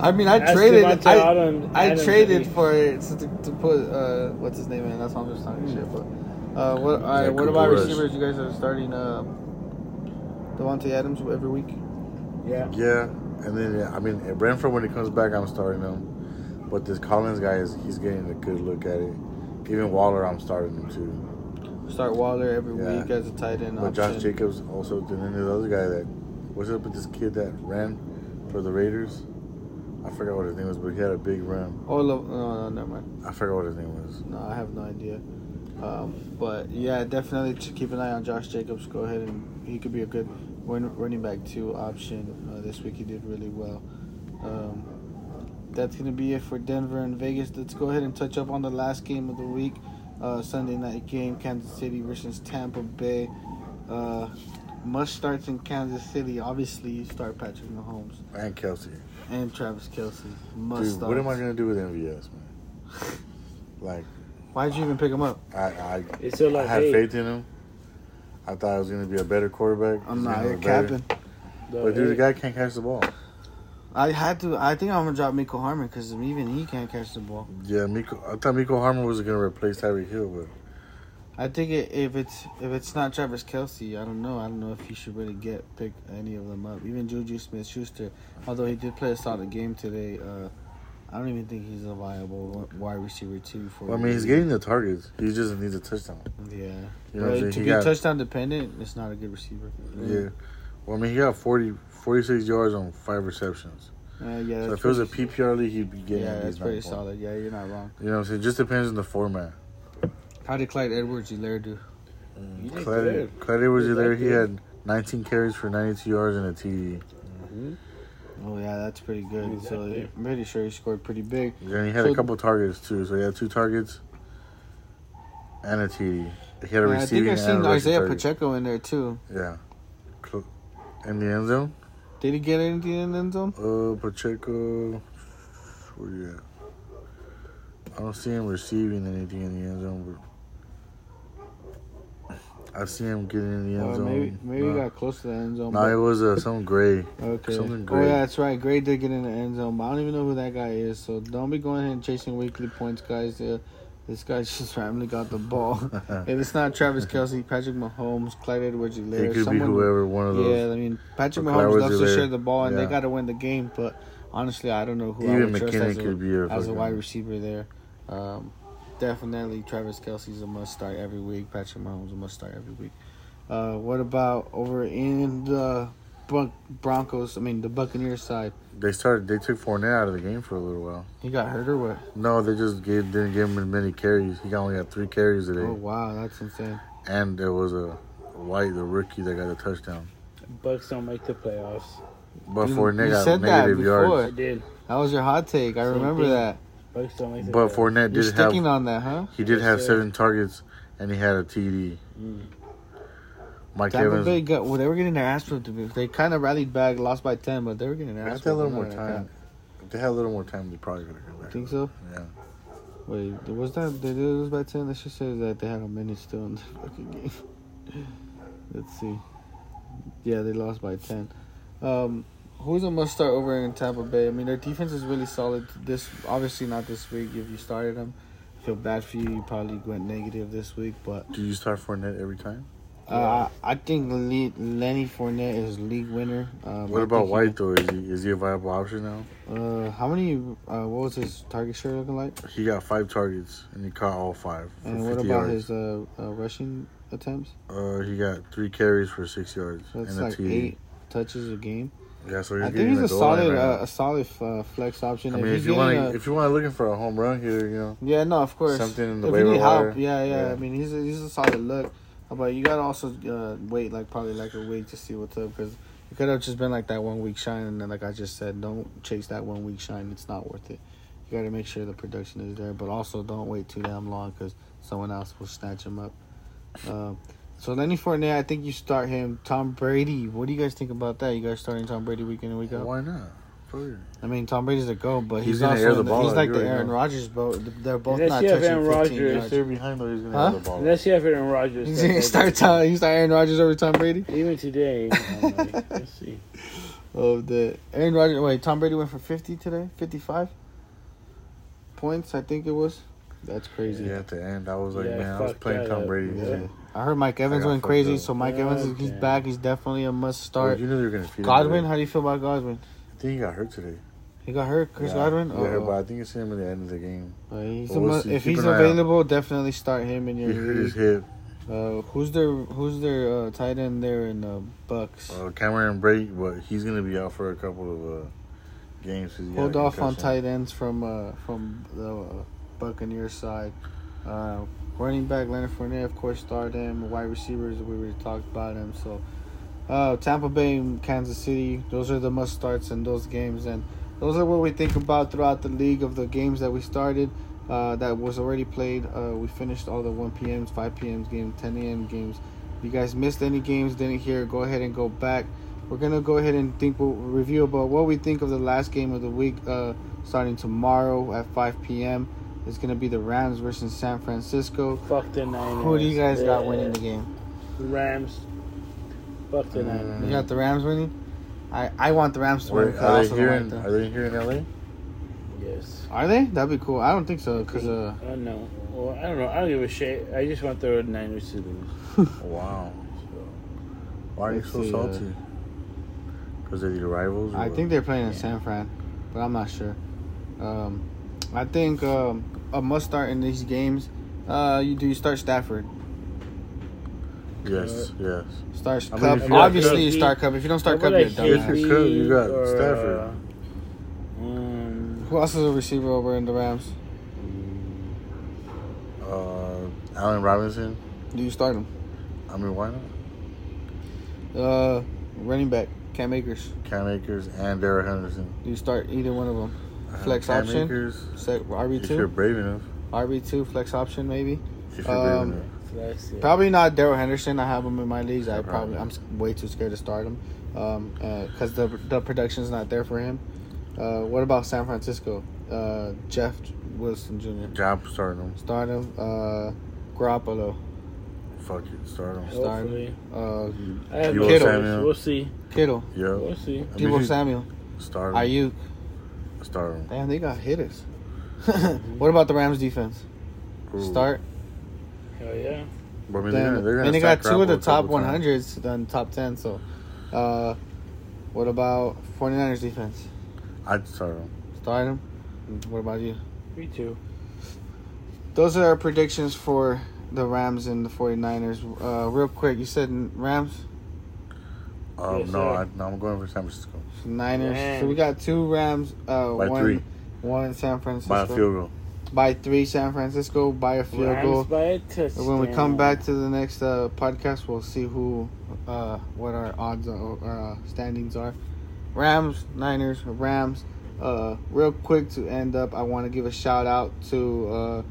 I mean, I Ask traded. Davante I, Adams- I Adams traded if for it to, to put uh, what's his name in. That's why I'm just talking shit. But uh, what? All right, Yeah, what about Rush. receivers? You guys are starting uh, Davante Adams every week. Yeah, Yeah, and then, yeah, I mean, if Brentford, when he comes back, I'm starting him. But this Collins guy, is he's getting a good look at it. Even Waller, I'm starting him too. Start Waller every Yeah. week as a tight end But option. Josh Jacobs also, and then the other guy that, what's up with this kid that ran for the Raiders? I forgot what his name was, but he had a big run. Oh no, no, no, never mind. I forgot what his name was. No, I have no idea. Um, but yeah, definitely to keep an eye on Josh Jacobs. Go ahead and he could be a good run- running back two option. Uh, this week he did really well. Um, that's gonna be it for Denver and Vegas. Let's go ahead and touch up on the last game of the week, uh, Sunday night game, Kansas City versus Tampa Bay. Uh, must starts in Kansas City. Obviously, you start Patrick Mahomes And Kelce. And Travis Kelce. Must Dude, start. what am I going to do with MVS, man? Like, Why'd you even pick him up? I, I, it's still I had hey, faith in him. I thought I was going to be a better quarterback. I'm He's not. gonna You're look better. capping. the- But dude, the guy can't catch the ball. I had to. I think I'm gonna drop Mecole Hardman because even he can't catch the ball. Yeah, Mecole. I thought Mecole Hardman was going to replace Tyreek Hill, but I think it, if it's if it's not Travis Kelce, I don't know. I don't know if he should really get pick any of them up. Even Juju Smith Schuster, although he did play a solid game today, uh, I don't even think he's a viable wide receiver two for. well, I mean, he's getting the targets. He just needs a touchdown. Yeah, You know to He be got- touchdown dependent, it's not a good receiver. Yeah. Well, I mean, he got 40, 46 yards on five receptions. uh, yeah. So if it was a PPR league, he'd be getting yeah, that's pretty solid. Yeah, you're not wrong. You know what It just depends on the format. How did Clyde Edwards-Helaire do? You did Clyde, good. Clyde Edwards You there, did he had 19 carries for 92 yards and a TD. Mhm. Oh yeah, that's pretty good. Exactly. So I'm pretty sure he scored pretty big. And he had So- a couple targets too. So he had two targets and a TD. He had a Yeah, I think I and seen Isaiah target. Pacheco in there too. Yeah. In the end zone? Did he get anything in the end zone? Uh, Pacheco. Where you at? I don't see him receiving anything in the end zone, but I see him getting in the end Uh, zone. maybe maybe no. he got close to the end zone. No, it was uh, some gray. okay. something Oh yeah, that's right. Gray did get in the end zone, but I don't even know who that guy is. So don't be going ahead and chasing weekly points, guys. Uh, this guy just randomly got the ball. if it's not Travis Kelce, Patrick Mahomes, Clyde Edwards-Helaire, It could be someone. wherever one of those. Yeah, I mean Patrick Mahomes loves to share the ball, and they got to win the game. But honestly, I don't know who I Even would trust McKinnon as a, could be a, as a wide receiver there. Um, definitely, Travis Kelce's a must start every week. Patrick Mahomes a must start every week. Uh, what about over in the Bron- Broncos? I mean, the Buccaneers side. They started. They took Fournette out of the game for a little while. He got hurt or what? No, they just gave, didn't give him many carries. He only got three carries today, Oh wow, that's insane. and there was a White, the rookie, that got a touchdown. Bucks don't make the playoffs. But You- Fournette you got said that negative before. I did. That was your hot take. I Same remember thing. that. Bucks don't make But playoffs. Fournette You're did sticking have on that, huh? he did have seven targets, and he had a TD. Mm. Mike Tampa Evans. Bay got well. They were getting their ass whipped. They kind of rallied back, lost by ten, but they were getting their If ass they had a little more I'm time. If they had a little more time, they probably could have come cap. back. Think so? Yeah. Wait, was that did they lose by ten? That just says that they had a minute still in the fucking game. Let's see. Yeah, they lost by ten. Um, who's a must start over in Tampa Bay? I mean, their defense is really solid. This obviously not this week. If you started them, I feel bad for you. You probably went negative this week, but Do you start Fournette every time? uh, I think Le- Lenny Fournette is league winner. Um, What about he- White though? Is he is he a viable option now? Uh, how many? Uh, what was his target share looking like? He got five targets and he caught all five for And 50 what about yards. his uh, uh, rushing attempts? Uh, he got three carries for six yards So it's and a like eight touches a game. Yeah, so I think getting he's a the goal line solid, uh, a solid uh, flex option. I If mean, he's if you want a- if you want looking for a home run here, you know, yeah, no, of course. something in the if waiver wire. help, yeah, yeah, Yeah. I mean, he's a, he's a solid look, but you gotta also uh, wait like probably like a week to see what's up because it could have just been like that one week shine, and then like I just said, don't chase that one week shine. It's not worth it. You gotta make sure the production is there, but also don't wait too damn long because someone else will snatch him up. So Lenny Fournette, I think you start him. Tom Brady, what do you guys think about that? You guys starting Tom Brady week in and week out? Why not? Fuck. I mean, Tom Brady's the go, but He's he's, gonna also the the- ball he's like the already Aaron know. Rodgers boat. They're both Unless not touching Aaron 15 Rodgers, yards. They're behind though. He's gonna Huh? have the ball. Unless you have Aaron Rodgers. He's gonna start. Tom, you start Aaron Rodgers over Tom Brady. Even today. I'm like, let's see. Oh, the Aaron Rodgers. Wait, Tom Brady went for fifty today. Fifty-five points, I think it was. That's crazy. Yeah, at the end, I was like, Yeah, man, I was fuck playing Tom up. Brady. Yeah. Yeah. I heard Mike Evans got went crazy, up. so Mike Evans he's Okay. back. He's definitely a must Well, start. you knew they were gonna feed him Godwin, how do you feel about Godwin? I think he got hurt today. He got hurt, Chris yeah. Godwin. Yeah, Oh, but I think it's him at the end of the game. uh, he's Well, we'll mu- see. if Keep he's an out. available, definitely start him in your. He your hurt his hip. Uh, who's their Who's their uh, tight end there in the Bucks? Uh, Cameron Brate, but he's gonna be out for a couple of uh, games. 'cause he Hold off on tight ends from uh, from the uh, Buccaneers side. Running back Leonard Fournette, of course, started him. Wide receivers, we already talked about him. So, uh, Tampa Bay and Kansas City, those are the must starts in those games, and those are what we think about throughout the league of the games that we started. Uh, that was already played. Uh, we finished all the 1 p.m., 5 p.m. games, 10 a.m. games. If you guys missed any games, didn't hear, go ahead and go back. We're gonna go ahead and think we'll review about what we think of the last game of the week, uh, starting tomorrow at 5 p.m. It's gonna be the Rams versus San Francisco. Fuck the Niners. Who do you guys got winning the game? The Rams. Fuck the Mm. Niners. You got the Rams winning. I, I want the Rams to win. Wait, 'cause I are they here? In, are they here in LA? Yes. Are they? That'd be cool. I don't think so, cause uh, I don't know. Well, I don't know. I don't give a shit. I just want the Niners to lose. Wow. So, Why are you so see, uh, salty? Because they're your rivals? I what? think they're playing in Yeah. San Fran, but I'm not sure. Um, I think um, a must start in these games. Uh, you do you start Stafford? Yes, yes. Start I mean, Kupp. if you got Obviously, you Kupp- start Kupp. If you don't start How Kupp, you're like done. If you could, you got or, Stafford. uh, um, Who else is a receiver over in the Rams? Uh, Allen Robinson. Do you start him? I mean, why not? Uh, running back Cam Akers. Cam Akers and Derek Henderson. Do you start either one of them? Uh, Flex Cam option? Akers, Set RB if you're two, brave enough. RB two flex option maybe. If you're brave Um, enough. that's it. Probably not Darrell Henderson. I have him in my leagues. I probably probably. I'm way too scared to start him, um, because the the production's not there for him. Uh, what about San Francisco? Uh, Jeff Wilson Jr. Job starting him. Start him. Uh, Garoppolo. Fuck it, start him. Start Hopefully. Uh, I have Deebo Kittle. Samuel. We'll see. Kittle. Yeah. We'll see. I mean, Deebo Samuel. Start him. Aiyuk. Start him. Damn, they got hitters. what about the Rams defense? Ooh. Start. Hell yeah. But I mean, Damn. they're gonna, they're gonna and they got two of the top couple times. 100s than top 10. So, uh, what about 49ers defense? I'd start them. Start them. What about you? Me too. Those are our predictions for the Rams and the 49ers. Uh, real quick, you said Rams, Um, Yes, no, sir. I, no, I'm going for San Francisco Niners. Man. So we got two Rams, uh, by one, three, one in San Francisco. by a field goal. By three, San Francisco. By a field Rams goal. by a touchdown. When we come back to the next uh, podcast, we'll see who, uh, what our odds or uh, standings are. Rams, Niners, Rams. Uh, real quick to end up, I want to give a shout out to uh,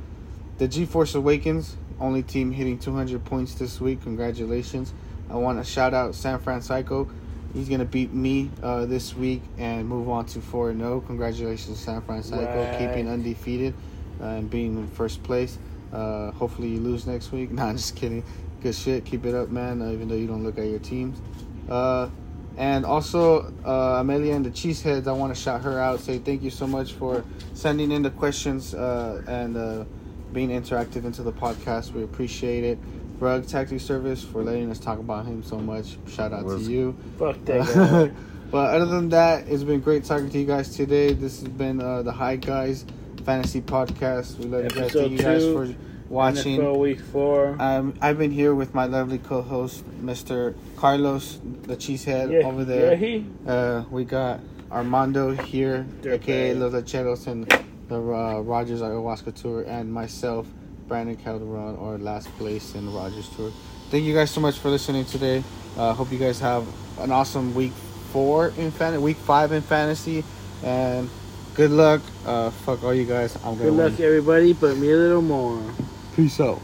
the G-Force Awakens, only team hitting 200 points this week. Congratulations! I want to shout out San Francisco. He's gonna beat me uh, this week and move on to four and zero. Congratulations, San Francisco, Right. keeping undefeated. and being in first place. Uh, hopefully you lose next week. Nah, I'm just kidding. Good shit. Keep it up, man. Uh, even though you don't look at your teams. Uh, and also, uh, Amelia and the Cheeseheads, I want to shout her out. Say thank you so much for sending in the questions uh, and uh, being interactive into the podcast. We appreciate it. Rug Taxi Service for letting us talk about him so much. Shout out Was- to you. Fuck that but other than that, it's been great talking to you guys today. This has been uh, the High Guys Fantasy Podcast. We love you guys. Thank you guys for watching. NFL Week Four. Um, I've been here with my lovely co-host, Mr. Carlos, the cheesehead yeah, over there. Yeah, he. Uh, we got Armando here, Dirtbag. aka Los Lecheros, and the uh, Rodgers Ayahuasca Tour, and myself, Brandon Calderon, or last place in the Rodgers Tour. Thank you guys so much for listening today. Uh, hope you guys have an awesome week four in fantasy, week five in fantasy, and good luck. Uh, fuck all you guys. I'm gonna Good luck, win. everybody, but me a little more. Peace out.